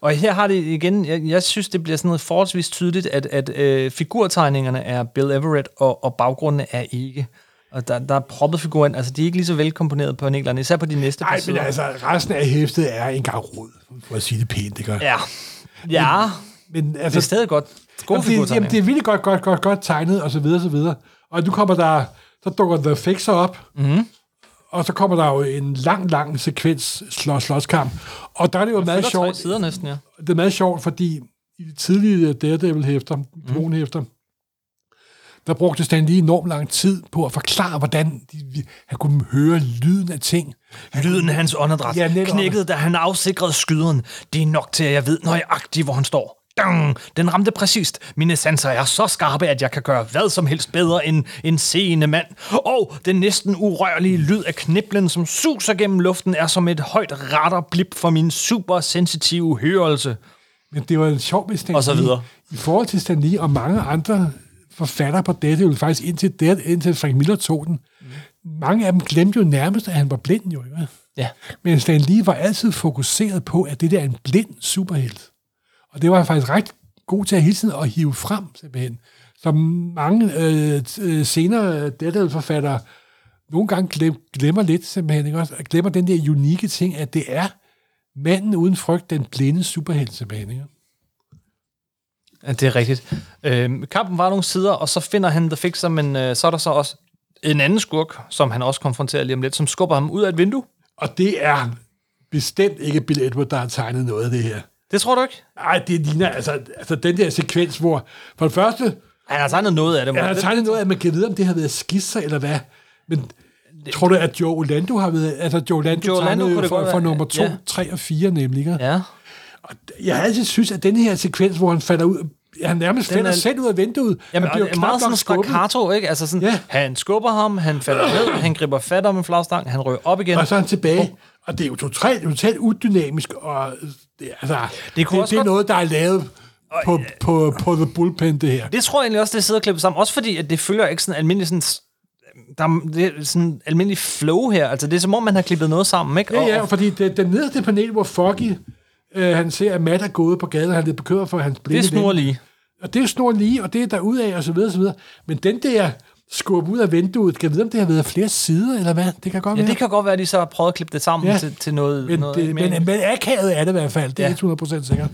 Speaker 1: Og her har det igen, jeg, jeg synes, det bliver sådan noget forholdsvis tydeligt, at, at øh, figurtegningerne er Bill Everett, og, og baggrundene er ikke. Og der, der er proppet figuren, altså de er ikke lige så velkomponeret på panelerne, især på de næste
Speaker 2: Nej, men altså, resten af hæftet er en gang rod, for at sige det pænt, ikke?
Speaker 1: Ja, ja
Speaker 2: Men
Speaker 1: det er
Speaker 2: altså,
Speaker 1: stadig godt. Gode
Speaker 2: jamen, det, jamen, det er virkelig godt, godt, godt, godt tegnet, og så videre, og så videre. Og nu kommer der, så dukker The Fixer op, mm. og så kommer der jo en lang, lang sekvens slås, slåskamp. Og der er det jo meget
Speaker 1: Fylder tre
Speaker 2: sjovt,
Speaker 1: sider næsten, ja.
Speaker 2: det er meget sjovt, fordi i de tidlige Daredevil-hæfter, kronhæfter, der brugte Stan lige enormt lang tid på at forklare, hvordan de, han kunne høre lyden af ting.
Speaker 1: Lyden af hans åndedræt
Speaker 2: Ja,
Speaker 1: knækkede, da han afsikrede skyderen. Det er nok til, at jeg ved nøjagtigt, hvor han står. Dang! Den ramte præcist. Mine sanser er så skarpe, at jeg kan gøre hvad som helst bedre end en seende mand. Og den næsten urørlige lyd af kniblen, som suser gennem luften, er som et højt radderblip for min supersensitive hørelse.
Speaker 2: Men det var sjovt med Stan
Speaker 1: Og så
Speaker 2: Lee.
Speaker 1: videre.
Speaker 2: I forhold til Stan Lee og mange andre forfattere på Daredevil, faktisk indtil, Dare- indtil Frank Miller tog den, mm. mange af dem glemte jo nærmest, at han var blind jo. Ikke?
Speaker 1: Ja.
Speaker 2: Men Stan Lee var altid fokuseret på, at det der er en blind superhelt. Og det var han faktisk ret god til at hele tiden at hive frem, simpelthen. Som mange øh, øh, senere Daredevil-forfattere nogle gange glem, glemmer lidt, simpelthen. Ikke? Også, glemmer den der unikke ting, at det er manden uden frygt, den blinde superhelt, simpelthen. Ikke?
Speaker 1: Ja, det er rigtigt. Øhm, kampen var nogle sider, og så finder han The Fixer, men øh, så er der så også en anden skurk, som han også konfronterer lige om lidt, som skubber ham ud af et vindue.
Speaker 2: Og det er bestemt ikke Bill Edward, der har tegnet noget af det her.
Speaker 1: Det tror du ikke?
Speaker 2: Nej, det ligner altså, altså den der sekvens, hvor for det første,
Speaker 1: Han har tegnet noget af det.
Speaker 2: han har
Speaker 1: det-
Speaker 2: tegnet noget af, at man kan vide, om det har været skisser eller hvad. Men tror du, at Joe Orlando har været... Altså, Joe Orlando,
Speaker 1: Joe Orlando
Speaker 2: tegnede
Speaker 1: det
Speaker 2: for, for nummer 2,
Speaker 1: ja.
Speaker 2: 3 og 4 nemlig. Ikke?
Speaker 1: Ja.
Speaker 2: Og jeg har altid synes, at den her sekvens, hvor han falder ud, han nærmest falder
Speaker 1: er-
Speaker 2: selv ud af vinduet.
Speaker 1: Jamen,
Speaker 2: han
Speaker 1: og det er meget sådan staccato, ikke? Altså sådan,
Speaker 2: Ja.
Speaker 1: han skubber ham, han falder ned, [clears throat] han griber fat om en flagstang, han rører op igen.
Speaker 2: Og så er han tilbage. Og det er jo totalt, totalt udynamisk, og det, altså, det,
Speaker 1: kunne
Speaker 2: det, det er
Speaker 1: godt-
Speaker 2: noget, der er lavet på, på, på The Bullpen, det her.
Speaker 1: Det tror jeg egentlig også, det sidder klippet sammen. Også fordi, at det følger ikke sådan almindelig sådan der er, det er sådan almindelig flow her. Altså, det er som om, man har klippet noget sammen, ikke?
Speaker 2: Ja,
Speaker 1: Og-
Speaker 2: ja,
Speaker 1: og
Speaker 2: fordi det, den nederste panel, hvor Foggy, øh, han ser, at Matt er gået på gaden, og han er lidt bekymret for hans blinde
Speaker 1: det snurrer
Speaker 2: ven.
Speaker 1: lige.
Speaker 2: Og det er snor lige, og det er derudad, og så videre, og så videre. Men den der skub ud af vinduet, kan jeg vide, om det har været flere sider, eller hvad? Det kan godt
Speaker 1: Ja,
Speaker 2: være.
Speaker 1: det kan godt være, at de så har prøvet at klippe det sammen
Speaker 2: Ja.
Speaker 1: til, til noget,
Speaker 2: men,
Speaker 1: noget
Speaker 2: det,
Speaker 1: mere.
Speaker 2: men, men akavet er det i hvert fald, det er
Speaker 1: Ja.
Speaker 2: 100% sikkert.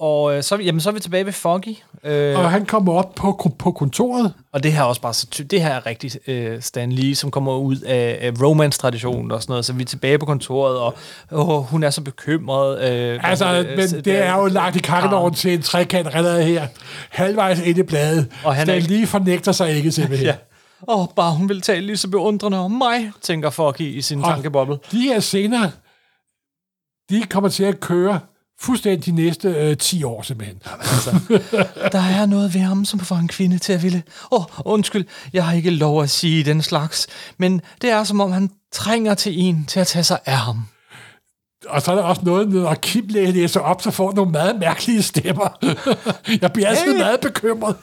Speaker 1: Og øh, så, jamen, så er vi tilbage ved Foggy. Øh,
Speaker 2: Og han kommer op på, på kontoret,
Speaker 1: Og det her er også bare så ty- det her er rigtig øh, Stan Lee, som kommer ud af, af romance-traditionen og sådan noget. Så vi er tilbage på kontoret, og åh, hun er så bekymret. Øh,
Speaker 2: Altså,
Speaker 1: øh,
Speaker 2: men
Speaker 1: så
Speaker 2: det er jo lagt i kakkeloven til en trekant allerede her. Halvvejs ind i bladet.
Speaker 1: Og han
Speaker 2: Stan lige fornægter sig ikke simpelthen. [laughs]
Speaker 1: Ja. Åh, oh, bare hun vil tale lige så beundrende om mig, tænker Foggy i sin
Speaker 2: Og
Speaker 1: tankeboble.
Speaker 2: De her scener, de kommer til at køre fuldstændig de næste øh, 10 år simpelthen.
Speaker 1: Der er noget ved ham, som får en kvinde til at ville. Åh, oh, undskyld, jeg har ikke lov at sige den slags, men det er som om, han trænger til en til at tage sig af ham.
Speaker 2: Og så er der også noget, når Kim læser op, så får nogle meget mærkelige stemmer. [laughs] Jeg bliver altid
Speaker 1: Hey!
Speaker 2: meget bekymret.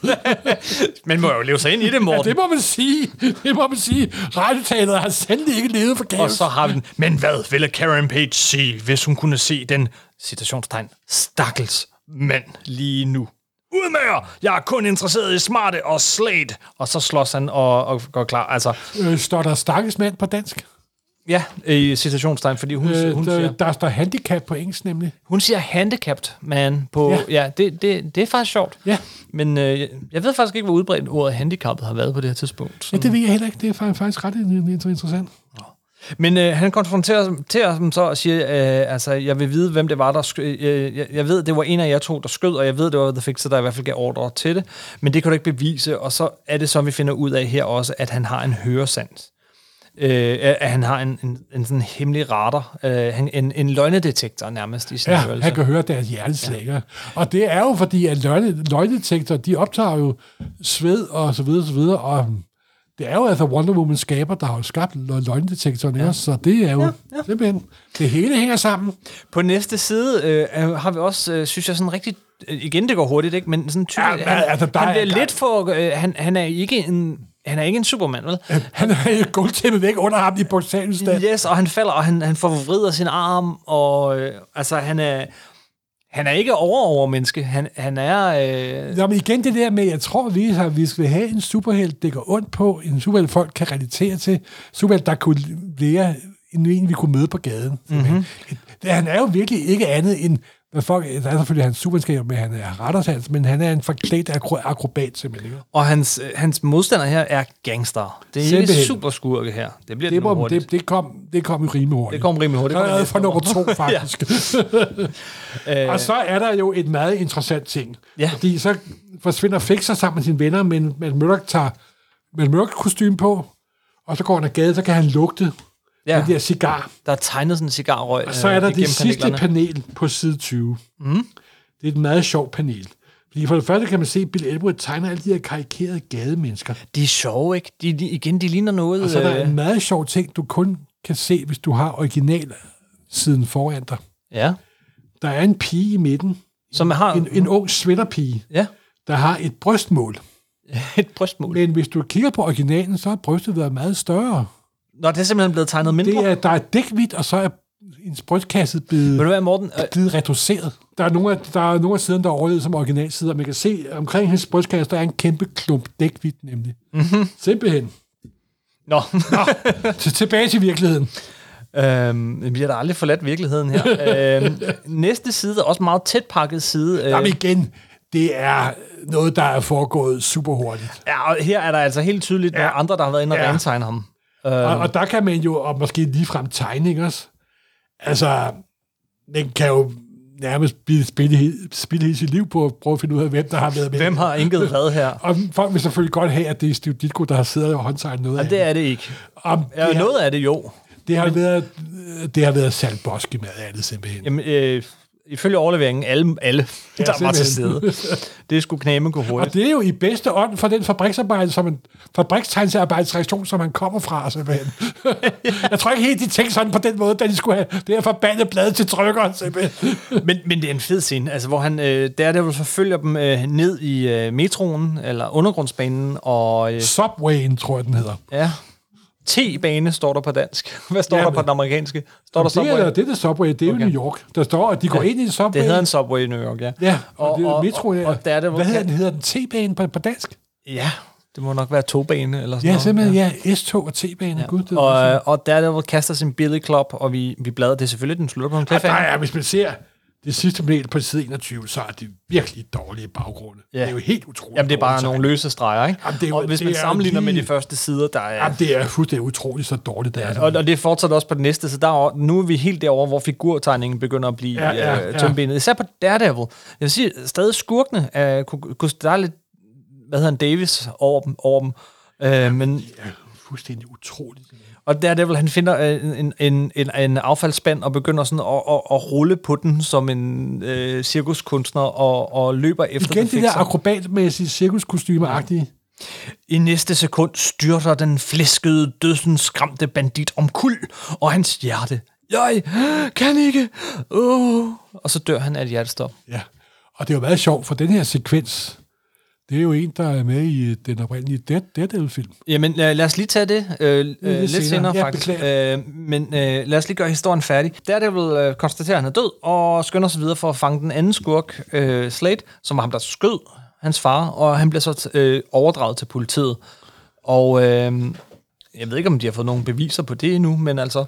Speaker 2: [laughs]
Speaker 1: Men må jo leve sig ind i det,
Speaker 2: Ja,
Speaker 1: Morten.
Speaker 2: det må man sige. Det må man sige. Radiotalet har sandelig ikke levet for
Speaker 1: Og
Speaker 2: gaves.
Speaker 1: så har vi den. Men hvad ville Karen Page sige, hvis hun kunne se den, citationstegn, stakkels mand lige nu? Ud med jer! Jeg er kun interesseret i smarte og slæt. Og så slås han og, og går klar. Altså,
Speaker 2: Øh, står der stakkels mand på dansk?
Speaker 1: ja, i citationstegn, fordi hun,
Speaker 2: Øh,
Speaker 1: hun,
Speaker 2: der,
Speaker 1: siger,
Speaker 2: der står handicap på engelsk nemlig.
Speaker 1: hun siger handicapped man på...
Speaker 2: Ja.
Speaker 1: Ja, det, det, det er faktisk sjovt.
Speaker 2: Ja.
Speaker 1: Men øh, jeg- ved faktisk ikke, hvor udbredt ordet handicappet har været på det her tidspunkt.
Speaker 2: Ja, det ved jeg heller ikke. Det er fa- faktisk ret in- in- interessant.
Speaker 1: Men øh, han konfronterer til dem så og siger, øh, altså, jeg vil vide, hvem det var, der skød. Øh, jeg, jeg ved, det var en af jer to, der skød, og jeg ved, det var The Fixer, der i hvert fald gav ordre til det. Men det kan du ikke bevise, og så er det så, vi finder ud af her også, at han har en høresans. Øh, at han har en, en, en sådan hemmelig radar, øh, en, en løgnedetektor nærmest i sin
Speaker 2: Ja,
Speaker 1: hørelse.
Speaker 2: han kan høre deres hjerteslag. Ja. Og det er jo fordi, at løgne, løgnedetektor, de optager jo sved og så videre, og så videre, og det er jo altså Wonder Woman skaber, der har jo skabt lø- løgnedetektoren, ja. så det er jo ja, ja. simpelthen, det hele hænger sammen.
Speaker 1: På næste side øh, har vi også, øh, synes jeg, sådan rigtig... Øh, igen, det går hurtigt, ikke? Men sådan typisk...
Speaker 2: Ja,
Speaker 1: han,
Speaker 2: altså, der
Speaker 1: han
Speaker 2: er-
Speaker 1: bliver
Speaker 2: der-
Speaker 1: lidt for... Øh, han, han er ikke en... Han er ikke en supermand, vel?
Speaker 2: Han har et guldtæppe væk under ham i bogstaveligste.
Speaker 1: Yes, og han falder, og han, han forvrider sin arm, og øh, altså, han er... Han er ikke over over menneske. Han, han er... Øh,
Speaker 2: Nå, men igen det der med, jeg tror, vi, har, vi skal have en superhelt, det går ondt på, en superhelt, folk kan relatere til, superhelt, der kunne være en, en vi kunne møde på gaden. Mm-hmm. Det, han er jo virkelig ikke andet end, hvad folk, der er selvfølgelig hans superskab, men han er rettersans, men han er en forklædt akro, akrobat simpelthen. Ikke?
Speaker 1: og hans, øh, hans modstander her er gangster. Det er ikke super skurke her. Det bliver
Speaker 2: Det,
Speaker 1: det,
Speaker 2: må,
Speaker 1: hurtigt.
Speaker 2: det, det, kom, det kom jo rimelig hurtigt.
Speaker 1: det kom rimelig hurtigt.
Speaker 2: Det
Speaker 1: kom
Speaker 2: er for nummer to, [laughs] faktisk. [laughs]
Speaker 1: Øh,
Speaker 2: Og så er der jo et meget interessant ting.
Speaker 1: Ja.
Speaker 2: Fordi så forsvinder Fixer sammen med sine venner, men Matt Murdock tager Matt Murdock kostume på, og så går han ad gaden, så kan han lugte ja. den der cigar.
Speaker 1: der er tegnet sådan en cigarrøg.
Speaker 2: Og så er der
Speaker 1: igennem
Speaker 2: det sidste panel på side 20. Mm. Det er et meget sjovt panel. Fordi for det første kan man se, at Bill Edward tegner alle de her karikerede gademennesker.
Speaker 1: De er sjove, ikke? De, de, igen, de ligner noget...
Speaker 2: Og så er der
Speaker 1: øh,
Speaker 2: en meget sjov ting, du kun kan se, hvis du har original siden foran dig.
Speaker 1: Ja,
Speaker 2: Der er en pige i midten,
Speaker 1: som har
Speaker 2: en, en ung sweaterpige,
Speaker 1: ja,
Speaker 2: der har et brystmål. [laughs]
Speaker 1: et brystmål.
Speaker 2: Men hvis du kigger på originalen, så har brystet været meget større.
Speaker 1: Nå, det er simpelthen blevet tegnet mindre.
Speaker 2: Det er, der er dækvidt, og så er ens brystkasse blevet,
Speaker 1: Ved du hvad, Morten?
Speaker 2: Blevet reduceret. Der er nogle af, der er nogle af siderne, der er overlevet som originalsider, og man kan se, omkring hendes brystkasse, der er en kæmpe klump dækvidt nemlig. Mm-hmm. Simpelthen.
Speaker 1: Nå,
Speaker 2: Til, tilbage til virkeligheden.
Speaker 1: øhm, vi har da aldrig forladt virkeligheden her. øhm, [laughs] næste side er også meget tæt pakket side. Øh,
Speaker 2: Jamen igen, det er noget, der er foregået super hurtigt.
Speaker 1: ja, og her er der altså helt tydeligt ja. nogle andre, der har været inde og
Speaker 2: Ja.
Speaker 1: ja. rentegne ham.
Speaker 2: Og, og der kan man jo, og måske ligefrem tegne, ikke også? Altså, den kan jo nærmest blive spille, he- spille hele sit liv på at prøve at finde ud af, hvem der har været med.
Speaker 1: Hvem har inket hvad her? [laughs]
Speaker 2: Og folk vil selvfølgelig godt have, at det er Steve Ditko, der har siddet og håndtegnet noget
Speaker 1: Og
Speaker 2: af
Speaker 1: det er det ikke.
Speaker 2: Om
Speaker 1: Ja,
Speaker 2: det, har,
Speaker 1: noget af det jo.
Speaker 2: det, har været, det har været Sal Boski med af det simpelthen.
Speaker 1: Jamen, øh, ifølge overleveringen alle, alle
Speaker 2: Ja,
Speaker 1: der var til stede. Det skulle knæme gå
Speaker 2: Og
Speaker 1: hurtigt.
Speaker 2: det er jo i bedste ånd for den fabriksarbejde, som en fabrikstegnsarbejdsreaktion, som man kommer fra, simpelthen. [laughs] jeg tror ikke helt, de tænkte sådan på den måde, da de skulle have det her forbandede blad til trykkeren, simpelthen. [laughs]
Speaker 1: Men, men det er en fed scene, altså, hvor han øh, Daredevil forfølger dem øh, ned i øh, metroen, eller undergrundsbanen, og øh,
Speaker 2: Subwayen, tror jeg, den hedder.
Speaker 1: ja, T-bane står der på dansk. [laughs] Hvad står
Speaker 2: Ja,
Speaker 1: der på den amerikanske? Står der
Speaker 2: Det er,
Speaker 1: Subway?
Speaker 2: det er det Subway, det er okay. Jo New York. Der står, at de går ind i Subway.
Speaker 1: Det hedder en Subway i New York, ja.
Speaker 2: Ja, og, og det er
Speaker 1: og-
Speaker 2: metro.
Speaker 1: og-
Speaker 2: ja.
Speaker 1: og Daredevil
Speaker 2: Hvad hedder den? Hedder den T-bane på, på dansk?
Speaker 1: Ja, det må nok være togbane eller sådan
Speaker 2: Ja,
Speaker 1: noget.
Speaker 2: simpelthen, ja. ja. S-tog og T-bane. Ja. Gud, det
Speaker 1: Og,
Speaker 2: er
Speaker 1: øh, og Daredevil kaster sin Billy Club, og vi, vi bladrer. Det er selvfølgelig, den slutter på en
Speaker 2: og der
Speaker 1: cliffhanger.
Speaker 2: er, hvis man ser det sidste panel på side 21, så er det virkelig dårlige baggrunde.
Speaker 1: Ja.
Speaker 2: Det er jo helt utroligt.
Speaker 1: Jamen, det er bare
Speaker 2: dårligt
Speaker 1: nogle løse streger, ikke?
Speaker 2: Jamen, det er jo-
Speaker 1: og hvis
Speaker 2: det
Speaker 1: man
Speaker 2: er
Speaker 1: sammenligner med
Speaker 2: lige-
Speaker 1: de første sider, der er...
Speaker 2: Jamen, det er fuldstændig utroligt så dårligt, det er.
Speaker 1: Og, og det fortsætter også på den næste, så der er, nu er vi helt derovre, hvor figurtegningen begynder at blive
Speaker 2: Ja,
Speaker 1: ja,
Speaker 2: ja,
Speaker 1: ja,
Speaker 2: ja.
Speaker 1: tømbenet. Især på Daredevil. Jeg vil sige, stadig skurkene, uh, kunne, kunne, der er lidt, hvad hedder han, Davis over dem. Over dem. Uh, men,
Speaker 2: Ja, fuldstændig utroligt.
Speaker 1: Og Daredevil, han finder uh, en, en, en, en affaldsspand og begynder sådan at, at, at rulle på den som en uh, cirkuskunstner og, og løber efter
Speaker 2: Igen
Speaker 1: den
Speaker 2: det der akrobatmæssige cirkuskostyme-agtige.
Speaker 1: I næste sekund styrter den flæskede, dødsens skræmte bandit om kul, og hans hjerte. Jeg kan ikke. Oh. Og så dør han af et hjertestop.
Speaker 2: Ja. Og det er jo meget sjovt, for den her sekvens, det er jo en, der er med i øh, den oprindelige Dead, Daredevil-film.
Speaker 1: Jamen, øh, lad os lige tage det øh, øh, lidt
Speaker 2: senere.
Speaker 1: senere,
Speaker 2: Ja,
Speaker 1: faktisk. Øh, men øh, lad os lige gøre historien færdig. Daredevil øh, konstaterer, at han er død, og skynder sig videre for at fange den anden skurk, øh, Slade, som var ham, der skød hans far, og han bliver så øh, overdraget til politiet. Og øh, jeg ved ikke, om de har fået nogle beviser på det endnu, men altså,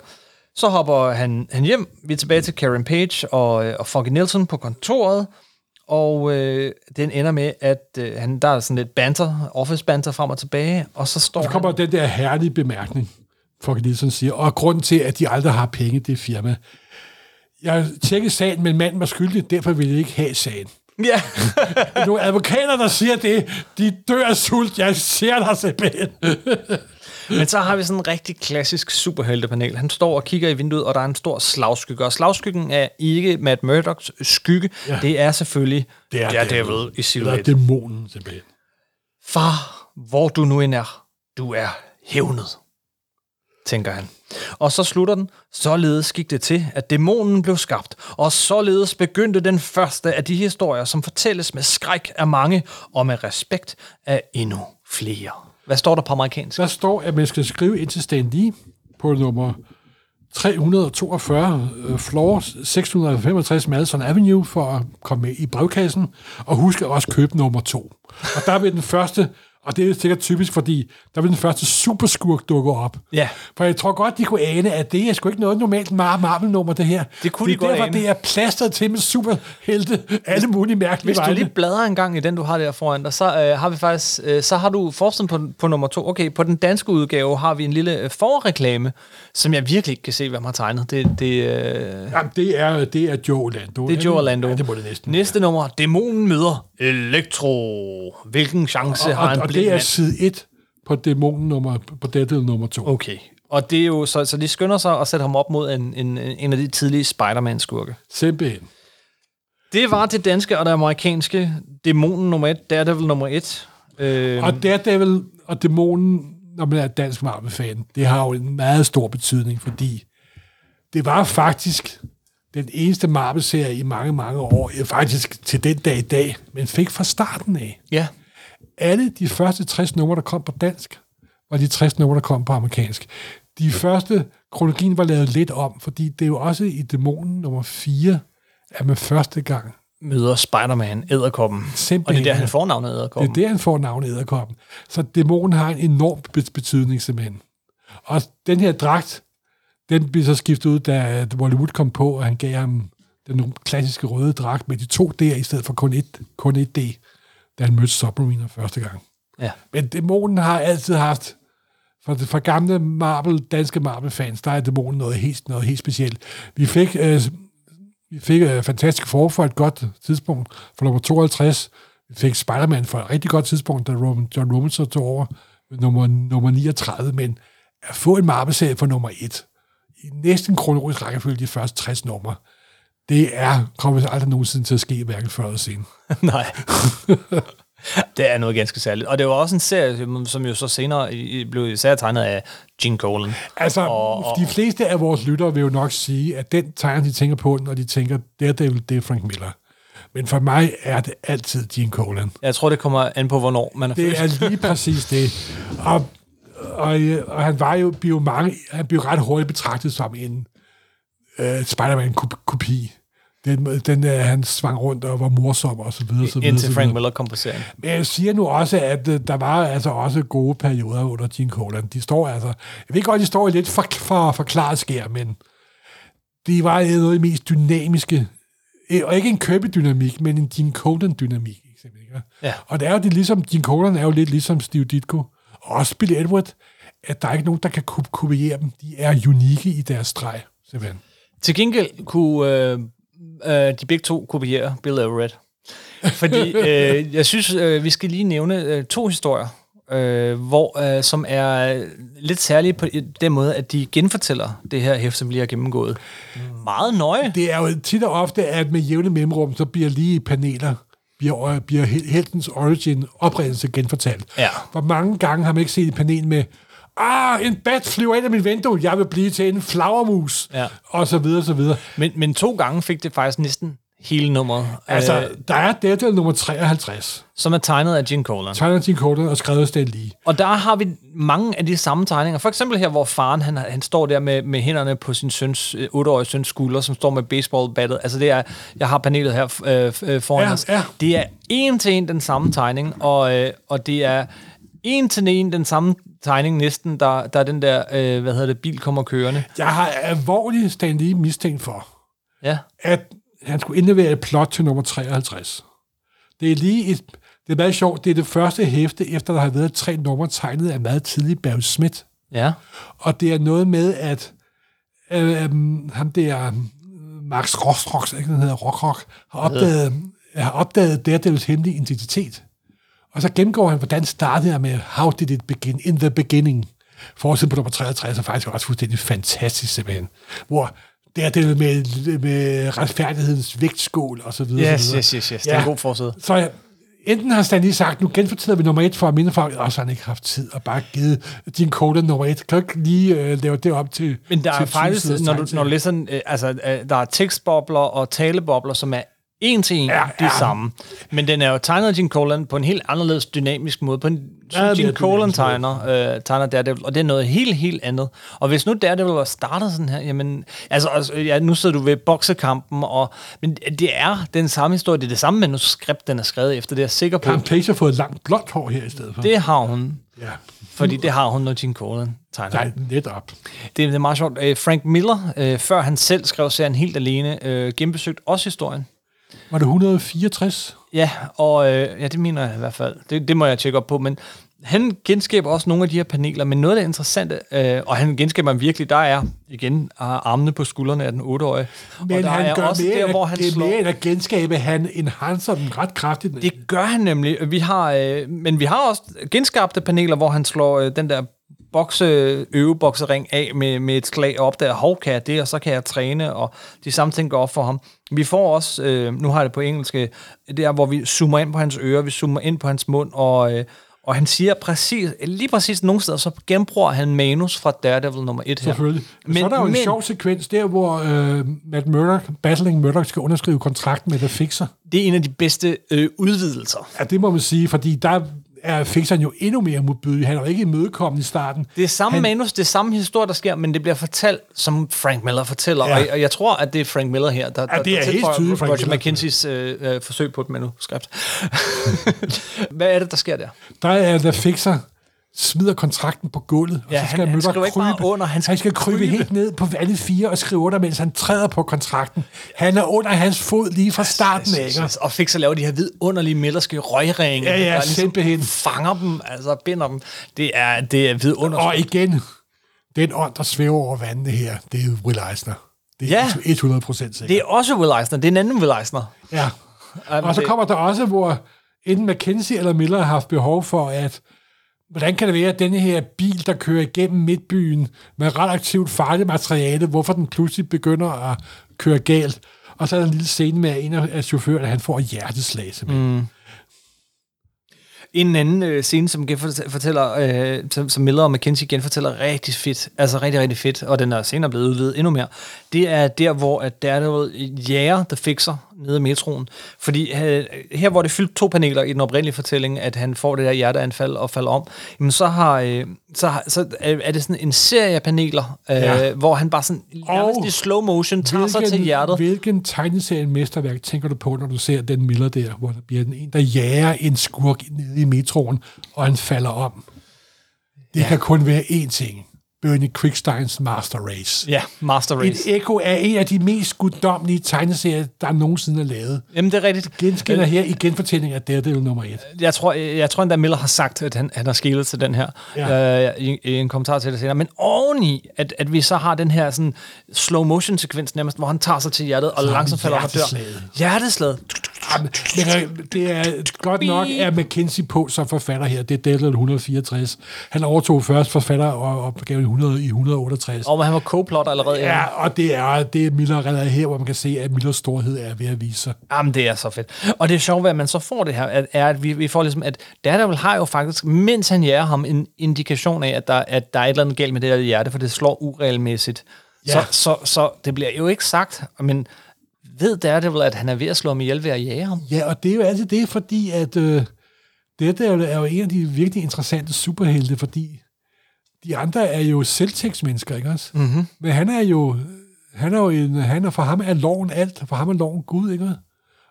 Speaker 1: så hopper han, han hjem. Vi er tilbage til Karen Page og, øh, og Foggy Nielsen på kontoret, og øh, den ender med, at øh, han, der er sådan lidt banter, office banter frem og tilbage, og så står
Speaker 2: Så kommer
Speaker 1: han,
Speaker 2: den der herlige bemærkning, Foggy Nielsen siger, og grunden til, at de aldrig har penge, det firma. Jeg tjekkede sagen, men manden var skyldig, derfor ville jeg ikke have sagen.
Speaker 1: Ja, [laughs]
Speaker 2: Nogle advokater, der siger det, de dør af sult. Jeg ser dig simpelthen.
Speaker 1: Men så har vi sådan en rigtig klassisk superheltepanel. Han står og kigger i vinduet, og der er en stor slagskygge. Og slagskyggen er ikke Matt Murdochs skygge.
Speaker 2: Ja.
Speaker 1: Det er selvfølgelig
Speaker 2: Det er
Speaker 1: Daredevil i silhuet.
Speaker 2: dæmonen simpelthen.
Speaker 1: Far, hvor du nu end er, du er hævnet, tænker han. Og så slutter den, således gik det til, at dæmonen blev skabt, og således begyndte den første af de historier, som fortælles med skræk af mange, og med respekt af endnu flere. Hvad står der på amerikansk?
Speaker 2: Der står, at man skal skrive ind til Stan Lee på nummer 342, uh, øh, floor 665 Madison Avenue, for at komme med i brevkassen, og husk at også købe nummer to. Og der vil den første, og det er sikkert typisk, fordi der vil den første superskurk dukke op.
Speaker 1: Ja.
Speaker 2: For jeg tror godt, de kunne ane, at det er sgu ikke noget normalt Mar- Marvel-nummer, det her.
Speaker 1: Det kunne
Speaker 2: det
Speaker 1: de
Speaker 2: er derfor,
Speaker 1: ane.
Speaker 2: det er plastret til med superhelte, alle mulige mærkelige
Speaker 1: Hvis du
Speaker 2: vegne.
Speaker 1: lige bladrer en gang i den, du har der foran dig, så øh, har vi faktisk, øh, så har du forsiden på, på nummer to. Okay, på den danske udgave har vi en lille øh, forreklame, som jeg virkelig ikke kan se, hvem har tegnet. Det, det, øh,
Speaker 2: Jamen, det er, det er Joe Orlando.
Speaker 1: det er Joe Orlando.
Speaker 2: Ja, det må det næsten
Speaker 1: Næste nummer, Dæmonen møder Elektro. Hvilken chance
Speaker 2: og,
Speaker 1: har
Speaker 2: og,
Speaker 1: en
Speaker 2: og
Speaker 1: blind
Speaker 2: det er side 1 på dæmonen nummer, på Deadpool nummer 2.
Speaker 1: Okay. Og det er jo, så, så de skynder sig at sætte ham op mod en, en, en af de tidlige Spider-Man-skurke.
Speaker 2: Simpelthen.
Speaker 1: Det var det danske og det amerikanske. Dæmonen nummer et, Daredevil nummer et. Øh,
Speaker 2: Og Daredevil og dæmonen, når man er dansk Marvel-fan, det har jo en meget stor betydning, fordi det var faktisk den eneste Marvel-serie i mange, mange år, faktisk til den dag i dag, men fik fra starten af.
Speaker 1: ja.
Speaker 2: Alle de første 60 numre, der kom på dansk, var de 60 numre, der kom på amerikansk. De første kronologien var lavet lidt om, fordi det er jo også i Dæmonen nummer 4, at man første gang,
Speaker 1: Møder Spider-Man, æderkoppen. Og
Speaker 2: Simpelthen,
Speaker 1: det er der, han får navnet
Speaker 2: det
Speaker 1: æderkoppen.
Speaker 2: er der, han får navnet Æderkoppen. Så Dæmonen har en enorm bet- betydning simpelthen. Og den her dragt, den blev så skiftet ud, da Wally Wood kom på, og han gav ham den klassiske røde dragt med de to D'er, i stedet for kun et, kun et D, da han mødte Submariner første gang.
Speaker 1: Ja.
Speaker 2: Men dæmonen har altid haft, for, for gamle Marvel, danske Marvel-fans, der er dæmonen noget helt, noget helt specielt. Vi fik, øh, vi fik øh, Fantastic Four for et godt tidspunkt, for nummer 52. Vi fik Spider-Man for et rigtig godt tidspunkt, da Roman, John Robinson tog over nummer, nummer 39, men at få en Marvel-serie for nummer 1, i næsten kronologisk rækkefølge de første 60 numre, det er kommer aldrig nogensinde til at ske, hverken før eller siden. [laughs]
Speaker 1: Nej. det er noget ganske særligt. Og det var også en serie, som- jo så senere blev især tegnet af Gene Colan.
Speaker 2: Altså,
Speaker 1: Og- og-
Speaker 2: de fleste af vores lyttere vil jo nok sige, at den tegner, de tænker på, når de tænker, Daredevil, det er Frank Miller. Men for mig er det altid Gene Colan.
Speaker 1: Jeg tror, det kommer an på, hvornår man er
Speaker 2: Det
Speaker 1: født.
Speaker 2: er lige præcis det. Og, og, og han var jo, blev mange, han blev ret hurtigt betragtet som en uh, Spider-Man-kopi. Den, den uh, han svang rundt og var morsom og så videre. Så videre,
Speaker 1: Indtil Frank. Miller kom på serien.
Speaker 2: Men jeg siger nu også, at uh, der var altså også gode perioder under Gene Colan. De står altså, jeg ved godt, de står lidt for, for forklaret skær, men de var noget af det mest dynamiske, eh, og ikke en købedynamik, men en Gene Colan-dynamik.
Speaker 1: Ja.
Speaker 2: Og det er jo det ligesom, Gene Colan er jo lidt ligesom Steve Ditko, og også Billy Edward, at der er ikke nogen, der kan ko- kopiere dem. De er unikke i deres streg, simpelthen.
Speaker 1: Til gengæld kunne øh, øh, de begge to kopiere Bill Everett. Fordi [laughs] øh, jeg synes, øh, vi skal lige nævne øh, to historier, øh, hvor, øh, som er lidt særlige på den måde, at de genfortæller det her hæft, som lige har gennemgået. Meget nøje.
Speaker 2: Det er jo tit og ofte, at med jævne mellemrum, så bliver lige paneler, bliver, bliver hel- heltens origin oprindelse genfortalt.
Speaker 1: Ja.
Speaker 2: Hvor mange gange har man ikke set et panel med, ah, en bat flyver ind af mit vindue, jeg vil blive til en flagermus,
Speaker 1: Ja.
Speaker 2: og så videre, så videre.
Speaker 1: Men, men to gange fik det faktisk næsten hele nummeret,
Speaker 2: Altså,
Speaker 1: øh,
Speaker 2: der er Daredevil nummer 53,
Speaker 1: som er tegnet af Gene Colan.
Speaker 2: tegner Gene Colan og skrevet af Stan Lee.
Speaker 1: Og der har vi mange af de samme tegninger. For eksempel her, hvor faren han, han står der med, med hænderne på sin søns, øh, 8-årige søns skulder, som står med baseballbattet. Altså det er, jeg har panelet her øh, øh, foran
Speaker 2: Ja,
Speaker 1: os.
Speaker 2: ja.
Speaker 1: Det er en til en den samme tegning, og, øh, og det er en til en den samme tegning næsten, der, der er den der, øh, hvad hedder det, bil kommer kørende.
Speaker 2: Jeg har alvorligt Stan mistænkt for,
Speaker 1: Ja,
Speaker 2: at han skulle indlevere et plot til nummer 53. Det er lige et, det er meget sjovt, det er det første hæfte, efter der har været tre numre tegnet af meget tidlig Barry Smith.
Speaker 1: ja.
Speaker 2: Og det er noget med, at øh, øh, ham der, øh, Max Rockrock, ikke den hedder Rockrock, har opdaget, har opdaget Daredevils hemmelige identitet. Og så gennemgår han, hvordan startede jeg med How did it begin? In the beginning. Forsiden på nummer 63 er faktisk også fuldstændig fantastisk simpelthen. Hvor Daredevil med, med retfærdighedens vægtskål og så videre.
Speaker 1: Yes,
Speaker 2: så videre.
Speaker 1: yes, yes, yes. Det er en god forside.
Speaker 2: Så ja, enten har Stan lige sagt, nu genfortæller vi nummer et for at minde folk, og så har han ikke haft tid og bare givet din kode nummer et. Kan du ikke lige øh, lave det op til
Speaker 1: Men der
Speaker 2: til
Speaker 1: er faktisk,
Speaker 2: 20 siders
Speaker 1: når du, når du læser, øh, altså, øh, der er tekstbobler og talebobler, som er en til en
Speaker 2: Ja,
Speaker 1: det
Speaker 2: ja.
Speaker 1: samme. Men den er jo tegnet af Gene Colan på en helt anderledes dynamisk måde, på en, som
Speaker 2: Ja,
Speaker 1: Gene Colan tegner, øh, tegner Daredevil, og det er noget helt, helt andet. Og hvis nu Daredevil var startet sådan her, jamen, altså, altså ja, nu sidder du ved boksekampen, og, men det er den samme historie, det er det samme manuskript, den er skrevet efter, det er jeg sikker på.
Speaker 2: Karen Page har fået langt blåt hår her i stedet for.
Speaker 1: Det har hun,
Speaker 2: ja.
Speaker 1: fordi det har hun, når Gene Colan tegner.
Speaker 2: Nej, netop.
Speaker 1: Det, det er meget sjovt. Øh, Frank Miller, øh, før han selv skrev serien helt alene, øh, genbesøgte også historien.
Speaker 2: Var det 164?
Speaker 1: Ja, og øh, ja, det mener jeg i hvert fald. Det, det må jeg tjekke op på, men han genskaber også nogle af de her paneler, men noget af det interessante, øh, og han genskaber dem virkelig, der er igen øh, armene på skuldrene af den 8-årige.
Speaker 2: Men
Speaker 1: og der
Speaker 2: han
Speaker 1: er
Speaker 2: gør
Speaker 1: også
Speaker 2: mere,
Speaker 1: der, hvor han
Speaker 2: det er
Speaker 1: slår...
Speaker 2: mere at genskabe, han enhancer den ret kraftigt.
Speaker 1: Det gør han nemlig. Vi har, øh, men vi har også genskabte paneler, hvor han slår øh, den der bokse, øveboksering af med, med et slag op der, hov, kan jeg det, og så kan jeg træne, og de samme ting går op for ham. Vi får også, øh, nu har jeg det på engelsk, øh, det er, hvor vi zoomer ind på hans ører, vi zoomer ind på hans mund, og, øh, og han siger præcis, lige præcis nogle steder, så genbruger han manus fra Daredevil nummer 1 her.
Speaker 2: Selvfølgelig. Men, så er der jo en
Speaker 1: men,
Speaker 2: sjov sekvens der, hvor øh, Matt Murdock, Battling Murdock, skal underskrive kontrakt med The Fixer.
Speaker 1: det er en af de bedste øh, udvidelser.
Speaker 2: Ja, det må man sige, fordi der er Fixeren jo endnu mere modbydelig. Han er jo ikke imødekommende i starten.
Speaker 1: Det er samme
Speaker 2: Han-
Speaker 1: manus, det er samme historie, der sker, men det bliver fortalt, som Frank Miller fortæller.
Speaker 2: Ja.
Speaker 1: Ja. Og, og jeg tror, at det er Frank Miller her, der, der,
Speaker 2: det er
Speaker 1: der
Speaker 2: helt
Speaker 1: tilføjer
Speaker 2: tydeligt Frank
Speaker 1: Roger. McKinseys øh, øh, forsøg på et manuskript. [laughs] Hvad er det, der sker der?
Speaker 2: Der er The Fixer smider kontrakten på gulvet, og
Speaker 1: Ja,
Speaker 2: så skal
Speaker 1: han- han skriver ikke
Speaker 2: krybe.
Speaker 1: under, han skal
Speaker 2: han skal krybe,
Speaker 1: krybe.
Speaker 2: helt ned på alle fire og skrive under, mens han træder på kontrakten. Han er under hans fod lige fra starten af. ikke?
Speaker 1: Og fik så lave de her vidunderlige midlerske røgringe,
Speaker 2: Ja, ja,
Speaker 1: der ligesom
Speaker 2: simpelthen.
Speaker 1: fanger dem, altså binder dem. Det er, det er vidunderligt.
Speaker 2: Og igen, den ånd, der svæver over vandene her, det er Will Eisner. Det er
Speaker 1: Ja.
Speaker 2: 100 procent sikkert.
Speaker 1: Det er også Will Eisner, det er en anden Will Eisner.
Speaker 2: Ja. Og så
Speaker 1: det-
Speaker 2: kommer der også, hvor enten McKinsey eller Miller har haft behov for, at hvordan kan det være, at denne her bil, der kører igennem midtbyen med radioaktivt farligt materiale, hvorfor den pludselig begynder at køre galt? Og så er der en lille scene med en af chaufførerne, han får hjerteslag simpelthen. Mm.
Speaker 1: En anden øh, scene, som fortæller, øh, som, som Miller og McKenzie genfortæller rigtig fedt, altså rigtig, rigtig fedt, og den er senere blevet udvidet endnu mere, det er der, hvor at der er noget Fixer, der fikser nede i metroen. Fordi øh, her, hvor det fyldt to paneler i den oprindelige fortælling, at han får det der hjerteanfald og falder om, jamen så, har, øh, så, har, så er det sådan en serie af paneler, øh, ja. hvor han bare sådan nærmest i slow motion tager hvilken, sig til hjertet.
Speaker 2: Hvilken tegneserie mesterværk tænker du på, når du ser den Miller der, hvor der bliver en, der jager en skurk nede i metroen, og han falder om? Det ja. kan kun være én ting. Bernie Quicksteins Master Race.
Speaker 1: Ja, Master Race.
Speaker 2: Et ekko af en af de mest guddommelige tegneserier, der nogensinde er lavet.
Speaker 1: Jamen, det er rigtigt.
Speaker 2: Genskinner her i genfortælling af Daredevil nummer et.
Speaker 1: Jeg tror, jeg, tror endda, Miller har sagt, at han, han har skilet til den her ja. øh, i, i, en kommentar til det senere. Men oveni, at, at vi så har den her sådan, slow motion sekvens nærmest, hvor han tager sig til hjertet og langsomt falder op og dør. Hjerteslaget.
Speaker 2: Jamen, det er godt nok, at McKinsey på som forfatter her. Det er Daredevil 164. Han overtog først forfatter og, gav 100 i 168.
Speaker 1: Og han var co-plotter allerede.
Speaker 2: Ja, og det er, det er Miller allerede her, hvor man kan se, at Millers storhed er ved at vise sig.
Speaker 1: Jamen, det er så fedt. Og det er sjovt, at man så får det her, at, er, at vi, vi får ligesom, at Daredevil har jo faktisk, mens han jager ham, en indikation af, at der, at der er et eller andet galt med det der hjerte, for det slår uregelmæssigt. Ja. Så, så, så det bliver jo ikke sagt, men ved Daredevil, at han er ved at slå ham ihjel ved at jage ham?
Speaker 2: Ja, og det er jo altid det, fordi at øh, Daredevil er jo en af de virkelig interessante superhelte, fordi de andre er jo selvtægtsmennesker, ikke også? Mm-hmm. Men han er jo, han er jo en, han er, for ham er loven alt, for ham er loven Gud, ikke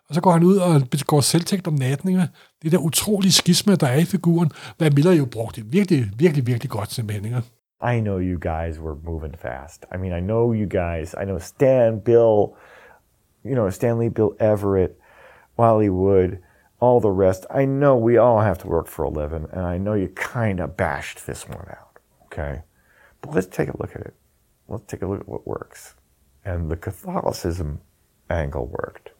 Speaker 2: Og så går han ud og går selvtægt om natten, ikke? Det der utrolige skisme, der er i figuren, hvad Miller jo brugte virkelig, virkelig, virkelig godt simpelthen, ikke?
Speaker 4: I know you guys were moving fast. I mean, I know you guys. I know Stan, Bill, you know, Stanley, Bill Everett, Wally Wood, all the rest. I know we all have to work for a living, and I know you kind of bashed this one out. Okay. But let's take a look at it. Let's take a look at what works. And the Catholicism angle worked.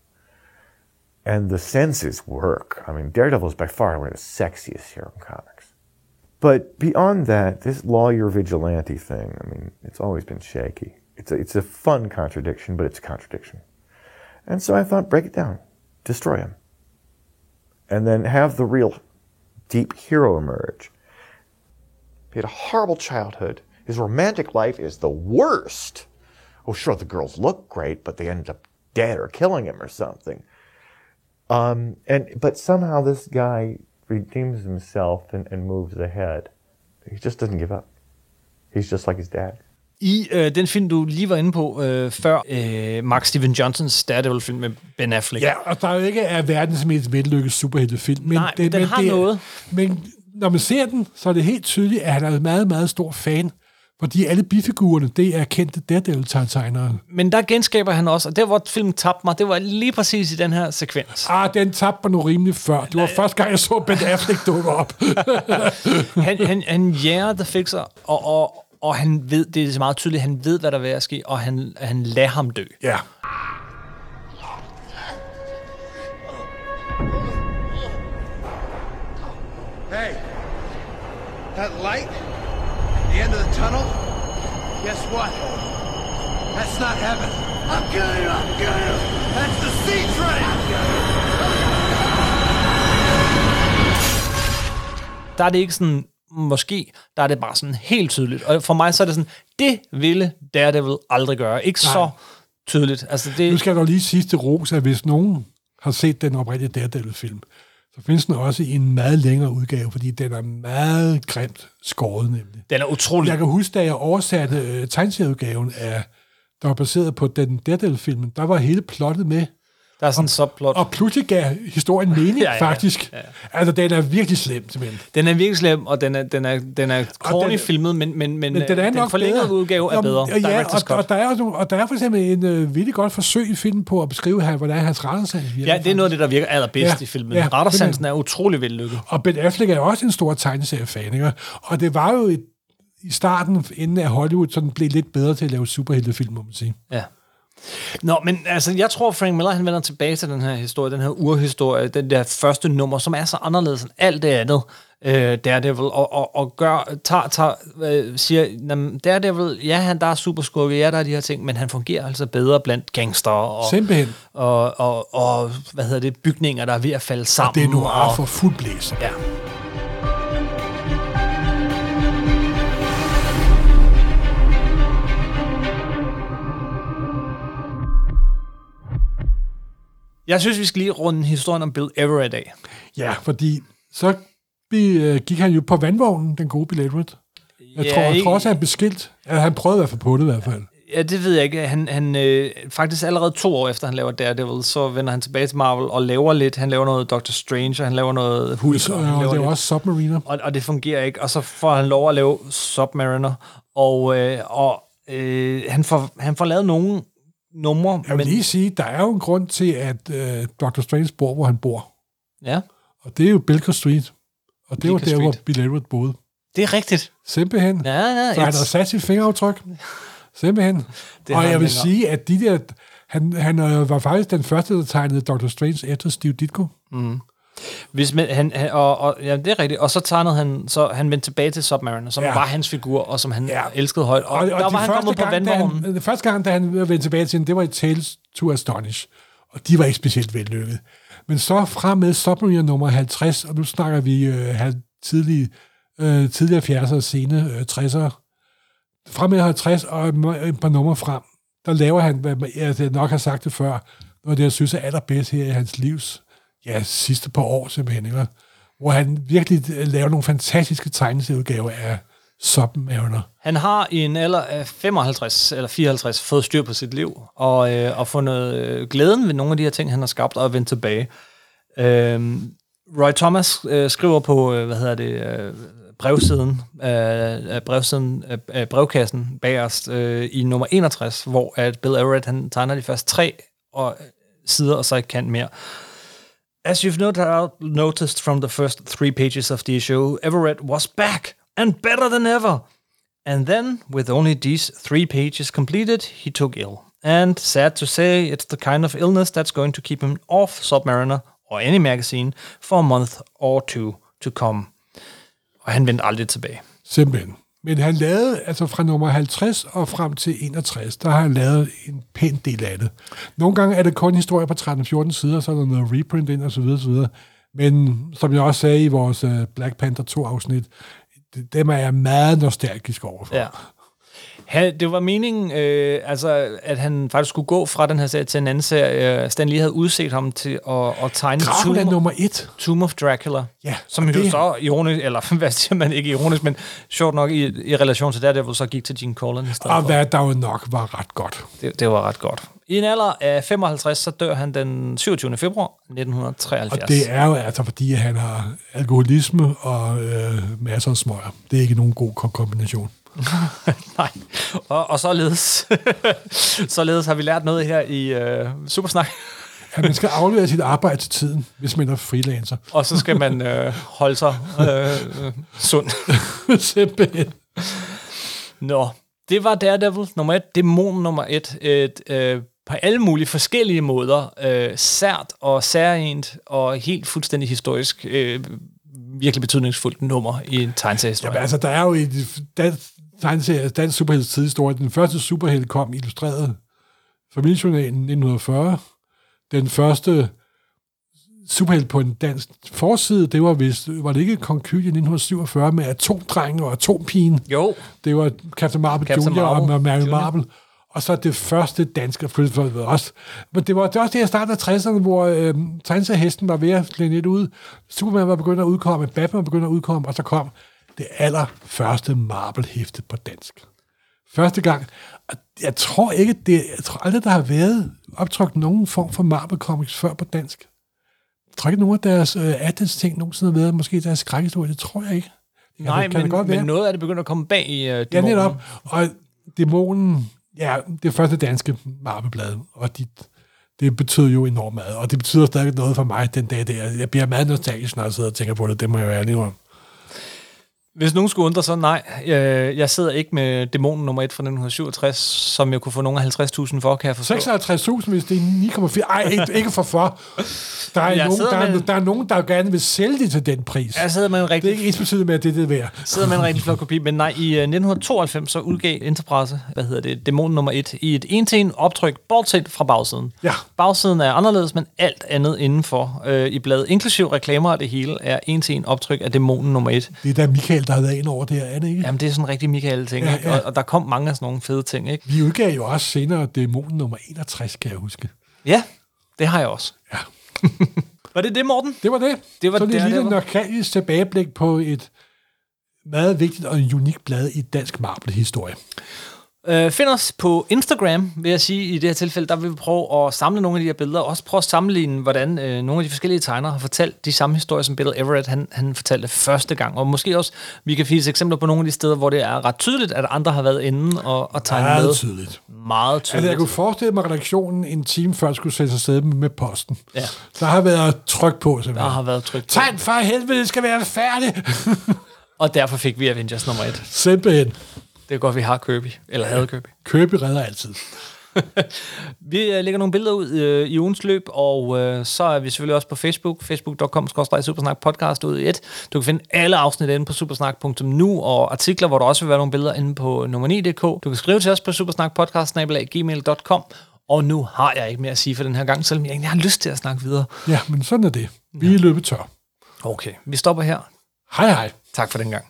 Speaker 4: And the senses work. I mean, Daredevil is by far one of the sexiest hero in comics. But beyond that, this lawyer vigilante thing, I mean, it's always been shaky. It's a, it's a fun contradiction, but it's a contradiction. And so I thought, break it down, destroy him. And then have the real deep hero emerge. He had a horrible childhood. His romantic life is the worst. Oh, sure, the girls look great, but they end up dead or killing him or something. Um, and but somehow this guy redeems himself and, and moves ahead. He just doesn't give up. He's just like his dad.
Speaker 1: I øh, den film, du lige var inde på øh, før, øh, Mark Steven Johnsons Daredevil-film med Ben Affleck.
Speaker 2: Ja, og der er jo ikke er verdens mest vellykket superheltefilm.
Speaker 1: Men Nej, det, men den
Speaker 2: men
Speaker 1: har
Speaker 2: det,
Speaker 1: noget.
Speaker 2: Men når man ser den, så er det helt tydeligt, at han er en meget, meget stor fan. Fordi alle bifigurerne, det er kendte Daredevil-tegnere.
Speaker 1: Men der genskaber han også, og der hvor filmen tabte mig, det var lige præcis i den her sekvens.
Speaker 2: Ah, den tabte mig nu rimelig før. Det var første gang, jeg så Ben Affleck dukke op. [laughs]
Speaker 1: han, han, han jæger The Fixer, og, og, og han ved, det er meget tydeligt, han ved, hvad der vil ske, og han, han lader ham dø.
Speaker 2: Ja.
Speaker 5: That light? The end of the tunnel? Guess what? That's not heaven. I'm killing you! I'm killing you! That's the sea train!
Speaker 1: Der er det ikke sådan, måske, der er det bare sådan helt tydeligt. Og for mig så er det sådan, det ville Daredevil aldrig gøre. Ikke Nej. så tydeligt. Altså, det...
Speaker 2: Nu skal jeg dog lige sige til Ros, at hvis nogen har set den oprindelige Daredevil-film, så findes den også i en meget længere udgave, fordi den er meget grimt skåret nemlig.
Speaker 1: Den er utrolig.
Speaker 2: Jeg kan huske, da jeg oversatte øh, tegneserieudgaven af, der var baseret på den Daredevil-filmen, der var hele plottet med,
Speaker 1: der er sådan en subplot.
Speaker 2: Og pludselig gav historien mening, [laughs] ja, ja, faktisk. Ja, ja. Altså, den er virkelig slem, simpelthen.
Speaker 1: Den er virkelig slem, og den er, den er, den er corny filmet, men, men, men, men den, er den forlængede udgave er bedre.
Speaker 2: Ja, ja og, og, der er, og der er for eksempel en uh, virkelig godt forsøg i filmen på at beskrive her, hvordan hans rettersans
Speaker 1: virker. Ja, det er noget af det, der virker allerbedst ja, i filmen. Ja, Rettersansen er utrolig vellykket.
Speaker 2: Og Ben Affleck er også en stor tegneseriefan, ikke? Og det var jo et, i starten, inden at Hollywood sådan blev lidt bedre til at lave superheltefilm, må man sige.
Speaker 1: Ja. Nå, men altså, jeg tror, Frank Miller, han vender tilbage til den her historie, den her urhistorie, den der første nummer, som er så anderledes end alt det andet, øh, Daredevil, og, og, og gør, tager, tager, øh, siger, jamen, Daredevil, ja, han, der er superskurke, ja, der er de her ting, men han fungerer altså bedre blandt gangster og,
Speaker 2: Simpelthen.
Speaker 1: og, og, og, hvad hedder det, bygninger, der er ved at falde sammen.
Speaker 2: Og det er nu
Speaker 1: og,
Speaker 2: for fuld blæs.
Speaker 1: Ja. Jeg synes, vi skal lige runde historien om Bill Everett af.
Speaker 2: Ja, fordi så øh, gik han jo på vandvognen, den gode Bill Everett. Jeg
Speaker 1: Ja,
Speaker 2: tror, jeg
Speaker 1: ikke-
Speaker 2: tror også, at han blev skilt. Ja, han prøvede i hvert fald på det i hvert fald.
Speaker 1: Ja, det ved jeg ikke. Han, han øh, faktisk allerede to år efter, han laver Daredevil, så vender han tilbage til Marvel og laver lidt. Han laver noget Doctor Strange, og han laver noget Hulk.
Speaker 2: Så,
Speaker 1: og han laver
Speaker 2: var også Submariner.
Speaker 1: og, og det fungerer ikke. Og så får han lov at lave Submariner, og, øh, og øh, han, får, han får lavet nogle numre,
Speaker 2: Jeg vil
Speaker 1: men,
Speaker 2: lige sige, der er jo en grund til, at øh, Dr. Strange bor, hvor han bor.
Speaker 1: ja,
Speaker 2: Og det er jo Bilker Street. Og det var
Speaker 1: Bilker
Speaker 2: der, hvor
Speaker 1: Street.
Speaker 2: Bill Everett boede.
Speaker 1: det er rigtigt.
Speaker 2: Simpelthen.
Speaker 1: Ja, ja,
Speaker 2: Så han har sat sit fingeraftryk. [laughs] Simpelthen.
Speaker 1: Det
Speaker 2: og jeg vil
Speaker 1: længere.
Speaker 2: sige, at de der... Han, han øh, var faktisk den første, der tegnede Dr. Strange efter Steve Ditko.
Speaker 1: Hvis man, han, han, og, og, ja, det er rigtigt. Og så tegnede han, så han vendte tilbage til Submariner, som
Speaker 2: Ja.
Speaker 1: var hans figur, og som han
Speaker 2: Ja.
Speaker 1: elskede højt. Og, og, og der
Speaker 2: de
Speaker 1: var han kommet på vandvognen.
Speaker 2: han, den første gang, da han vendte tilbage til den, det var i Tales to Astonish. Og de var ikke specielt vellykket. Men så fra med Submariner nummer 50, og nu snakker vi øh, tidlige, øh, tidligere 70'ere og sene øh, 60'ere. Fra med 50 og et par numre frem, der laver han, hvad jeg nok har sagt det før, noget af det, jeg synes er allerbedst her i hans livs ja, sidste par år simpelthen, ikke? hvor han virkelig øh, laver nogle fantastiske tegneserieudgaver af Submariner.
Speaker 1: Han har i en alder af 55 eller 54 fået styr på sit liv, og, øh, og fundet øh, glæden ved nogle af de her ting, han har skabt, og vendt tilbage. Øh, Roy Thomas øh, skriver på, øh, hvad hedder det, øh, brevsiden, øh, brevsiden øh, øh, brevkassen bagerst øh, i nummer 61, hvor at Bill Everett han tegner de første tre og, øh, sider, og så ikke kan mere. As you've no doubt noticed from the first three pages of the issue, Everett was back and better than ever. And then, with only these three pages completed, he took ill. And sad to say, it's the kind of illness that's going to keep him off Submariner or any magazine for a month or two to come. Og han vendte aldrig tilbage.
Speaker 2: Simpelthen. Men han lavede, altså fra nummer 50 og frem til 61, der har han lavet en pæn del af det. Nogle gange er det kun historier på 13-14 sider, så er der noget reprint ind og så videre, så videre. Men som jeg også sagde i vores øh, Black Panther 2-afsnit, det- dem er jeg meget nostalgisk overfor.
Speaker 1: Ja. Han, det var meningen, øh, altså, at han faktisk skulle gå fra den her serie til en anden serie. Stan Lee havde udset ham til at, at tegne
Speaker 2: Dracula
Speaker 1: Tomb,
Speaker 2: nummer 1.
Speaker 1: Tomb of Dracula.
Speaker 2: Ja,
Speaker 1: som jo
Speaker 2: det-
Speaker 1: så ironisk, eller [laughs] hvad siger man ikke ironisk, men sjovt nok i, i relation til Daredevil, så gik til Gene stedet
Speaker 2: Og hvad der jo nok var ret godt.
Speaker 1: Det, det var ret godt. I en alder af 55, så dør han den 27. februar 1973.
Speaker 2: Og det er jo altså, fordi han har alkoholisme og øh, masser af smøger. Det er ikke nogen god ko- kombination. [laughs]
Speaker 1: Nej. Og, og således, [laughs] således har vi lært noget her i øh, Supersnak. [laughs]
Speaker 2: At man skal aflevere sit arbejde til tiden, hvis man er freelancer.
Speaker 1: Og så skal man øh, holde sig øh, øh, sund.
Speaker 2: Simpelthen.
Speaker 1: Nå, det var Daredevil nummer et. Dæmon nummer et. Et øh, på alle mulige forskellige måder. Øh, sært og særligt og helt fuldstændig historisk. Øh, virkelig betydningsfuldt nummer i en tegneseriehistorie.
Speaker 2: Jamen, altså, der er jo i dansk, tegneserie, dansk superhelts tidshistorie. Den første superhelt kom illustreret familiejournalen 1940. Den første superhelt på en dansk forside, det var vist, var det ikke Kong Kyl i 1947 med atomdrengen og atompigen?
Speaker 1: Jo,
Speaker 2: Det var Captain Marvel
Speaker 1: Captain
Speaker 2: Junior og
Speaker 1: Marvel
Speaker 2: Mary
Speaker 1: Junior.
Speaker 2: Marvel. Og så det første danske flyttefolk også. Men det var, det var også det, jeg startede af 60'erne, hvor øh, tegneseriehesten var ved at klæde lidt ud. Superman var begyndt at udkomme, Batman var begyndt at udkomme, og så kom det allerførste Marvel-hæfte på dansk. Første gang. Jeg tror ikke, det, jeg tror aldrig, der har været optrykt nogen form for Marvel Comics før på dansk. Jeg tror ikke, nogen af deres øh, ting nogensinde har været, måske deres skrækhistorie, det tror jeg ikke. Det kan-
Speaker 1: nej,
Speaker 2: kan det
Speaker 1: men,
Speaker 2: godt være.
Speaker 1: men noget af det begynder at komme bag i øh,
Speaker 2: Ja,
Speaker 1: dæmonen.
Speaker 2: netop. Og dæmonen, ja, det første danske Marvel-blad, og de, det betød jo enormt meget, og det betyder stadig noget for mig den dag der. Jeg bliver meget nostalgisk, når jeg sidder og tænker på det, det må jeg være ærlig om.
Speaker 1: Hvis nogen skulle undre, så nej. Øh, jeg sidder ikke med dæmonen nummer 1 fra 1967, som jeg kunne få nogle af 50.000 for, kan jeg forstå.
Speaker 2: 56.000, hvis det er 9,4. Ej, ikke, ikke for for. Der er, nogen, der, er,
Speaker 1: med-
Speaker 2: der er nogen, der gerne vil sælge det til den pris.
Speaker 1: Jeg sidder med en
Speaker 2: Det er
Speaker 1: rigtig,
Speaker 2: ikke ens med, at det er det værd.
Speaker 1: sidder med en rigtig flot kopi, men nej, i øh, 1992 så udgav Enterprise, hvad hedder det, dæmonen nummer 1, i et en-til-en optryk, bortset fra bagsiden.
Speaker 2: Ja.
Speaker 1: Bagsiden er anderledes, men alt andet indenfor øh, i bladet, inklusiv reklamer og det hele, er en-til-en optryk af dæmonen nummer 1.
Speaker 2: Det er da Michael, der har været ind over det her, er det ikke?
Speaker 1: Jamen, det er sådan en rigtig Michael-ting,
Speaker 2: Ja,
Speaker 1: ja, ja. Og, og der kom mange af sådan nogle fede ting, ikke?
Speaker 2: Vi udgav jo også senere dæmonen nummer 61, kan jeg huske.
Speaker 1: Ja, det har jeg også.
Speaker 2: Ja. [laughs]
Speaker 1: Var det det, Morten?
Speaker 2: Det var det.
Speaker 1: Det var
Speaker 2: Så det er lille
Speaker 1: det var.
Speaker 2: nostalgisk tilbageblik på et meget vigtigt og en unik blad i dansk marble-historie.
Speaker 1: Øh, find os på Instagram, vil jeg sige, i det her tilfælde, der vil vi prøve at samle nogle af de her billeder, og også prøve at sammenligne, hvordan øh, nogle af de forskellige tegnere har fortalt de samme historier, som Bill Everett han, han fortalte første gang. Og måske også, vi kan finde eksempler på nogle af de steder, hvor det er ret tydeligt, at andre har været inde og, og tegnet med.
Speaker 2: Meget tydeligt.
Speaker 1: Meget
Speaker 2: Altså,
Speaker 1: tydeligt.
Speaker 2: jeg kunne forestille mig, at redaktionen en time før skulle sætte sig afsted med posten.
Speaker 1: Ja.
Speaker 2: Der har været tryk på,
Speaker 1: Der
Speaker 2: simpelthen.
Speaker 1: har været tryk på.
Speaker 2: Tegn for helvede, det skal være færdigt. [laughs]
Speaker 1: Og derfor fik vi Avengers nummer et.
Speaker 2: Simpelthen.
Speaker 1: Det er godt, vi har Kirby. Eller havde Kirby.
Speaker 2: Købe redder altid. [laughs]
Speaker 1: Vi øh, lægger nogle billeder ud øh, i ugens løb, og øh, så er vi selvfølgelig også på Facebook, facebook.com supersnak podcast ud i et. Du kan finde alle afsnit inde på supersnak.nu, og artikler, hvor der også vil være nogle billeder inde på nummer 9.dk. Du kan skrive til os på supersnakpodcast.gmail.com, og nu har jeg ikke mere at sige for den her gang, selvom jeg egentlig har lyst til at snakke videre.
Speaker 2: Ja, men sådan er det. Vi er løbet tør.
Speaker 1: Okay, vi stopper her.
Speaker 2: Hej hej.
Speaker 1: Tak for den gang.